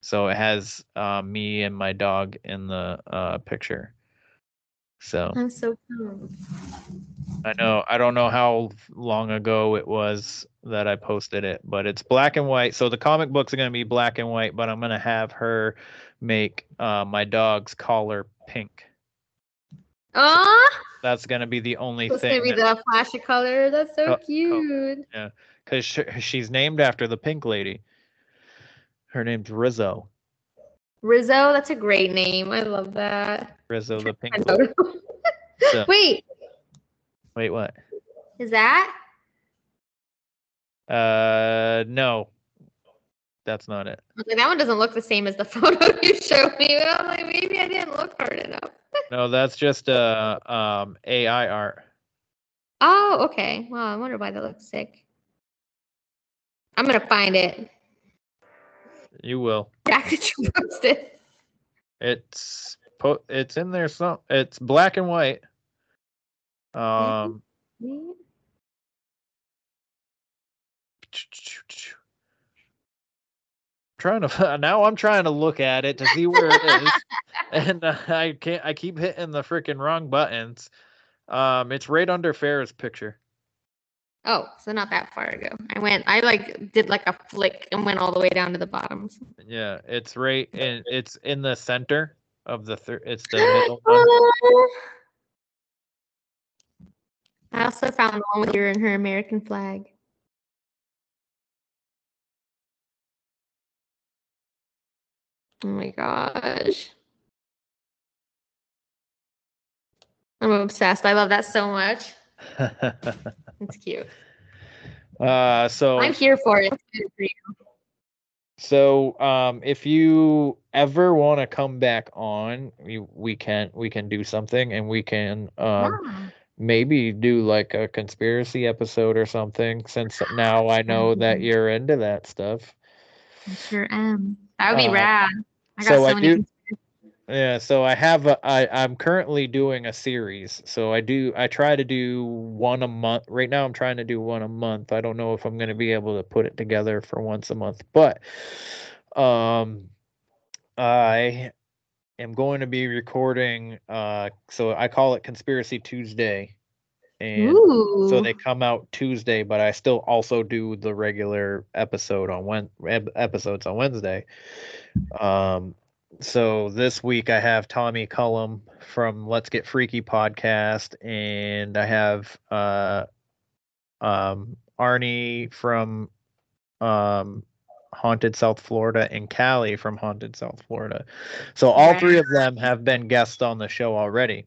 Speaker 6: So it has uh, me and my dog in the uh, picture. So
Speaker 8: I'm so cool.
Speaker 6: I know I don't know how long ago it was that I posted it, but it's black and white. So the comic books are gonna be black and white, but I'm gonna have her make uh, my dog's collar pink.
Speaker 8: Aw,
Speaker 6: That's gonna be the only
Speaker 8: to
Speaker 6: thing
Speaker 8: be the flash of color. That's so
Speaker 6: Co- co-
Speaker 8: cute.
Speaker 6: because sh- she's named after the pink lady. Her name's Rizzo.
Speaker 8: Rizzo, that's a great name. I love that.
Speaker 6: Rizzo the pink So-
Speaker 8: Wait,
Speaker 6: Wait, what?
Speaker 8: is that?
Speaker 6: Uh, no, that's not it.
Speaker 8: Like, that one doesn't look the same as the photo you showed me. I'm like, maybe I didn't look hard enough.
Speaker 6: No, that's just uh um AI art.
Speaker 8: Oh, okay. Well, I wonder why that looks sick. I'm gonna find it.
Speaker 6: You will.
Speaker 8: Jack, did you posted?
Speaker 6: It's po- it's in there. Some it's black and white. Um, trying to now I'm trying to look at it to see where it is, and uh, I can't. I keep hitting the freaking wrong buttons. Um, it's right under Farrah's picture.
Speaker 8: Oh, so not that far ago. I went. I like did like a flick and went all the way down to the bottom.
Speaker 6: Yeah, it's right in. It's in the center of the. Thir- it's the middle one.
Speaker 8: I also found the one with her and her American flag. Oh my gosh. I'm obsessed. I love that so much. It's cute.
Speaker 6: uh, so
Speaker 8: I'm here for it. For you.
Speaker 6: So, um, if you ever want to come back on, we we can we can do something, and we can um
Speaker 8: Yeah.
Speaker 6: maybe do like a conspiracy episode or something. Since now I know that you're into that stuff.
Speaker 8: I sure am. That would be
Speaker 6: Uh,
Speaker 8: rad. I got
Speaker 6: so
Speaker 8: so,
Speaker 6: I
Speaker 8: many.
Speaker 6: do- Yeah, so I have a, I I'm currently doing a series. So I do I try to do one a month. Right now I'm trying to do one a month. I don't know if I'm going to be able to put it together for once a month, but um I am going to be recording uh so I call it Conspiracy Tuesday. And
Speaker 8: Ooh.
Speaker 6: so they come out Tuesday, but I still also do the regular episode on Wed episodes on Wednesday. Um, so this week I have Tommy Cullum from Let's Get Freaky podcast, and I have uh, um, Arnie from um, Haunted South Florida and Callie from Haunted South Florida. So all three of them have been guests on the show already.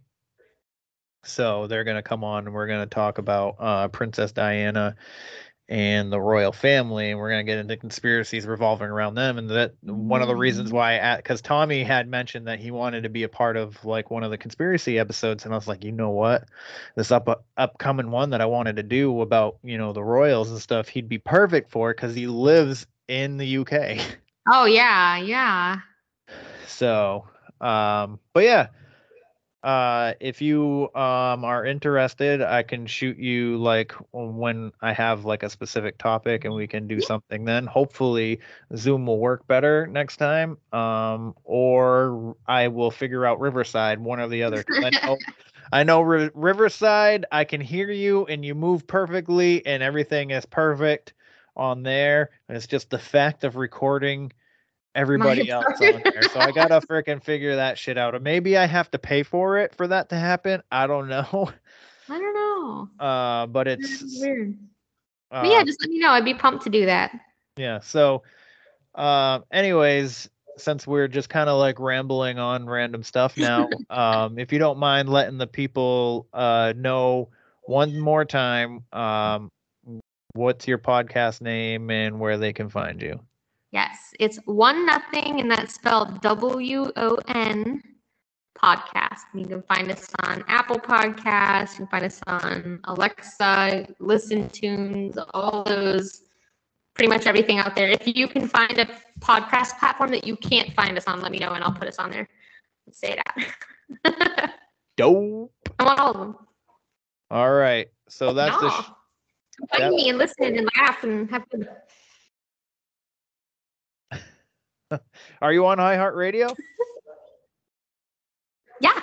Speaker 6: So they're going to come on and we're going to talk about uh, Princess Diana and the royal family and we're going to get into conspiracies revolving around them and that one of the reasons why because tommy had mentioned that he wanted to be a part of like one of the conspiracy episodes and i was like you know what? This up upcoming one that i wanted to do about you know the royals and stuff he'd be perfect for because he lives in the uk
Speaker 8: Oh yeah, yeah.
Speaker 6: so um but yeah uh if you um are interested i can shoot you like when i have like a specific topic and we can do something then hopefully zoom will work better next time um or i will figure out riverside one or the other i know I know Ri- Riverside, I can hear you and you move perfectly and everything is perfect on there. And it's just the fact of recording everybody else on there. So I gotta freaking figure that shit out. Or maybe I have to pay for it for that to happen. I don't know.
Speaker 8: I don't know.
Speaker 6: Uh, but
Speaker 8: That's
Speaker 6: it's
Speaker 8: weird.
Speaker 6: uh,
Speaker 8: But yeah, just let me know. I'd be pumped to do that.
Speaker 6: yeah. So, uh, anyways, since we're just kind of like rambling on random stuff now, um, if you don't mind letting the people uh know one more time, um, what's your podcast name and where they can find you.
Speaker 8: Yes, it's Won Nothing, and that's spelled W O N podcast. You can find us on Apple Podcasts. You can find us on Alexa, Listen Tunes, all those, pretty much everything out there. If you can find a podcast platform that you can't find us on, let me know, and I'll put us on there. Let's say that.
Speaker 6: Dope.
Speaker 8: I want all of them.
Speaker 6: All right. So that's the. Sh-
Speaker 8: Find
Speaker 6: that-
Speaker 8: me and listen and laugh and have fun.
Speaker 6: Are you on iHeartRadio?
Speaker 8: Yeah.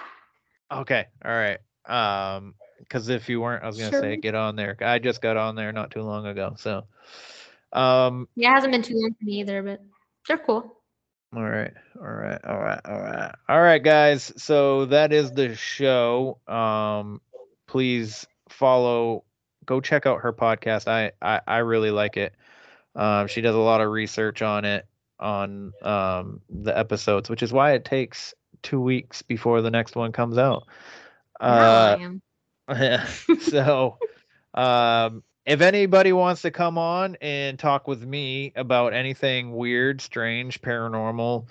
Speaker 6: Okay. All right. Um, because if you weren't, I was gonna say get on there. I just got on there not too long ago. So, um,
Speaker 8: Yeah, it hasn't been too long for me either, but they're cool.
Speaker 6: All right, all right, all right, all right, all right, guys. So that is the show. Um, please follow. Go check out her podcast. I I, I really like it. Um, she does a lot of research on it on um the episodes, which is why it takes two weeks before the next one comes out. Uh, so um if anybody wants to come on and talk with me about anything weird strange paranormal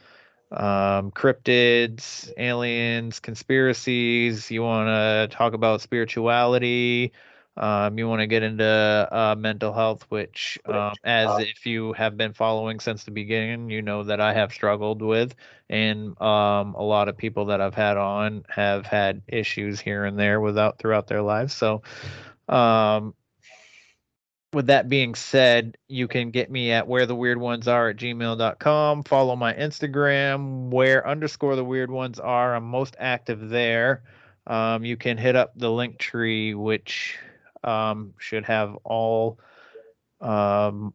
Speaker 6: um cryptids aliens conspiracies you want to talk about spirituality um you want to get into uh mental health which um as if you have been following since the beginning you know that i have struggled with and um, a lot of people that I've had on have had issues here and there without throughout their lives. So, um, with that being said, you can get me at where the weird ones are at gmail.com. Follow my Instagram, where underscore the weird ones are. I'm most active there. Um, you can hit up the link tree, which um, should have all um,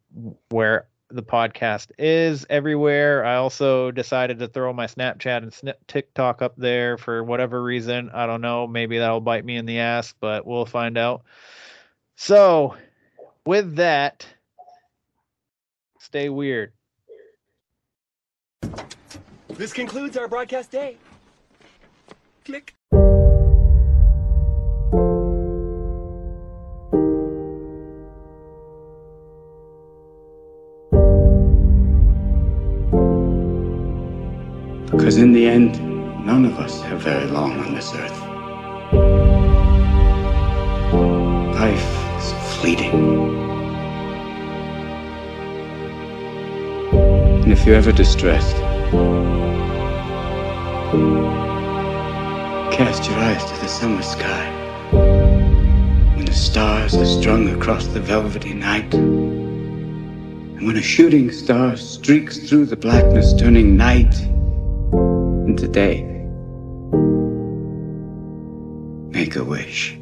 Speaker 6: where the podcast is everywhere. I also decided to throw my Snapchat and Snip TikTok up there for whatever reason. I don't know. Maybe that'll bite me in the ass, but we'll find out. So, with that, stay weird.
Speaker 7: This concludes our broadcast day. Click.
Speaker 9: End, none of us have very long on this earth. Life is fleeting. And if you're ever distressed, cast your eyes to the summer sky. When the stars are strung across the velvety night. And when a shooting star streaks through the blackness, turning night into day. Make a wish.